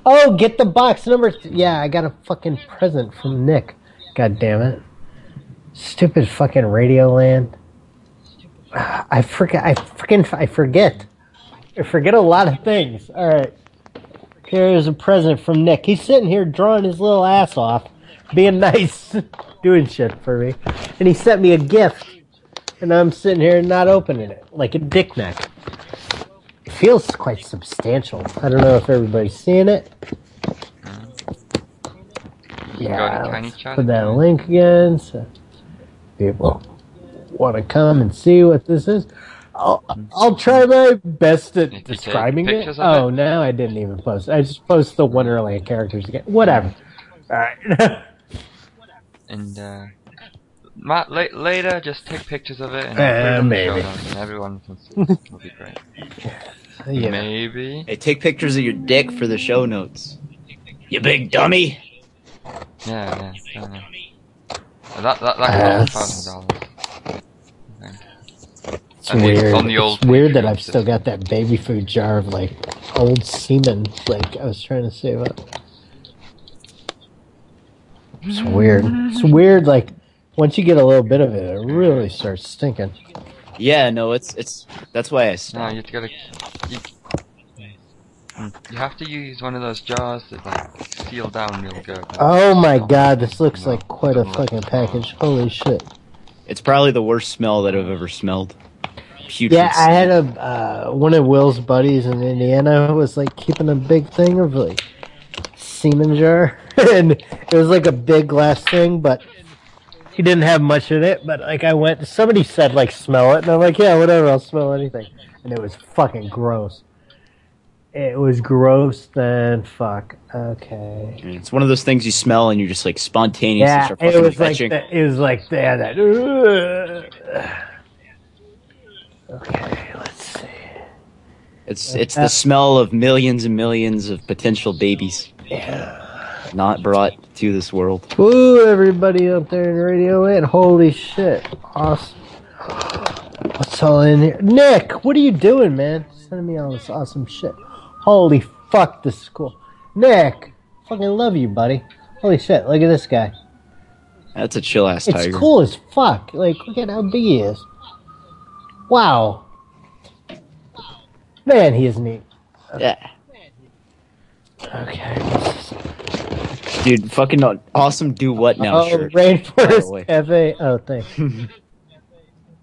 Oh, get the box number. Th- yeah, I got a fucking present from Nick. God damn it. Stupid fucking Radio Land. [sighs] I forget. I freaking. I forget. I forget a lot of things. All right. Here's a present from Nick. He's sitting here drawing his little ass off, being [laughs] nice, doing shit for me. And he sent me a gift. And I'm sitting here not opening it, like a dick neck. It feels quite substantial. I don't know if everybody's seeing it. Yeah, got a tiny let's put that link again so people want to come and see what this is. I'll, I'll try my best at describing it. pictures of Oh, no, I didn't even post. I just post the Wonderland characters again. Whatever. All right. [laughs] And uh, Matt, la- later, just take pictures of it and Uh, put it in the maybe. and everyone can see. [laughs] it. It'll be great. Yeah. Maybe. Hey, take pictures of your dick for the show notes. You big dummy. Yeah, yeah. yeah. That that that Uh, costs thousand dollars. It's And weird. on the old it's weird that I've still got that baby food jar of like old semen. Like I was trying to save up. It's weird. It's weird. Like once you get a little bit of it, it really starts stinking. Yeah, no, it's it's that's why I No, you gotta. You, you have to use one of those jars that like seal down real good. Oh my god, this looks like quite a fucking package. Holy shit. It's probably the worst smell that I've ever smelled. Putrid. Yeah, I had a uh, one of Will's buddies in Indiana was like keeping a big thing of like semen jar, [laughs] and it was like a big glass thing, but he didn't have much in it. But like I went, somebody said like smell it, and I'm like, yeah, whatever, I'll smell anything, and it was fucking gross. It was gross then fuck. Okay. It's one of those things you smell and you're just like spontaneously Yeah, start it was like that, it was like that. that okay, let's see. It's it's the smell of millions and millions of potential babies. Not brought to this world. Woo, everybody up there in radio land. Holy shit. Awesome. What's all in here? Nick, what are you doing, man? Sending me all this awesome shit. Holy fuck, this is cool. Nick, fucking love you, buddy. Holy shit, look at this guy. That's a chill ass tiger. It's cool as fuck. Like, look at how big he is. Wow. Man, he is neat. Yeah. Okay. Dude, fucking awesome do what now oh, shirt. By. Rainforest Cafe. Oh, thanks. [laughs]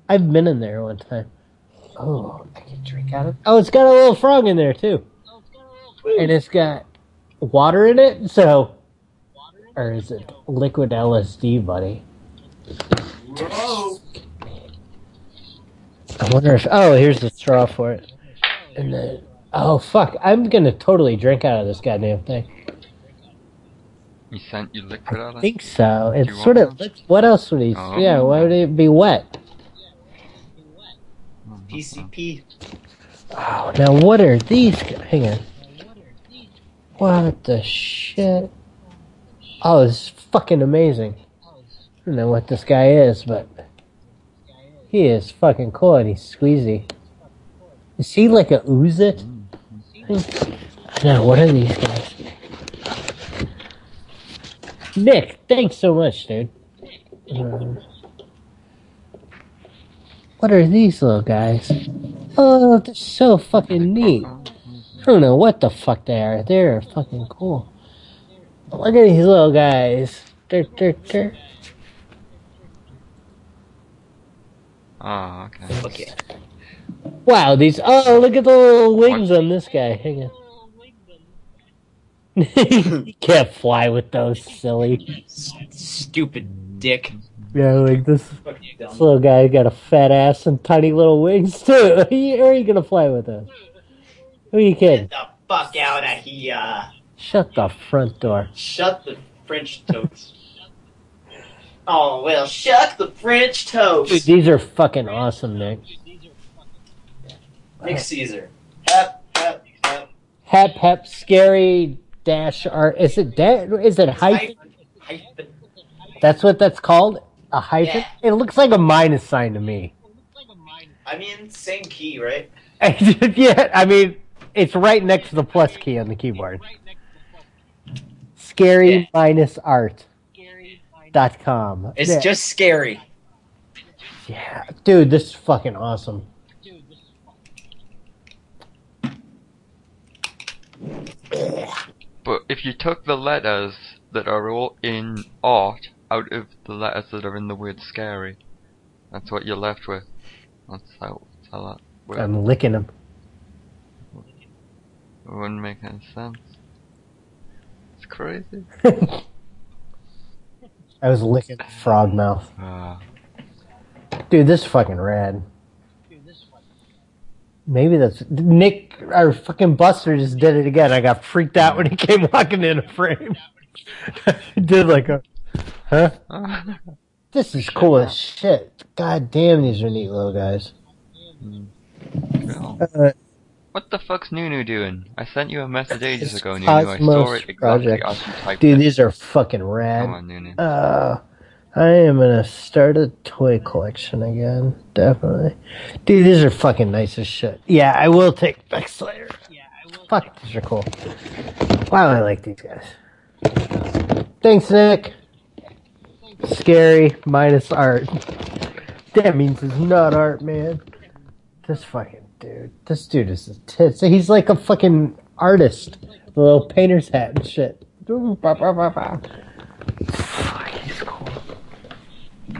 I've been in there one time. Oh, I can drink out of Oh, it's got a little frog in there, too. And it's got water in it, so. Or is it liquid LSD, buddy? I wonder if. Oh, here's the straw for it. And then. Oh, fuck. I'm gonna totally drink out of this goddamn thing. He sent you liquid out I think so. Do It's sort want of. What else would he? Oh. Yeah, why would it be wet? PCP. Oh, now what are these? Hang on. What the shit? Oh, this is fucking amazing. I don't know what this guy is, but he is fucking cool and he's squeezy. Is he like a ooze it? I know. What are these guys? Nick, thanks so much, dude. Um, what are these little guys? Oh, they're so fucking neat. I don't know what the fuck they are. They're fucking cool. Look at these little guys. Oh, okay. Okay. Wow, these. Oh, look at the little wings on this guy. Hang on. [laughs] you can't fly with those, silly. Stupid dick. Yeah, like this, this little guy got a fat ass and tiny little wings [laughs] too. How are you gonna fly with us? Who are you kidding? the fuck out of here. Shut the front door. Shut the French toast. Oh, well, shuck the French toast. Dude, these are fucking awesome, Nick. Nick Caesar. Hep, hep, hep. Hep hep scary dash art. Is it da- Is it hyphen? Hyphen. That's what that's called. A hyphen. It looks like a minus sign to me. I mean, same key, right? [laughs] yeah, I mean, it's right next to the plus key on the keyboard. Scary minus art. Dot com. It's Yeah. just scary. Yeah, dude, this is fucking awesome. But if you took the letters that are all in art out of the letters that are in the word scary, that's what you're left with. That's how, that's how that works. I'm licking them. It wouldn't make any sense. It's crazy. [laughs] I was licking frog mouth. Ah. Dude, this is fucking rad. Maybe that's Nick. Our fucking Buster just did it again. I got freaked out when he came walking in a frame. he [laughs] did like a, huh? [laughs] This is cool as shit. God damn, these are neat little guys. Cool. Uh, What the fuck's Nunu doing? I sent you a message ages ago, Nunu. I saw it exactly Project. as you typed Dude, it. these are fucking rad. Come on, Nunu. Uh, I am gonna start a toy collection again. Definitely. Dude, these are fucking nice as shit. Yeah, I will take Beck Slayer. Fuck, these are cool. Wow, I like these guys. Thanks, Nick. Scary minus art. That means it's not art, man. This fucking dude. This dude is a tits. He's like a fucking artist. The little painter's hat and shit.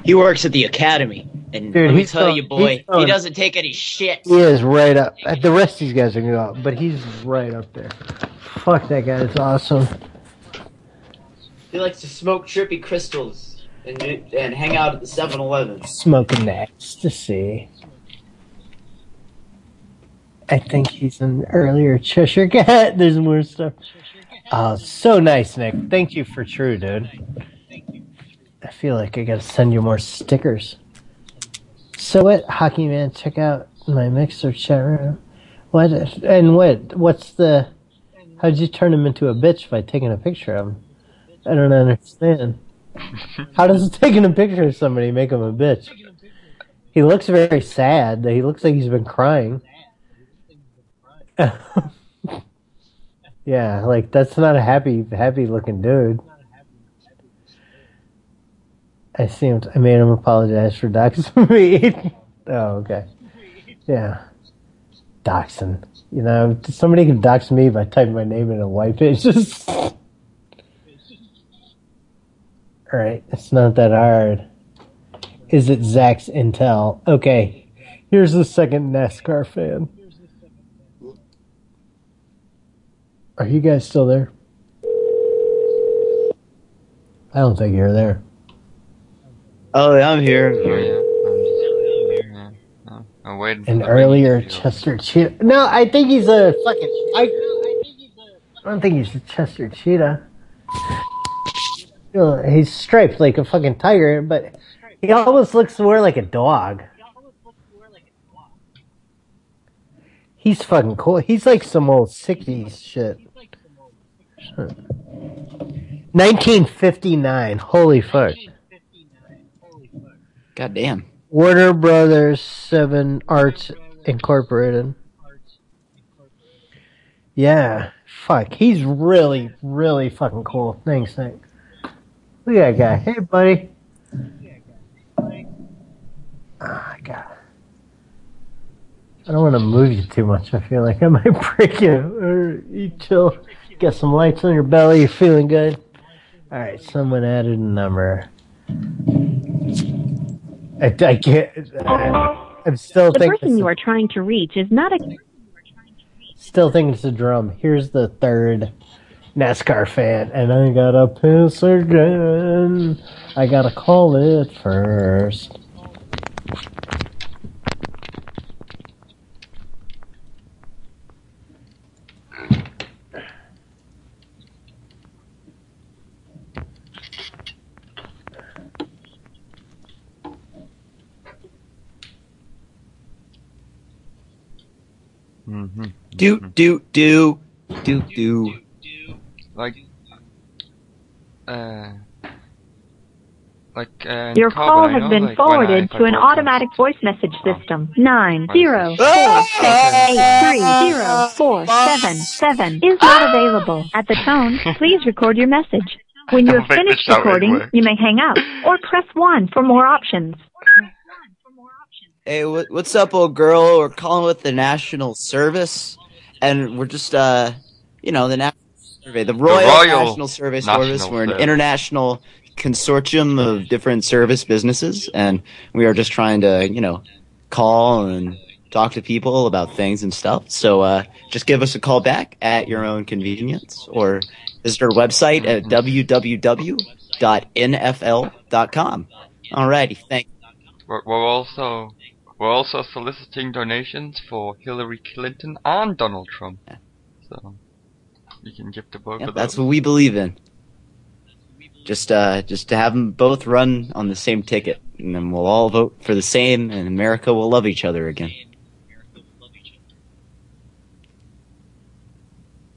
He works at the academy. And Dude, let me he's tell going- you, boy, he's he doesn't take any shit. He is right up. uh, The rest of these guys are gonna go up, but he's right up there. Fuck that guy. It's awesome. He likes to smoke trippy crystals and and hang out at the 7-Eleven. Smoking the ecstasy. I think he's an earlier Cheshire Cat. [laughs] There's more stuff. Oh, so nice, Nick. Thank you for true, dude. I feel like I gotta send you more stickers. So what, Hockey Man? Check out my Mixlr chat room. What and what? What's the? How'd you turn him into a bitch by taking a picture of him? I don't understand. How does [laughs] taking a picture of somebody make him a bitch? He looks very sad. He looks like he's been crying. [laughs] yeah, like that's not a happy, happy looking dude. I seemed I made him apologize for doxing [laughs] me. oh, okay. Yeah. Doxing. You know, somebody can dox me by typing my name in a white page. Just [laughs] Alright, it's not that hard. Is it Zach's Intel? Okay. Here's the second NASCAR fan. Are you guys still there? I don't think you're there. Oh, yeah, I'm here. Oh, yeah. I'm just here, yeah. I'm waiting for An the earlier Chester Cheetah. No, I think he's a fucking. I, I don't think he's a Chester Cheetah. He's striped like a fucking tiger, but he almost looks more like a dog. He's fucking cool. He's like some old 60s shit. 1959. Holy fuck. God damn. Warner Brothers 7 Arts Incorporated. Yeah. Fuck. He's really, really fucking cool. Thanks, Nick. Look at that guy. Hey, buddy. Ah, God. I don't want to move you too much. I feel like I might [laughs] break you. Or you chill. Get some lights on your belly. You're feeling good. All right. Someone added a number. I, I can't. I, I'm still The thinking. person you are trying to reach is not a. Still thinking it's a drum. Here's the third NASCAR fan, and I gotta piss again. I gotta call it first. Mm-hmm. Do, do, do, do, do. Like, uh, like, uh, Your Carbon, call has know, been like, forwarded I- to an work on- automatic voice message system. Nine zero four six eight three zero four seven seven is not available. At the tone, please record your message. When you don't have finished recording, works. you may hang up or press one for more options. Hey, what's up, old girl? We're calling with the National Service, and we're just, uh, you know, the National Survey, the Royal, Royal National Survey National Service. We're an Service. international consortium of different service businesses, and we are just trying to, you know, call and talk to people about things and stuff. So, uh, just give us a call back at your own convenience, or visit our website at www.nfl.com. Alrighty, thank We're, we're also we're also soliciting donations for Hillary Clinton and Donald Trump. So you can give to both Yep, of that's what we believe in. Just, uh, just to have them both run on the same ticket, and then we'll all vote for the same, and America will love each other again.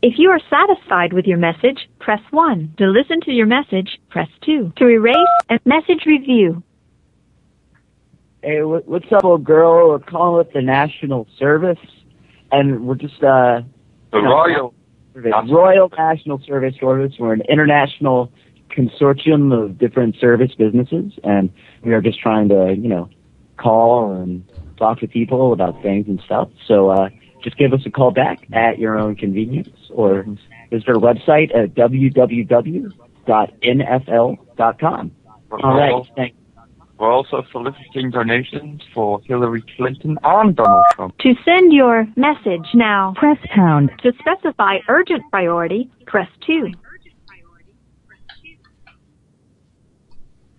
If you are satisfied with your message, press 1. To listen to your message, press 2. To erase a message review. Hey, what's up, old girl? We're calling with the National Service, and we're just uh, The you know, Royal Service, Royal National Service Service. We're an international consortium of different service businesses, and we are just trying to, you know, call and talk to people about things and stuff. So uh, just give us a call back at your own convenience, or visit our website at www.nfl.com. All right, thanks. We're also soliciting donations for Hillary Clinton and Donald Trump. To send your message now, press pound. To specify urgent priority, press 2.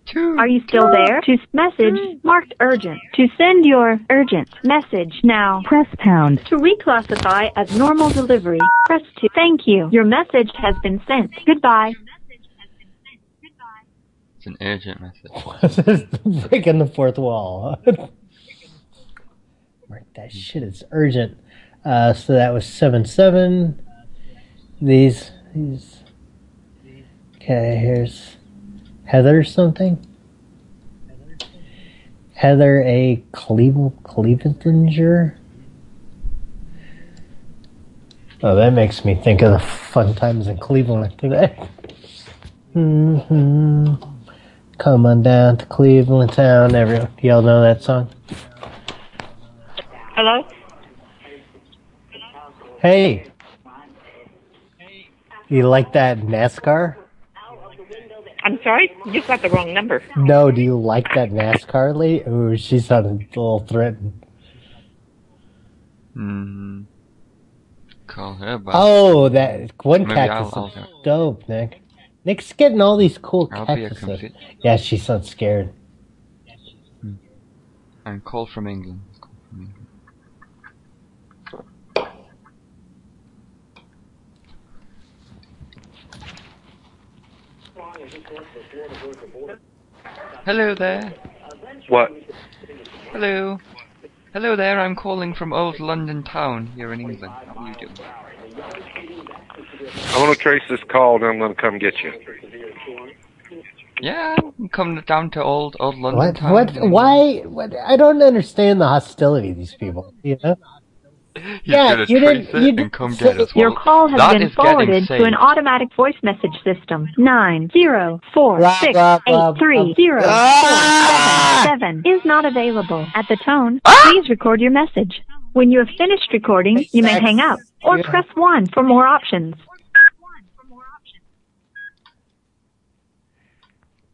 Two, Are you still there? To s- message marked urgent. To send your urgent message now, press pound. To reclassify as normal delivery, press 2. Thank you. Your message has been sent. Goodbye. It's an urgent message. [laughs] Breaking the fourth wall. [laughs] Mark that shit is urgent. Uh, so that was seven seven. These these. Okay, here's Heather something. Heather A. Cleve Cleventinger. Oh, that makes me think of the fun times in Cleveland today. [laughs] hmm Come on down to Cleveland town. Everyone, y'all know that song? Hello? Hey. You like that NASCAR? I'm sorry? You've got the wrong number. No, do you like that NASCAR lady? Ooh, she sounded a little threatened. Hmm. Call her back. Oh, that one Maybe cactus I'll- is I'll- dope, Nick. Nick's getting all these cool I'll cactuses. Yeah, she sounds scared. And call from England. Call from England. Hello there. What? Hello. Hello there, I'm calling from old London town here in England. How are you doing? I'm gonna trace this call, and I'm gonna come get you. Yeah, I'm coming down to old old London What? town. What? Why? What? I don't understand the hostility of these people. You know? He's yeah, you didn't. You didn't come get us. Your Well, call has that been forwarded to an automatic voice message system. Nine zero four Blah, six blah, blah, eight three blah. zero Ah! four seven seven is not available. At the tone, please record your message. When you have finished recording, you may hang up or press one for more options.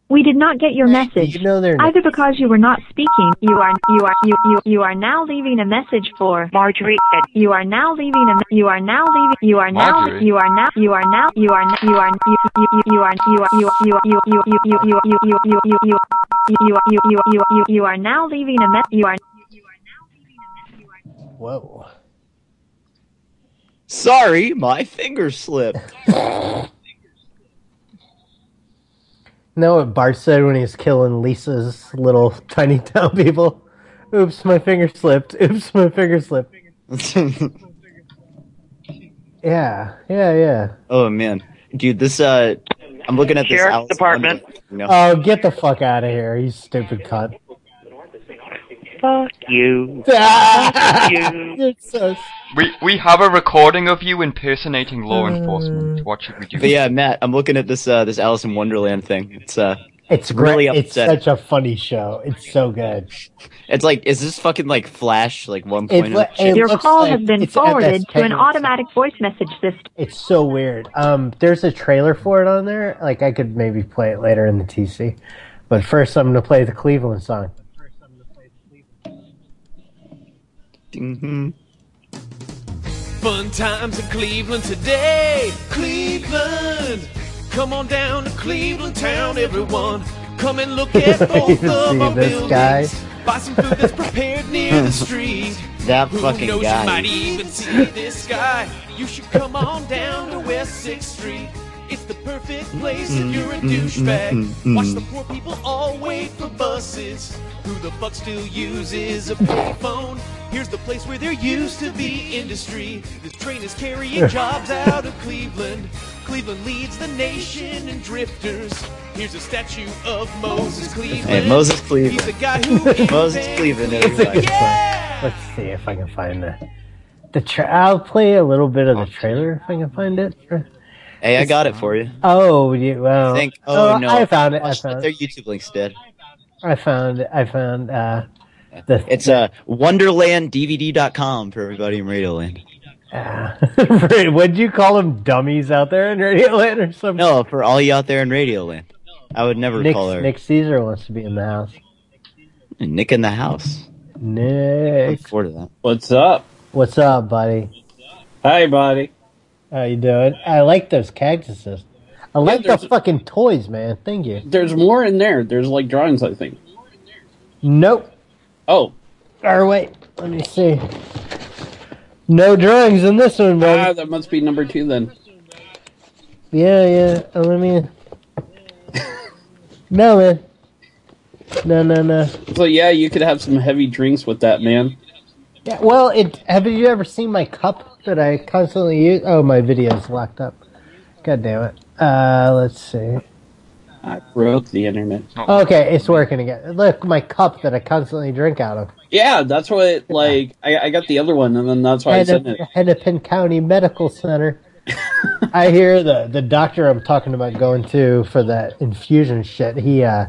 We did not get your message. You know they're Either because you were not speaking, you are you are you you you are now leaving a message for Marjorie. You are now leaving a you are now leaving you are now Marjorie? you are now you are now you are you are you you you you are you are you you you you you you you you you you you you you you you you you you are now leaving a mess you are Whoa. Sorry, my finger slipped. Know what Bart said when he was killing Lisa's little [laughs] tiny town people? Oops, my finger slipped. Oops, my finger slipped. [laughs] Yeah, yeah, yeah. oh man, dude, this uh, I'm looking at this. Sheriff's Alice Department. Wonderland, you know? Oh, get the fuck out of here, you stupid cunt. Fuck you. [laughs] Ah! you. So We we have a recording of you impersonating law enforcement. What should we do? But yeah, Matt, I'm looking at this uh this Alice in Wonderland thing. It's uh It's really great. It's such a funny show. It's so good. It's like is this fucking like Flash like 1.0? It it your call like has been forwarded to an automatic voice message system. It's so weird. Um, there's a trailer for it on there. Like I could maybe play it later in the TC, but first I'm gonna play the Cleveland song. Mhm. Fun times in Cleveland today. Cleveland. Come on down to Cleveland town, everyone. Come and look at [laughs] both of our buildings. guy? Buy some food that's prepared near the [laughs] street. That Who fucking knows, guy. you might even see this guy. You should come on down to West 6th Street. It's the perfect place if you're a Mm, mm, douchebag. mm, mm, Watch the poor people all wait for buses. Who the fuck still uses a payphone? Here's the place where there used to be industry. This train is carrying jobs out of Cleveland. Cleveland leads the nation in drifters. Here's a statue of Moses Cleaveland. Hey, Moses Cleaveland. He's the guy who [laughs] Moses Cleaveland, everybody. Let's see if I can find the the. Tra- I'll play a little bit of the trailer if I can find it. Hey, I got it for you. Oh, you, well. Think, oh, no, I found it. I Oh, shit, found Their. YouTube links dead. I found it. I found uh, the. It's uh wonderlanddvd.com for everybody in Radioland. [laughs] Would you call them dummies out there in Radioland or something? No, for all you out there in Radioland. I would never Nick, call her. Nick Caesar wants to be in the house. Nick in the house. Nick. Look forward to that. What's up? What's up, buddy? Hi, buddy. How you doing? I like those cactuses. I like the fucking toys, man. Thank you. There's more in there. There's like drawings, I think. Nope. Oh. Or wait, let me see. No drawings in this one, buddy. Ah, that must be number two then. Yeah, yeah. uh, Let me. [laughs] no, man. No, no, no. So yeah, you could have some heavy drinks with that, man. Yeah, well, it. Have you ever seen my cup that I constantly use? Oh, my video's locked up. God damn it. Uh, let's see. I broke the internet. Okay, it's working again. Look, my cup that I constantly drink out of. Yeah, that's what. Like, I, I got the other one, and then that's why I sent Hennepin, it. Hennepin County Medical Center. [laughs] I hear the the doctor I'm talking about going to for that infusion shit. He uh,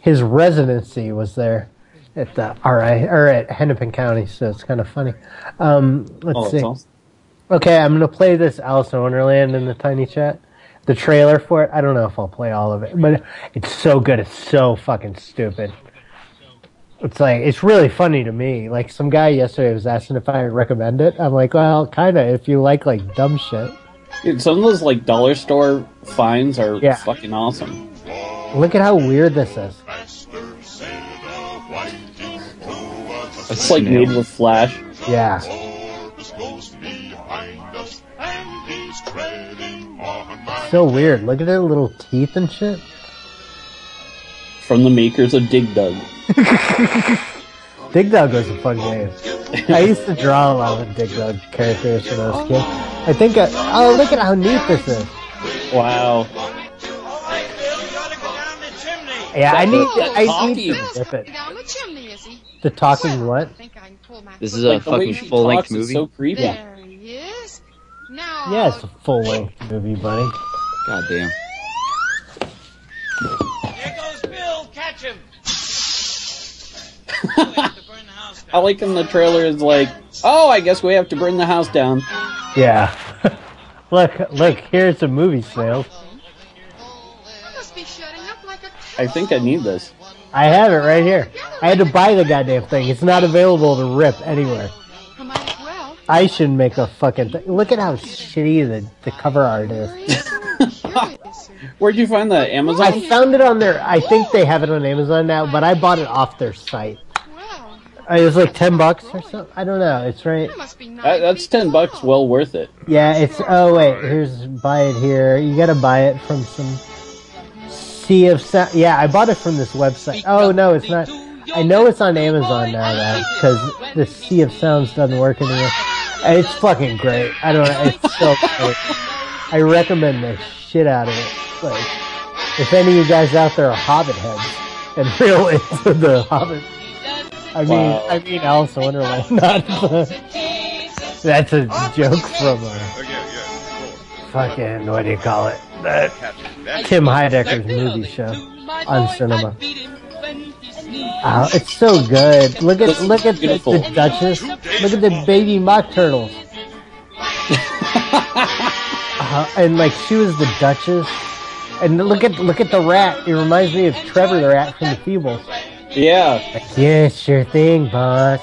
his residency was there at the RI or at Hennepin County, so it's kind of funny. Um, let's Oh, see. awesome. Okay, I'm gonna play this Alice in Wonderland in the Tinychat. The trailer for it. I don't know if I'll play all of it, but it's so good. It's so fucking stupid. It's like it's really funny to me. Like some guy yesterday was asking if I recommend it. I'm like, well, kind of. If you like like dumb shit. Dude, some of those like dollar store finds are Yeah. fucking awesome. Look at how weird this is. It's like made with Flash. Yeah. So weird. Look at their little teeth and shit. From the makers of Dig Dug. [laughs] Dig Dug was a fun game. I used to draw a lot of Dig Dug characters when I was a kid. I think. I, oh, look at how neat this is. Wow. Yeah, I That's need. the- I need to rip it. The talking what? This is a Like, fucking full length movie. so creepy. Yeah. Yeah, it's a full length movie, buddy. God damn. [laughs] I like in the trailer is like, oh, I guess we have to burn the house down. Yeah. [laughs] look, look. Here's a movie sales. I think I need this. I have it right here. I had to buy the goddamn thing. It's not available to rip anywhere. I shouldn't make a fucking thing. Look at how shitty the, the cover art is. [laughs] [laughs] Where'd you find that? Amazon? I found it on their. I think they have it on Amazon now, but I bought it off their site. Uh, It was like ten bucks or something. I don't know. It's right. That, that's ten bucks, well worth it. Yeah, it's. Oh wait, here's buy it here. You gotta buy it from some Sea of Sound. Yeah, I bought it from this website. Oh no, it's not. I know it's on Amazon now though, because the Sea of Sounds doesn't work anymore. It's fucking great. I don't know. It's so great. I recommend the shit out of it. Like, if any of you guys out there are Hobbit heads and [laughs] real into the Hobbit, I mean, Wow. I mean Alice in Wonderland, [laughs] not the. That's a joke from uh, fucking what do you call it? That Tim Heidecker's movie show on cinema. Oh, it's so good. Look at look at the, the Duchess. Look at the baby mock turtles. [laughs] Uh, and like she was the Duchess. And look at look at the rat. It reminds me of Trevor the rat from the Feebles. Yeah. Yeah, sure thing, boss.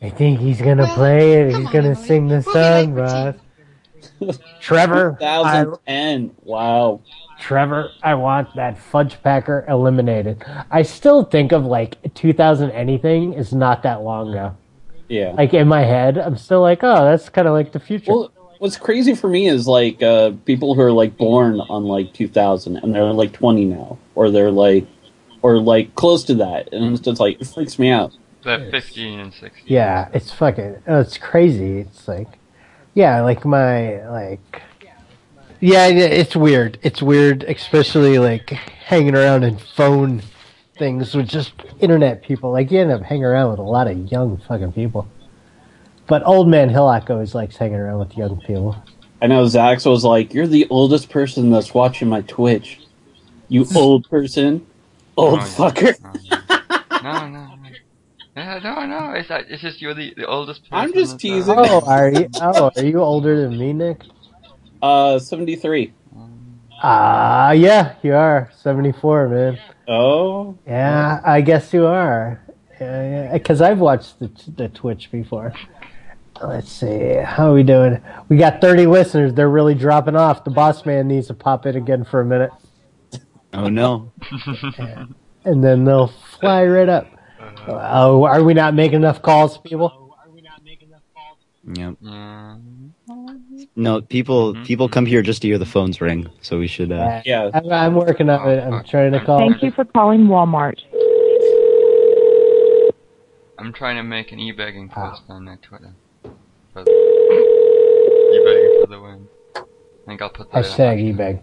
I think he's gonna play it. He's gonna sing the song, boss. Trevor, I, 2010. Wow. Trevor, I want that fudge packer eliminated. I still think of like 2000 anything is not that long ago. Yeah. Like in my head, I'm still like, oh, that's kind of like the future. Well, what's crazy for me is like uh, people who are like born on like 2000 and they're like 20 now, or they're like, or like close to that, and it's just like it freaks me out. They're 15 and 16. Yeah, it's fucking. Oh, it's crazy. It's like, yeah, like my like. Yeah, yeah, it's weird. It's weird, especially like hanging around in phone things with just internet people. Like you end up hanging around with a lot of young fucking people. But old man Hillock always likes hanging around with young people. I know Zax was like, "You're the oldest person that's watching my Twitch. You [laughs] old person, old yeah. fucker." No, no, no. Yeah, no, no. It's like, it's just you're the, the oldest person. I'm just teasing. Oh, are you? Oh, are you older than me, Nick? Uh, 73. Ah, yeah, you are 74, man. Oh, Yeah, I guess you are. Yeah, because I've watched the the Twitch before. Let's see, how are we doing? We got 30 listeners. They're really dropping off. The boss man needs to pop in again for a minute, Oh no. [laughs] and then they'll fly right up. Oh, are we not making enough calls, people? Are we not making enough calls? Yep. No, people people come here just to hear the phones ring, so we should. Uh, yeah. I'm, I'm working on it. I'm trying to call. Thank you for calling Walmart. I'm trying to make an e-begging Ah. post on uh, Twitter. For e-begging for the win. I think I'll put the Hashtag ebag.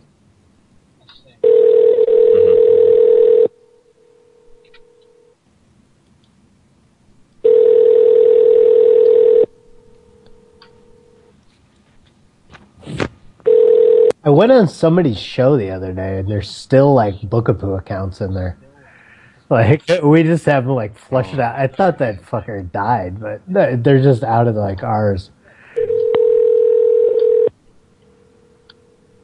I went on somebody's show the other day, and there's still like Bookapoo accounts in there. Like we just haven't like flush it out. I thought that fucker died, but they're just out of like ours.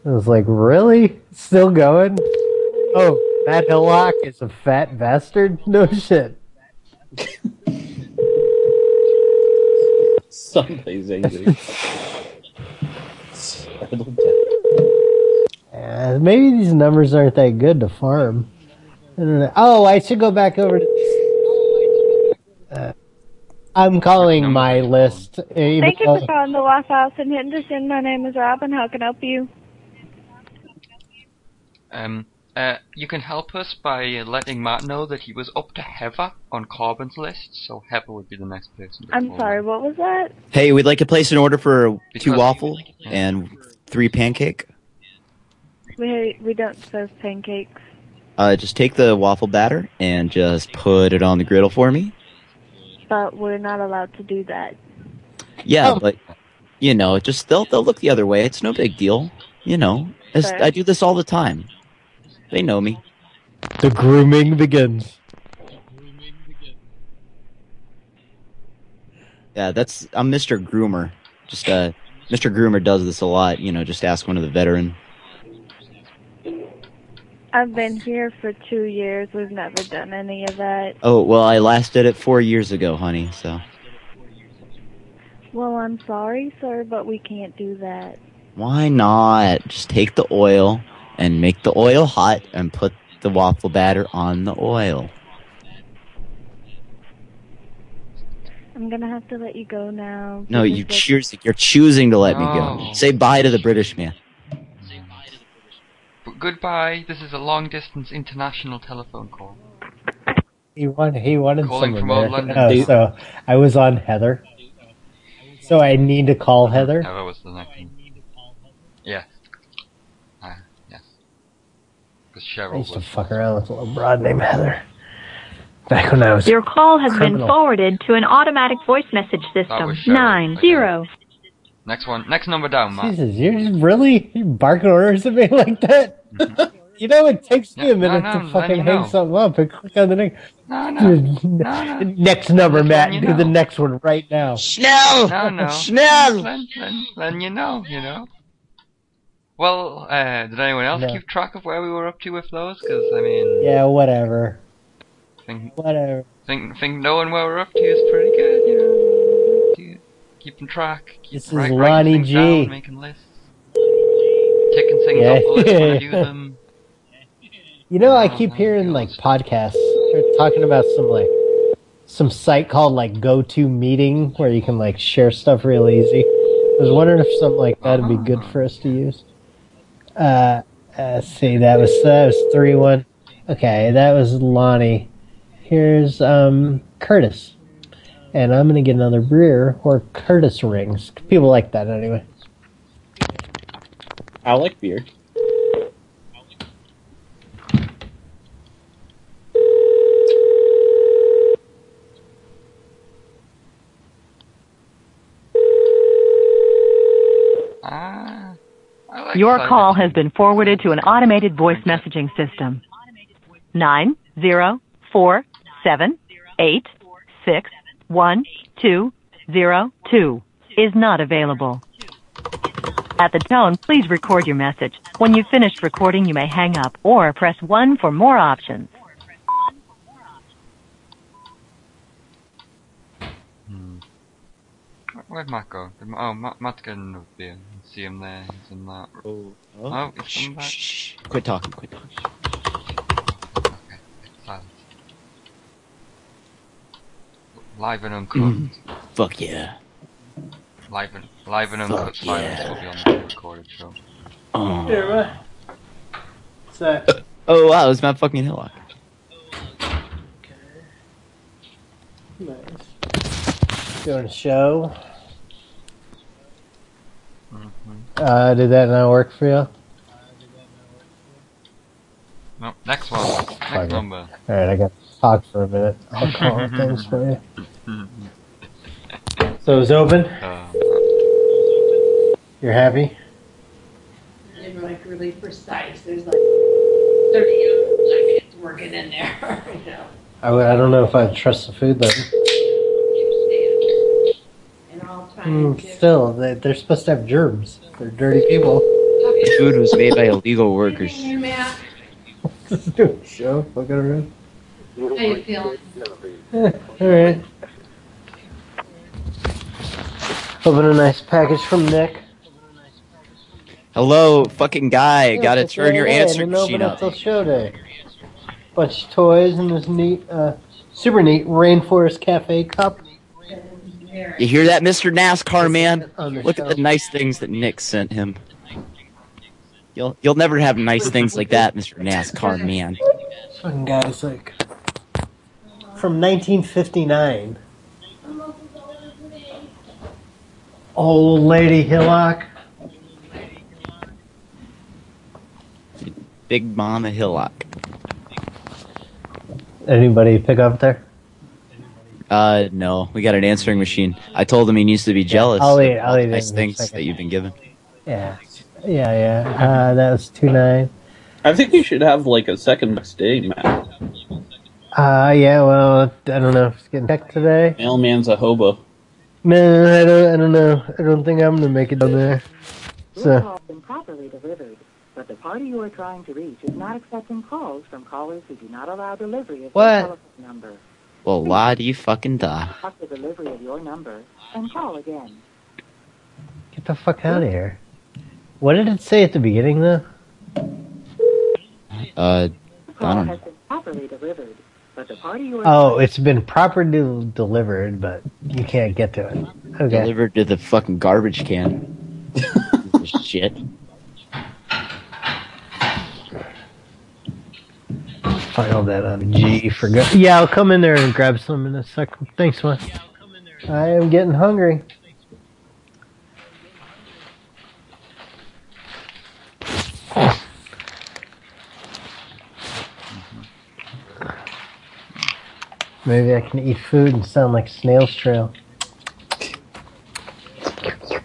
I was like, really? Still going? Oh, Matt Hillock is a fat bastard? No shit. [laughs] Somebody's angry. [laughs] Uh, maybe these numbers aren't that good to farm. I don't. Oh, I should go back over to. Uh, I'm calling my list. Thank you for calling the Waffle House in Henderson. My name is Robin. How can I help you? Um, uh, you can help us by letting Matt know that he was up to Heather on Corbin's list, so Heather would be the next person. To I'm call. sorry, what was that? hey, we'd like to place an order for two Because- waffle and three pancake. We we don't serve pancakes. Uh, just take the waffle batter and just put it on the griddle for me. But we're not allowed to do that. Yeah, Oh. but you know, just they'll they'll look the other way. It's no big deal. You know, It's- I do this all the time. They know me. The grooming begins. Yeah, that's I'm Mr. Groomer. Just uh, Mr. Groomer does this a lot. You know, just ask one of the veteran. I've been here for two years. We've never done any of that. Oh well, I last did it four years ago, honey. So Well, I'm sorry, sir, but we can't do that. why not just take the oil and make the oil hot and put the waffle batter on the oil? I'm gonna have to let you go now. No, you of- choose. You're choosing to let me go. Say bye to the British man. But goodbye. This is a long-distance international telephone call. He wanted he wanted Calling someone from there. old London. Oh, so I was on Heather. So I need to call Heather. Heather was the next one. Yes. Ah, yes. Because I Cheryl used to fuck around with a little broad named Heather. Back when I was Your call has been forwarded to an automatic voice message system. Nine zero. Okay. zero. Next one. Next number down, Matt. Jesus, you're just really you barking orders at me [laughs] like that? you know, it takes me a minute no, to no, fucking hang know. something up and click on the next. No, no, Next number, Matt. you Do the next one right now. Schnell! No, no. [laughs] Schnell! Then, then, then you know, you know. Well, uh, did anyone else No. keep track of where we were up to with those? Because I mean, Yeah, whatever. think, Whatever. think, think knowing where we're up to is pretty good, you know. Keep- Keeping track. Keep This is write- Lonnie G. Down, making lists. Ticking things Yeah. off the list when I do [laughs] them. You know, I keep hearing like podcasts. They're talking about some like some site called like Go To Meeting where you can like share stuff real easy. I was wondering if something like that would be good for us to use. Uh, uh let's see, that was that was three one. Okay, that was Lonnie. Here's um Curtis, and I'm gonna get another beer or Curtis rings. People like that anyway. I like beer. Ah, like Your cider. call has been forwarded to an automated voice messaging system. Nine zero four seven eight six one two zero two is not available. At the tone, please record your message. When you've finished recording, you may hang up or press 1 for more options. Hmm. Where'd Matt go? Oh, Matt, Matt's getting another beer. See him there. He's in that. Oh, oh he's coming back. Quit talking. Quit talking. Live and uncut. Fuck yeah. Live and live and Fuck uncut silence yeah. will be on the recorded show. Oh. Here, what? What's that? Oh wow, it's Matt fucking Hillock. Okay. Nice. Doing a show. Mm-hmm. Uh, did that not work for you? No, next one. Next Fuck number. Alright, I got to talk for a minute. [laughs] I'll call things for you. [laughs] So it's open? Uh, You're happy? They're like really precise. There's like 30 seconds working in there, [laughs] you know. I, I don't know if I trust the food though. And all time. Mm, still, they, they're supposed to have germs. They're dirty people. The food was made by illegal workers. Here, Matt. Doing a show, fucking around. How you feeling? [laughs] Eh, Alright. Open a nice package from Nick. Hello, fucking guy. Yeah, Gotta it's turn your Friday, answering machine open up. till show day. Bunch of toys and this neat, uh, super neat Rainforest Cafe cup. You hear that, Mr. NASCAR man? Look at the nice things that Nick sent him. You'll you'll never have nice things like that, Mr. [laughs] NASCAR man. Fucking guy's like from 1959. Old lady Hillock. Big Mama Hillock. Anybody pick up there? Uh, no, we got an answering machine. I told him he needs to be jealous. I'll of eat- I'll the eat nice things that you've been given. Yeah, yeah, yeah. Uh, that was two nine. I think you should have like a second next day, Matt. Uh, yeah. Well, I don't know if it's getting checked today. Mailman's a hobo. No, I don't. I don't know. I don't think I'm gonna make it down there. Your So call has been properly delivered, but the party you are trying to reach is not accepting calls from callers who do not allow delivery of What? their telephone number. Well, why do you fucking die? Stop the delivery of your number and call again. get the fuck out of here. What did it say at the beginning though? Uh, I don't has know. been properly delivered, but the party you are Oh, it's been properly delivered, but you can't get to it. Okay. Delivered to the fucking garbage can. [laughs] Shit. Filed that on G for go- Yeah, I'll come in there and grab some in a second. Thanks, man. I am getting hungry. Maybe I can eat food and sound like Snail's Trail.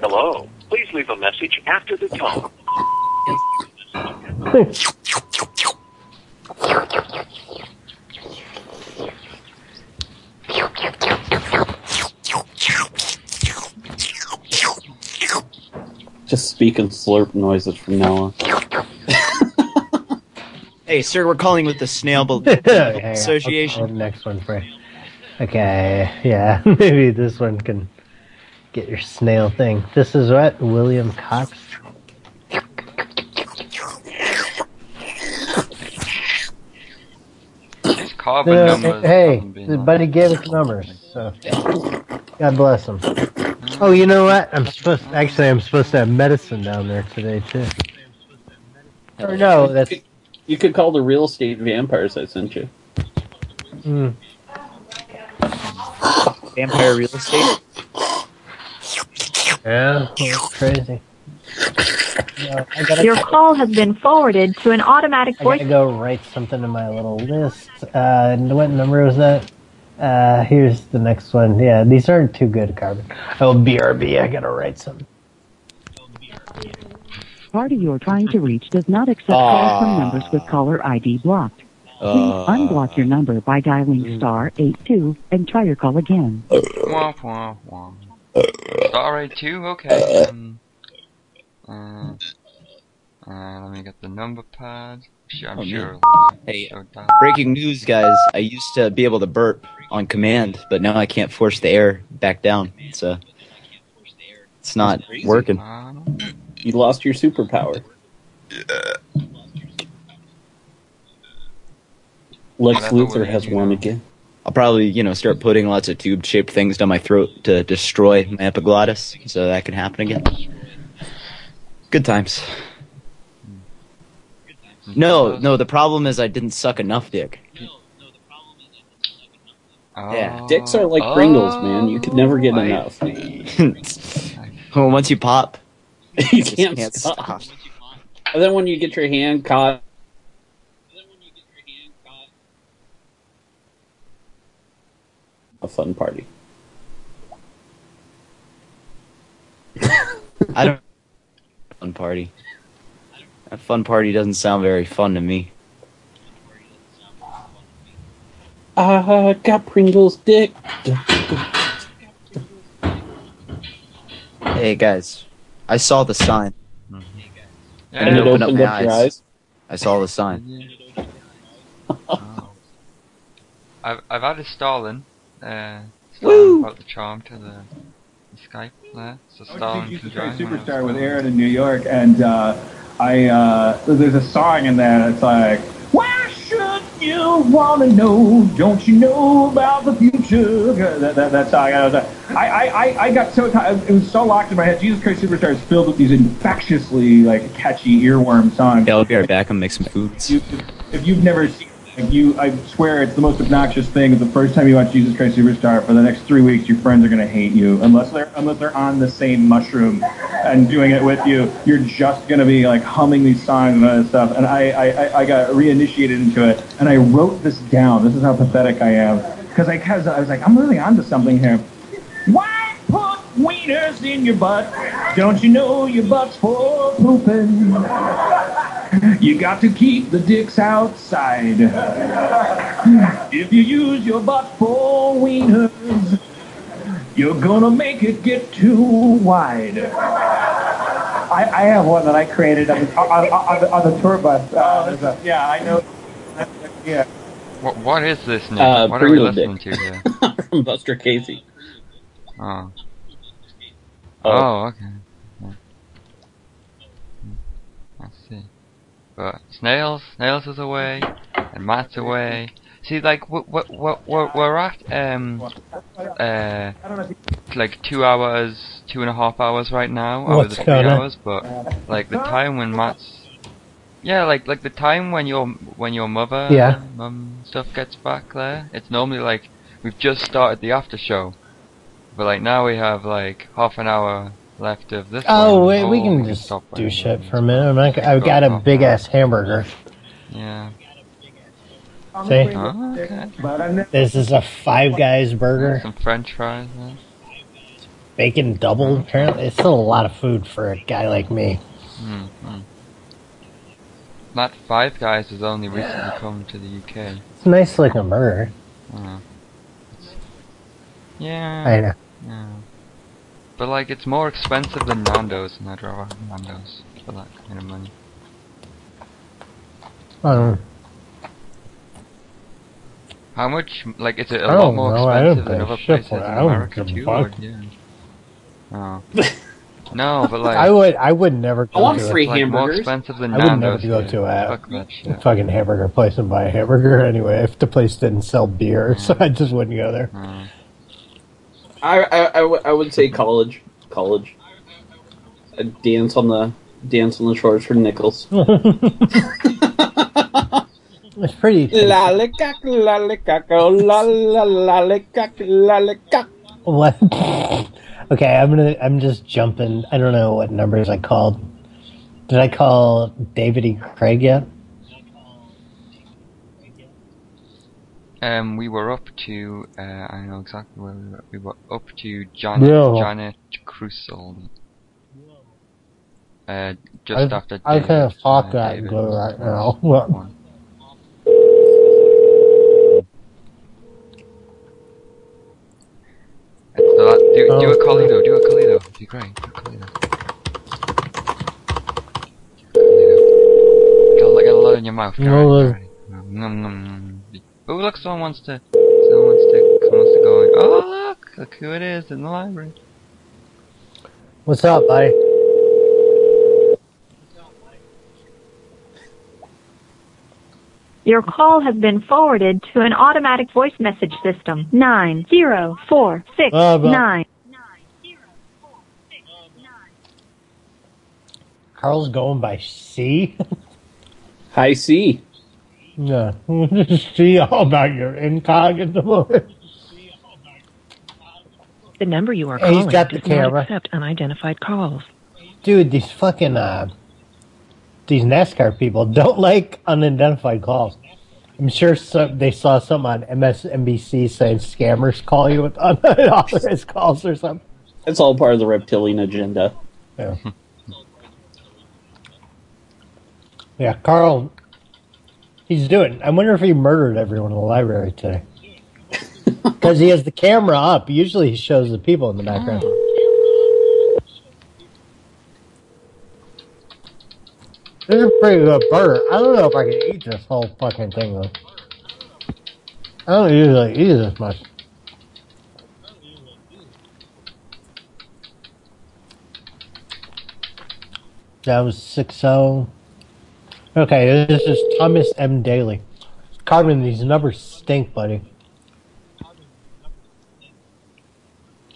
Hello. Please leave a message after the tone. Just speak in slurp noises from now on. Hey, sir, we're calling with the Snail Bel- [laughs] Okay, I'll Association. call the next one for you. Okay, yeah, [laughs] maybe this one can get your snail thing. This is what William Cox. Carbon Uh, numbers hey, the buddy gave us numbers, so God bless him. Oh, you know what? I'm supposed. Actually, I'm supposed to have medicine down there today too. Or no, that's. You could call the real estate vampires I sent you. Mm, Vampire real estate. yeah, that's crazy. No, I gotta, Your call has been forwarded to an automatic voice. I gotta go write something in my little list. Uh, and what number was that? Uh, here's the next one. Yeah, these aren't too good, Carbon. Oh, BRB. I gotta write something. Party you are trying to reach does not accept calls from numbers with caller ID blocked. Please Uh, unblock your number by dialing star eight two and try your call again. Wah, wah, wah. Star A2, okay. Um, Uh, uh, let me get the number pad. Sure, I'm Oh, sure. man. Hey, breaking news, guys. I used to be able to burp on command, but now I can't force the air back down. It's uh, it's not working. You lost your superpower. Lex Luthor has do won again. I'll probably, you know, start putting lots of tube-shaped things down my throat to destroy my epiglottis, so that can happen again. Good times. No, no. The problem is I didn't suck enough dick. No, the problem is Yeah, Dicks are like Pringles, man. You could never get enough. [laughs] well, once you pop, [laughs] you can't, can't stop. stop. And then when you get your hand caught. A fun party. [laughs] I don't. Fun party. A fun party doesn't sound very fun to me. I got Pringles dick. Hey guys, I saw the sign. And it opened up your eyes? I saw the sign. [laughs] [laughs] I've I've added Stalin. Uh, Woo! Stalin brought the charm to the, the Skype there, so Stalin can Jesus join. Christ Superstar with Aaron in New York, and uh, I uh, there's a song in there that's like, "Why should you want to know? Don't you know about the future?" That, that, that song. I, was uh, like- I, I, I- got so. It was so locked in my head. Jesus Christ Superstar is filled with these infectiously like catchy earworm songs. Yeah, I'll be right back and make some foods. You, if you've never seen you, I swear it's the most obnoxious thing. The first time you watch Jesus Christ Superstar, for the next three weeks, your friends are gonna hate you unless they're unless they're on the same mushroom and doing it with you. You're just gonna be like humming these songs and other stuff. And I, I, I- got reinitiated into it, and I wrote this down. This is how pathetic I am because I, I was like, I'm really onto something here. Put wieners in your butt? Don't you know your butt's for pooping? You got to keep the dicks outside. If you use your butt for wieners, you're gonna make it get too wide. I, I have one that I created on the, on, on, the, on the tour bus. Uh, there's a- yeah, I know. Yeah. What what is this, Nick? Uh, what are we listening Dick. to here? [laughs] From Buster Casey. Oh. Oh. Oh, okay. Yeah. I see. But Snails, Snails is away, and Matt's away. See, like, what, what, what, we're, we're at, um, uh, like two hours, two and a half hours right now, out of What's the three going on? hours, but, like, the time when Matt's, yeah, like, like the time when your, when your mother, Yeah. mum stuff gets back there, it's normally like, we've just started the after show. But like now we have like half an hour left of this. Oh wait, we can Oh, just stop do shit for a minute. I'm not, I've got a big ass hamburger. Yeah. See, Oh, okay. this is a Five Guys burger, Some French fries. There. bacon double. Apparently, it's still a lot of food for a guy like me. Hmm. hmm. That Five Guys has only recently come to the UK. It's a nice looking burger. Yeah. I know. Yeah. But like, it's more expensive than Nando's, and I'd rather have Nando's for that kind of money. Um, How much? Like, is it a I lot don't more know, I don't expensive than pay other shit places in it. I don't America a too? Or, yeah. [laughs] Oh. no, but like, I would, I would never go want to free a, like more expensive than I would never go to a Fuck fucking hamburger place and buy a hamburger anyway. If the place didn't sell beer, [laughs] so I just wouldn't go there. Mm. I, I, I, w- I would say college. College. A dance on the dance on the shores for nickels. [laughs] It's pretty. [laughs] Lollycock, lollycock, oh, la la lollycock, lollycock. What? [laughs] okay, I'm gonna. I'm just jumping. I don't know what numbers I called. Did I call David E. Craig yet? Um, we were up to uh, I know exactly where we were. We were up to Janet yeah. Janet Crusell. Uh, just I, after. I can't talk uh, that David good right now. One. so that, do, do a Colido, do a Colido. It'd be great. Do a Colido. Got get a lot in your mouth, Gary. No, nom, nom, nom. Oh, look, someone wants to. Someone wants to. Someone wants to go. in. Oh, look! Look who it is in the library. What's up, buddy? Your call has been forwarded to an automatic voice message system. Nine zero four six Blah, blah. nine. Carl's going by C. [laughs] High C. Yeah, [laughs] see all about your incognito. The number you are he's calling got the does not accept unidentified calls. Dude, these fucking uh, these NASCAR people don't [laughs] like unidentified calls. I'm sure some, they saw some on MSNBC saying scammers call you with [laughs] unauthorized calls or something. It's all part of the reptilian agenda. Yeah. Yeah, Carl, he's doing. I wonder if he murdered everyone in the library today. [laughs] Because he has the camera up. Usually he shows the people in the background. This is a pretty good burger. I don't know if I can eat this whole fucking thing though. I don't usually eat this much. That was 6 Okay, this is Thomas M. Daly. Carmen, these numbers stink, buddy.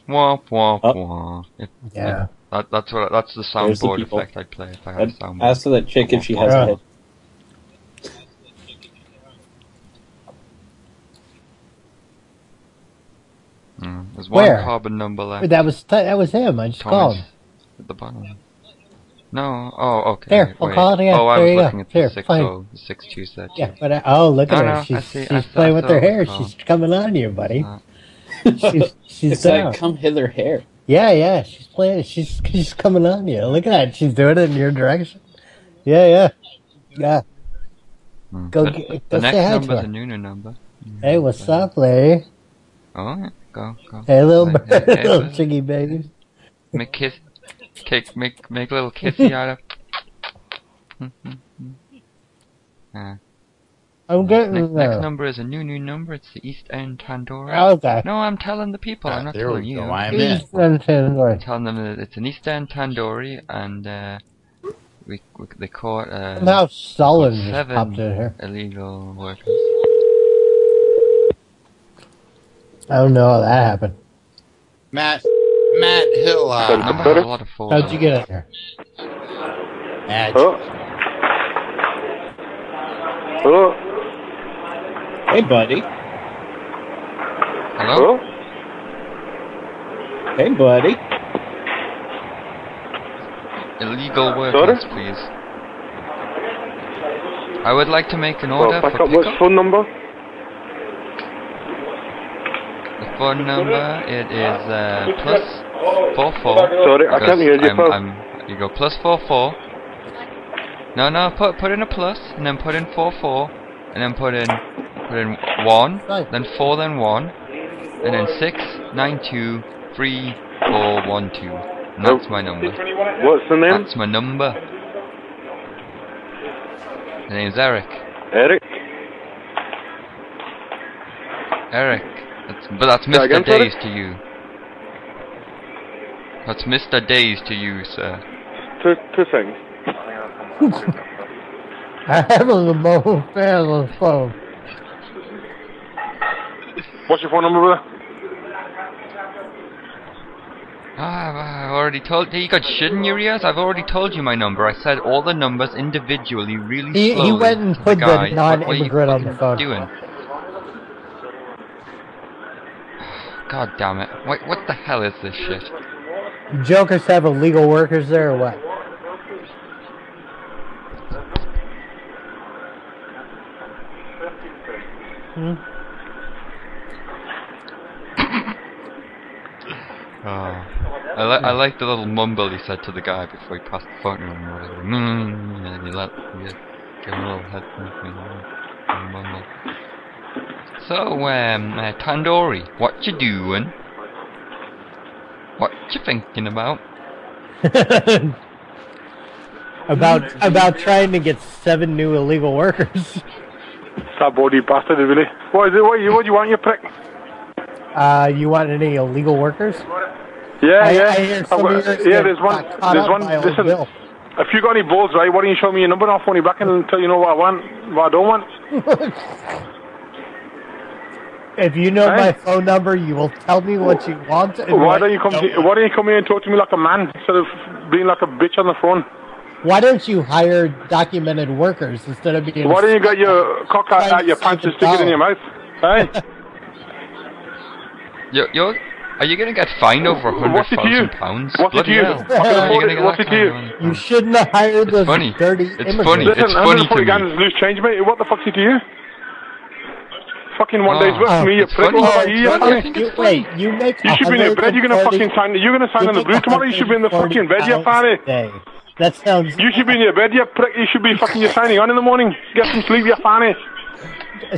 Womp womp womp. It, Yeah. it- that, that's what. That's the There's the soundboard effect I'd play if I had a I'd soundboard. ask that chick if she has Yeah. a head. Mm, there's one Where? carbon number left. That was that was him. I just called. At the bottom. No. Oh, okay. There, I'll wait. call it again. Oh, I There was you go. looking at the There, six fine. oh the set. Yeah, but I, oh, look at No, her. no, she's see- she's I- I playing with her hair. called. She's coming on you, buddy. Uh, [laughs] she's she's It's down. that come hither hair. Yeah, yeah. She's playing. She's she's coming on you. Look at that. She's doing it in your direction. Yeah, yeah, yeah. Hmm. Go the, get, the go next say hi to number's her. a Nunu number. Hey, what's up, lady? Oh, yeah. Go, go. Hey, little Like, bird, hey, hey, little listen. chiggy baby. Make kiss, kick, make make little kissy [laughs] out of. [laughs] Uh, I'm getting next, there. next number is a new new number. It's the East End Tandoori. Okay. No, I'm telling the people. I'm Ah, not there telling we you. go, I'm in. East End Tandoori. I'm telling them that it's an East End Tandoori, and uh, we, we they caught uh, Now Stalin seven popped in here. illegal workers. I don't know how that happened. Matt Matt Hill. Uh, That number has a lot of fours. How'd you get in here? Matt. Hello? Hey, buddy. Hello? Hey, buddy. Illegal workers, please. I would like to make an order Well, for up. What's phone number? The phone number it is uh, plus four four. Sorry, I can't hear you, I'm, pal. I'm, you go plus four four. No, no, put put in a plus and then put in four four, and then put in put in one, then four, then one, and then six nine two three four one two. And that's my number. What's the name? That's my number. The name's Eric. Eric? Eric. That's, but that's Say Mr. again, sorry? Days to you. That's Mr. Days to you, sir. Two, two things. I have a mobile fan on the phone. What's your phone number, brother? Ah, I've already told you. You got shit in your ears? I've already told you my number. I said all the numbers individually, really He, he went and put the, guy. What- what are you non-immigrant on the phone. doing? [sighs] God damn it. What, what the hell is this shit? Jokers have illegal workers there or what? Hmm? Oh. [coughs] I, li- I like the little mumble he said to the guy before he passed the phone or whatever. Mm, and he let he give him a little head mumble. So, um, uh, Tandoori, what you doing? What you thinking about? [laughs] about about trying to get seven new illegal workers. That body bastard, really. What is it? What, you, what do you want, you prick? Uh, you want any illegal workers? Yeah, I- yeah. I hear some got- yeah, there's one. There's one. Listen, Bill. if you got any balls, right, why don't you show me your number and I'll phone you back until you know what I want, what I don't want. [laughs] If you know Hey? my phone number, you will tell me what you want. And Why don't you come? don't To, why don't you come here and talk to me like a man instead of being like a bitch on the phone? Why don't you hire documented workers instead of being? Why don't you get your cock out, out your pants and stick it in your mouth? Hey, [laughs] You're, you're, are you going to get fined over a hundred What's it to you? thousand pounds? What's it to Bloody you? hell. I can How are you afford gonna it. get What's it to you? kind of money? You shouldn't have hired those funny. dirty It's immigrants. funny. listen, It's I'm funny gonna to put you me. loose change, mate. What the fuck's it to you? Fucking one Oh, day's with me, you it's prick. funny. What about you, you It's funny. You, wait, you make You should be in the bed. You're gonna fucking sign. You're gonna sign on the you blue tomorrow. You should be in the fucking bed, you pounds fanny. That sounds. You should be in your bed, you prick. You should be fucking. You're signing on in the morning. Get some sleep, you fanny.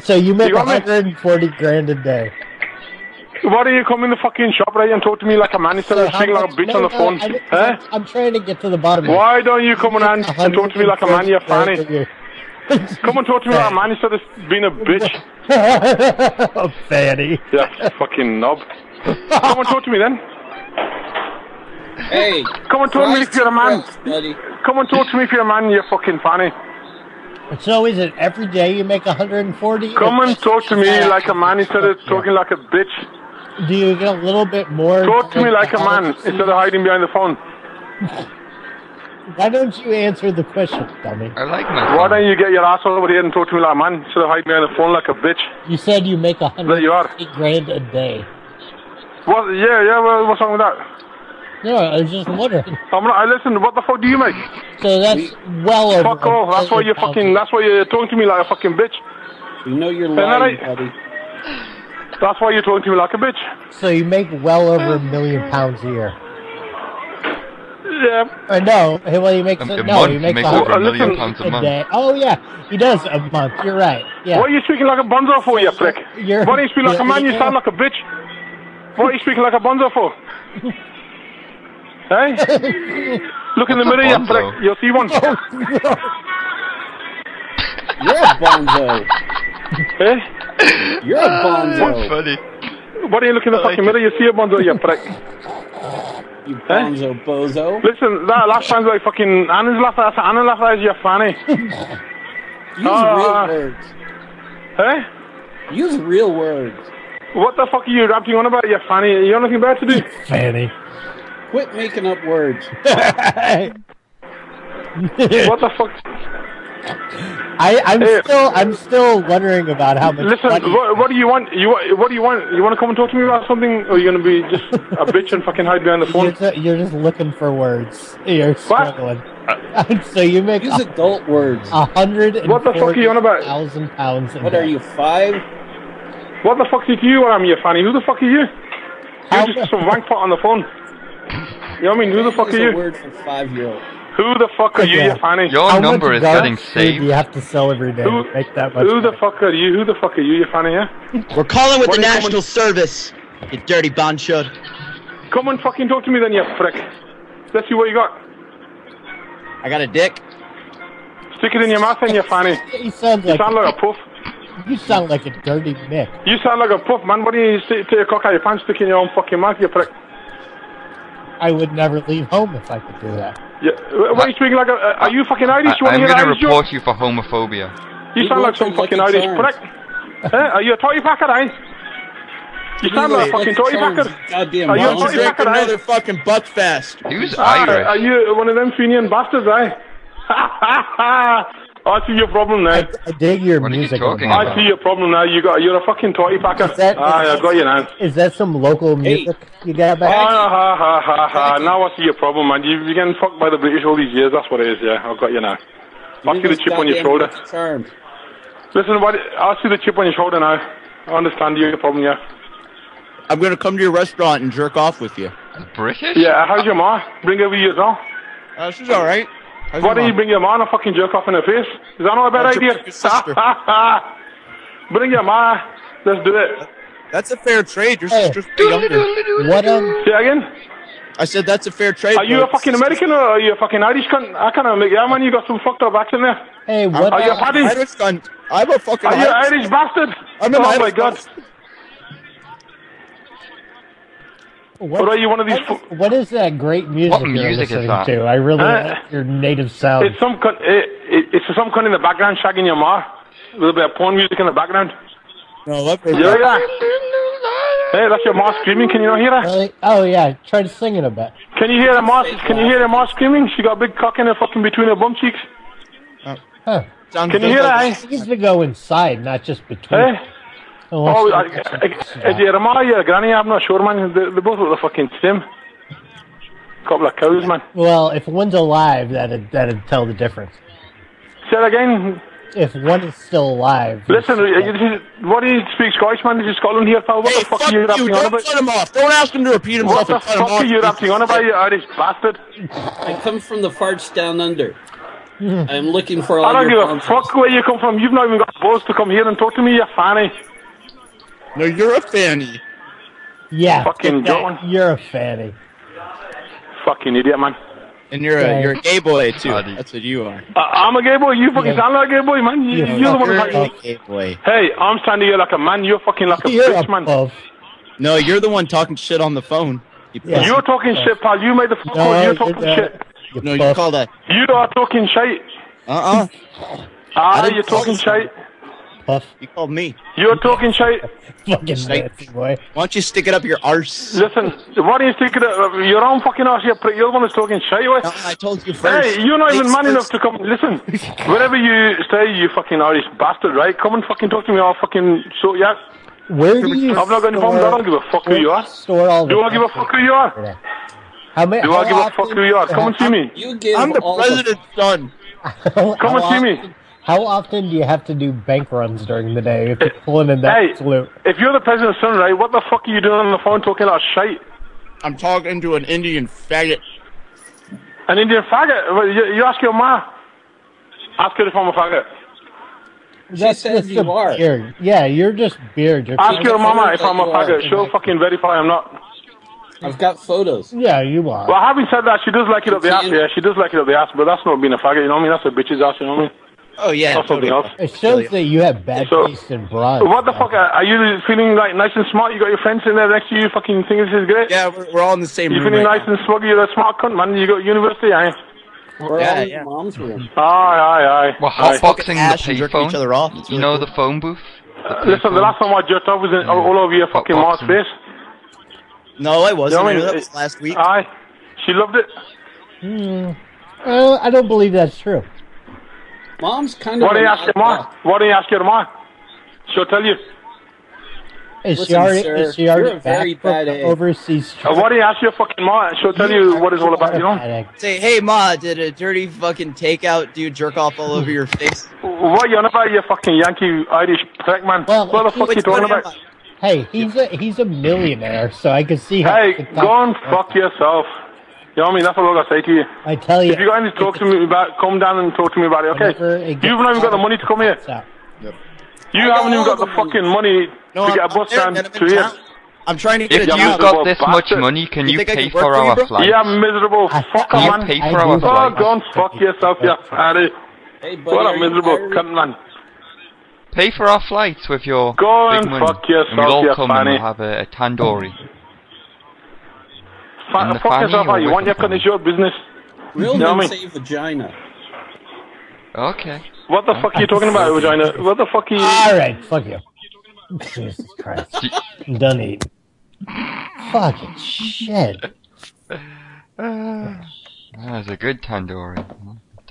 So you make You got me? 140 grand a day. Why don't you come in the fucking shop right and talk to me like a man instead of How speaking like a bitch no, on the no, phone? I- I- Eh? I'm trying to get to the bottom. of it. Why don't you come around and talk to me like a man, you fanny? 140 [laughs] grand Come and talk to me like a man instead of being a bitch. oh, [laughs] Fanny. Yeah, fucking knob. Come and talk to me then. Hey, Come and talk to me if you're a man. buddy. Come and talk to me if you're a man, you fucking fanny. So is it every day you make 140? Come or and talk to me like a man instead of talking like a bitch. Do you get a little bit more? Talk to me like a man instead of hiding behind the phone. [laughs] Why don't you answer the question, dummy? I like my Why don't you get your ass over here and talk to me like a man instead of hiding behind the phone like a bitch? You said you make There you are. 180 grand a day. What? Yeah, yeah. Well, what's wrong with that? No, I was just wondering. I'm not. I listen. What the fuck do you make? So that's well over. Fuck off. That's why you're fucking. That's why you're talking to me like a fucking bitch. You know you're Isn't that lying, right? buddy. That's why you're talking to me like a bitch. So you make well over a million pounds a year. Yeah. Or no, hey, well, you make A- no, a month, he he makes makes a over a hundred million pounds a month. day. Oh yeah, he does a month. You're right. Yeah. What are you speaking like a bonzo for, you prick? You're- Why do you speak like a man? You sound like a bitch. What are you speaking like a bonzo for? hey? [laughs] Look in the mirror, you prick. You'll see one. [laughs] You're a bonzo. eh? You're a bonzo. That's [laughs] funny. Why do you look in the fucking mirror? You see a bonzo, you prick. [laughs] You bonzo bozo. Listen, that last [laughs] time's like fucking Anna's laugh. That's Anna laugh. That's your fanny. [laughs] Use Ah. real words. Hey? Use real words. What the fuck are you rapping on about, you fanny? You got nothing better to do? Fanny. Quit making up words. what the fuck? I, I'm Hey. still, I'm still wondering about how much. Listen, money- what, what do you want? You wa- what do you want? You want to come and talk to me about something, or are you gonna be just a [laughs] bitch and fucking hide behind the You're phone? just, you're just looking for words. You're struggling. [laughs] so you make Use adult words. a hundred What the fuck are you on about? thousand pounds. What are you, five? What the fuck is you? What am you, fanny? Who the fuck are you? How- You're just some wank pot on the phone. You know what I mean? Who the fuck Use are a you? word for five-year-old. Who the fuck are you, Yeah. you fanny? Your How number much is garbage getting food saved. Do you have to sell every day Who- to make that much? Who the money? fuck are you? Who the fuck are you, you fanny? Yeah. We're calling with What the are you National Service, you dirty bonchud. Come and fucking talk to me then, you prick. Let's see what you got. I got a dick. Stick it in your mouth and you fanny. [laughs] You sound You like sound like a puff. you sound like a dirty Mick. You sound like a puff, man. What don't you stick, take your cock out your pants, stick it in your own fucking mouth, you prick? I would never leave home if I could do that. Yeah. Why are you speaking like a... Uh, are you fucking Irish? I, I'm going to Irish joke? report you for homophobia. You sound like some fucking Irish prick. Eh? Are you a toy packer, eh? You sound like a fucking toy packer. Goddamn Are you a bonzo. toy packer, eh? fucking butt fest. Who's Ah, Irish? Are you one of them Fenian bastards, eh? [laughs] I see your problem now. I dig your What are you music. talking Omar. I see your problem now. You got, you're a fucking toy packer. Is that- ah, I got you now. Is that some local music you got back? Ah, ha, ha, ha, ha. Now I see your problem, man. You, you're getting fucked by the British all these years. That's what it is, yeah. I've got you now. I see the chip on your shoulder. Charmed. Listen, what, I see the chip on your shoulder now. I understand your problem, yeah. I'm gonna come to your restaurant and jerk off with you. British? Yeah, how's your ma? Bring her with you as well. Uh, she's all right. How's Why your don't you bring your ma and a fucking jerk off in her face? Is that not a bad I'll idea? your sister. [laughs] bring your ma. Let's do it. That's a fair trade. Your Hey. sister's way younger. What um? Say again? I said that's a fair trade. Are you a fucking American or are you a fucking Irish cunt? I can't make. Yeah, man, you got some fucked up accent there. Hey, what- Are you a I'm paddy? Irish cunt. I'm a fucking Are you Irish- Irish bastard? I'm an oh Irish my god. What, Or are you one of these? fu- what is that great music What you're music is listening that? to? I really Uh, like your native sound. It's some cunt. It, it, it's some cunt in the background shagging your ma. A little bit of porn music in the background. No, let You hear that? Hey, that's your ma screaming. Can you not hear that? Really? Oh yeah, try to sing it a bit. Can you hear the ma? Can you hear the ma screaming? She got a big cock in her fucking between her bum cheeks. Huh. Can you hear that? eh? It needs to go inside, not just between. Hey? Unless Oh, you I, oh, get some- I, is your ma or your granny? I'm not sure, man. They, they both look the fucking same. Couple of cows, man. Well, if one's alive, that'd that'd tell the difference. Say it again. If one is still alive, Listen, you- you- this is- what do you speak Scottish, man? This is Scotland here, pal. What the fuck are you rapping on Don't about? cut him off. Don't ask him to repeat What himself the and cut him fuck off. are you rapping on about, you Irish bastard? I come from the farts down under. Hmm. I'm looking for all I don't your give a fuck where you come from. You've not even got balls to come here and talk to me, you fanny. No, you're a fanny. yeah, Fucking that- John. you're a fanny. Fucking idiot, man. And you're Okay. a you're a gay boy too. That's what you are. Uh, I'm a gay boy. You fucking Yeah. sound like a gay boy, man. You, Yeah, you're the one you're talking. a gay boy. Hey, I'm standing here like a man. You're fucking like a You're bitch, a man. No, you're the one talking shit on the phone. You You're talking shit, pal. You made the phone call. No, You're you're talking not. shit. No, you call that. You are talking shit. Uh uh Ah, you're talking shit. Puff. You called me. You're talking [laughs] shit. Fucking Snake. boy. Why don't you stick it up your arse? Listen, why don't you stick it up your own fucking ass? You prick. You're the one who's talking shit. With. I told you first. Hey, you're not even Thanks man enough to come. Listen, [laughs] wherever you stay, you fucking Irish bastard, right? Come and fucking talk to me. I'll fucking sort you out. Where do you I've not going any problems. I don't give a fuck who you are. store all Do I give a fuck who you are? How many? Do how I give a often- fuck who you are? Come and see me. You give I'm the president's son. [laughs] Come and see me. How often do you have to do bank runs during the day if you're pulling in that Hey, salute? if you're the president's son, right? What the fuck are you doing on the phone talking about shit? I'm talking to an Indian faggot. An Indian faggot? You, you ask your ma. Ask her if I'm a faggot. That's says you are. beard. Yeah, you're just beard. You're Ask your mama if I'm a you faggot. She'll fucking verify I'm not. I've got photos. Yeah, you are. Well, having said that, she does like it up the ass. Yeah, she does like it up the ass, but that's not being a faggot. You know what I mean? That's a bitch's ass. You know what I mean? Oh yeah. That's something else. It shows that you have bad So- taste in bras. What the fuck? Are are you feeling like nice and smart? You got your friends in there next to you. Fucking think this is great. Yeah, we're, we're all in the same room. You room. feeling right nice and smuggy? You're a smart cunt, man. You got university, eh? We're Yeah, all in yeah. mom's room. Aye, aye, aye. We're aye. hotboxing the ash payphone. each other off. It's You know cool. the phone booth. Uh, Listen, the last time I jerked off was in, all over your fucking mom's Hotboxing. face. No, I wasn't. You know I I mean? that was last week. Aye. She loved it. Hmm. Well, I don't believe that's true. Mom's kind of. What do you ask your odd mom? What do you ask your mom? She'll tell you. Is she already? sir, is she already you're a very back from bad the egg. overseas? Uh, what do you ask your fucking mom? She'll tell you what it's all about, you know? Say, hey ma, did a dirty fucking takeout do jerk off all over your face? [laughs] What you on about, you fucking Yankee Irish prick, man? Well, what the fuck which you talking about? Hey, he's a he's a millionaire, so I can see how. Hey, go and fuck yourself. You know what I mean? That's what I gotta say to you. I tell you, If you got anything to talk to me about, come down and talk to me about it, okay? You've not even got the money to come here. Yep. You haven't even got the fucking money No, to get a I'm- bus I'm down to here. I'm trying to get If a you've got this much money, can You you pay can for for you, our bro? flight? Yeah, miserable fucker, Can you man. pay for our that. Oh, go and fuck yourself, you fatty. Hey, buddy, What a miserable cunt, man. Pay for our flights with your Go big and money. fuck and we'll all you come and we'll have a, a tandoori. Fa- the fuck fanny yourself or how you with want the your cunt. It's your business. Real You know men what I mean? say vagina. Okay. What the fuck are you talking about, vagina? What the fuck are you... All right, fuck you. Jesus Christ, I'm done eating. Fucking shit. [sighs] That was a good tandoori.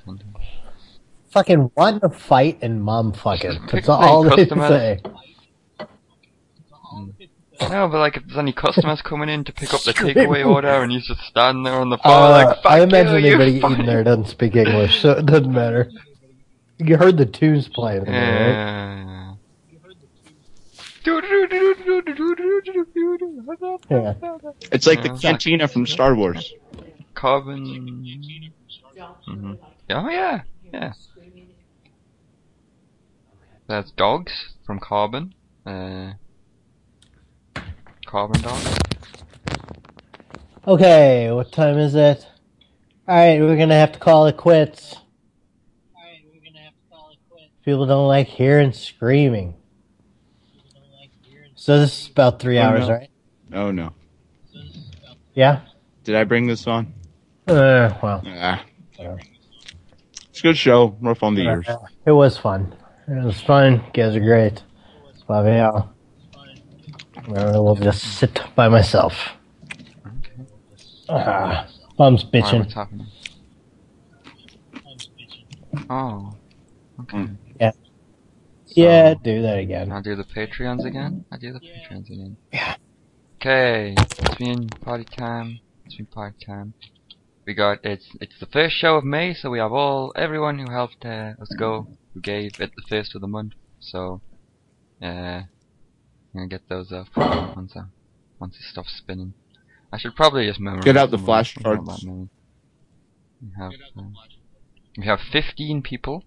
Tandoori. Fucking want to fight and mom fucking. That's all they say. [laughs] No, but like if there's any customers coming in to pick up the takeaway order and he's just standing there on the phone Uh, like, fuck I imagine you, anybody you eating there doesn't speak English, so it doesn't matter. You heard the tunes playing, right? Yeah. Yeah. It's like the cantina from Star Wars. Carbon. Mm-hmm. Oh yeah, yeah. There's dogs from Carbon. Uh, carbon dogs. Okay, what time is it? Alright, we're gonna have to call it quits. People don't like hearing screaming. So this is about three Oh, hours, no. right? Oh no. Yeah? Did I bring this on? Uh, well. Ah. It's a good show. Rough on the ears. It was fun. It was fun. You guys are great. But yeah. I will just sit by myself. Ah, mom's Why, bitching. what's happening? Oh. Okay. Yeah. Yeah, do that again. I'll do the Patreons again. I'll do the Patreons again. Yeah. Okay, it's been party time. It's been party time. We got it's it's the first show of May, so we have all everyone who helped uh, us go, who gave at the first of the month. So, uh, I'm gonna get those up once I, once it stops spinning. I should probably just memorize. Get out the them all. flashcards. There's not that many. We have uh, we have 15 people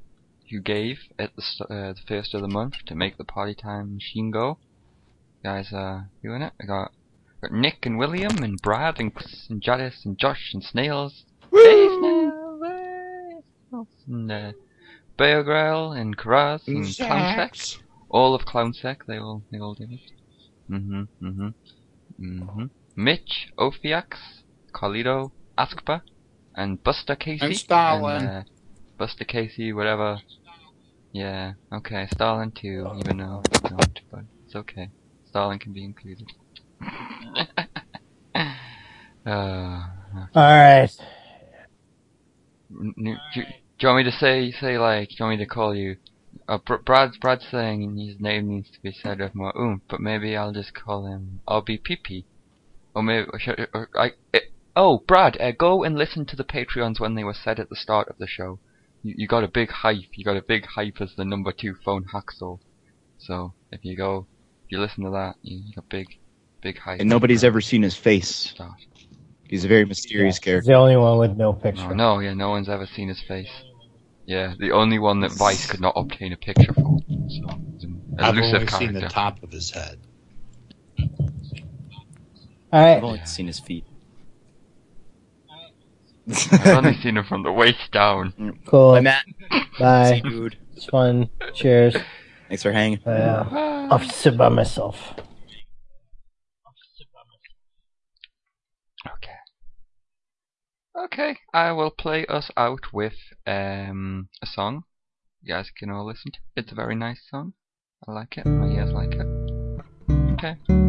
who gave at the st- uh, the first of the month to make the party time machine go. You guys are doing it. I got, got Nick and William and Brad and Chris and Jadis and Josh and Snails. Hey, Snails! And uh, Bear Grell and Karaz and Clownsec. All of Clownsec, they all they all did it. Mm-hmm. Mm-hmm. Mm-hmm. Mitch, Ophiax, Carlito, Askpa, and Buster Casey. And Stalin. And, uh, Buster Casey, whatever. Yeah, okay, Stalin too, even though I don't, but it's okay. Stalin can be included. [laughs] uh, Alright. n- n- do, do you want me to say, say like, do you want me to call you? Uh, Br- Brad's, Brad's saying his name needs to be said with more oomph, but maybe I'll just call him RBPP. Or maybe, or should, or I, eh, oh, Brad, uh, go and listen to the Patreons when they were said at the start of the show. You, you got a big hype, you got a big hype as the number two phone hacksaw. So, if you go, if you listen to that, you, you got big, big hype. And nobody's ever seen his face. Start. He's a very mysterious He's character. the only one with no picture. Oh, no, yeah, no one's ever seen his face. Yeah, the only one that Vice could not obtain a picture for. So, an I've elusive only seen the top of his head. All right. I've only seen his feet. I've only seen him from the waist down. Cool. Bye, Matt. Bye. See you, dude. It's fun. Cheers. Thanks for hanging. Yeah. I'll sit by myself. Okay, I will play us out with um, a song. You guys can all listen to. It's a very nice song. I like it. My ears like it. Okay.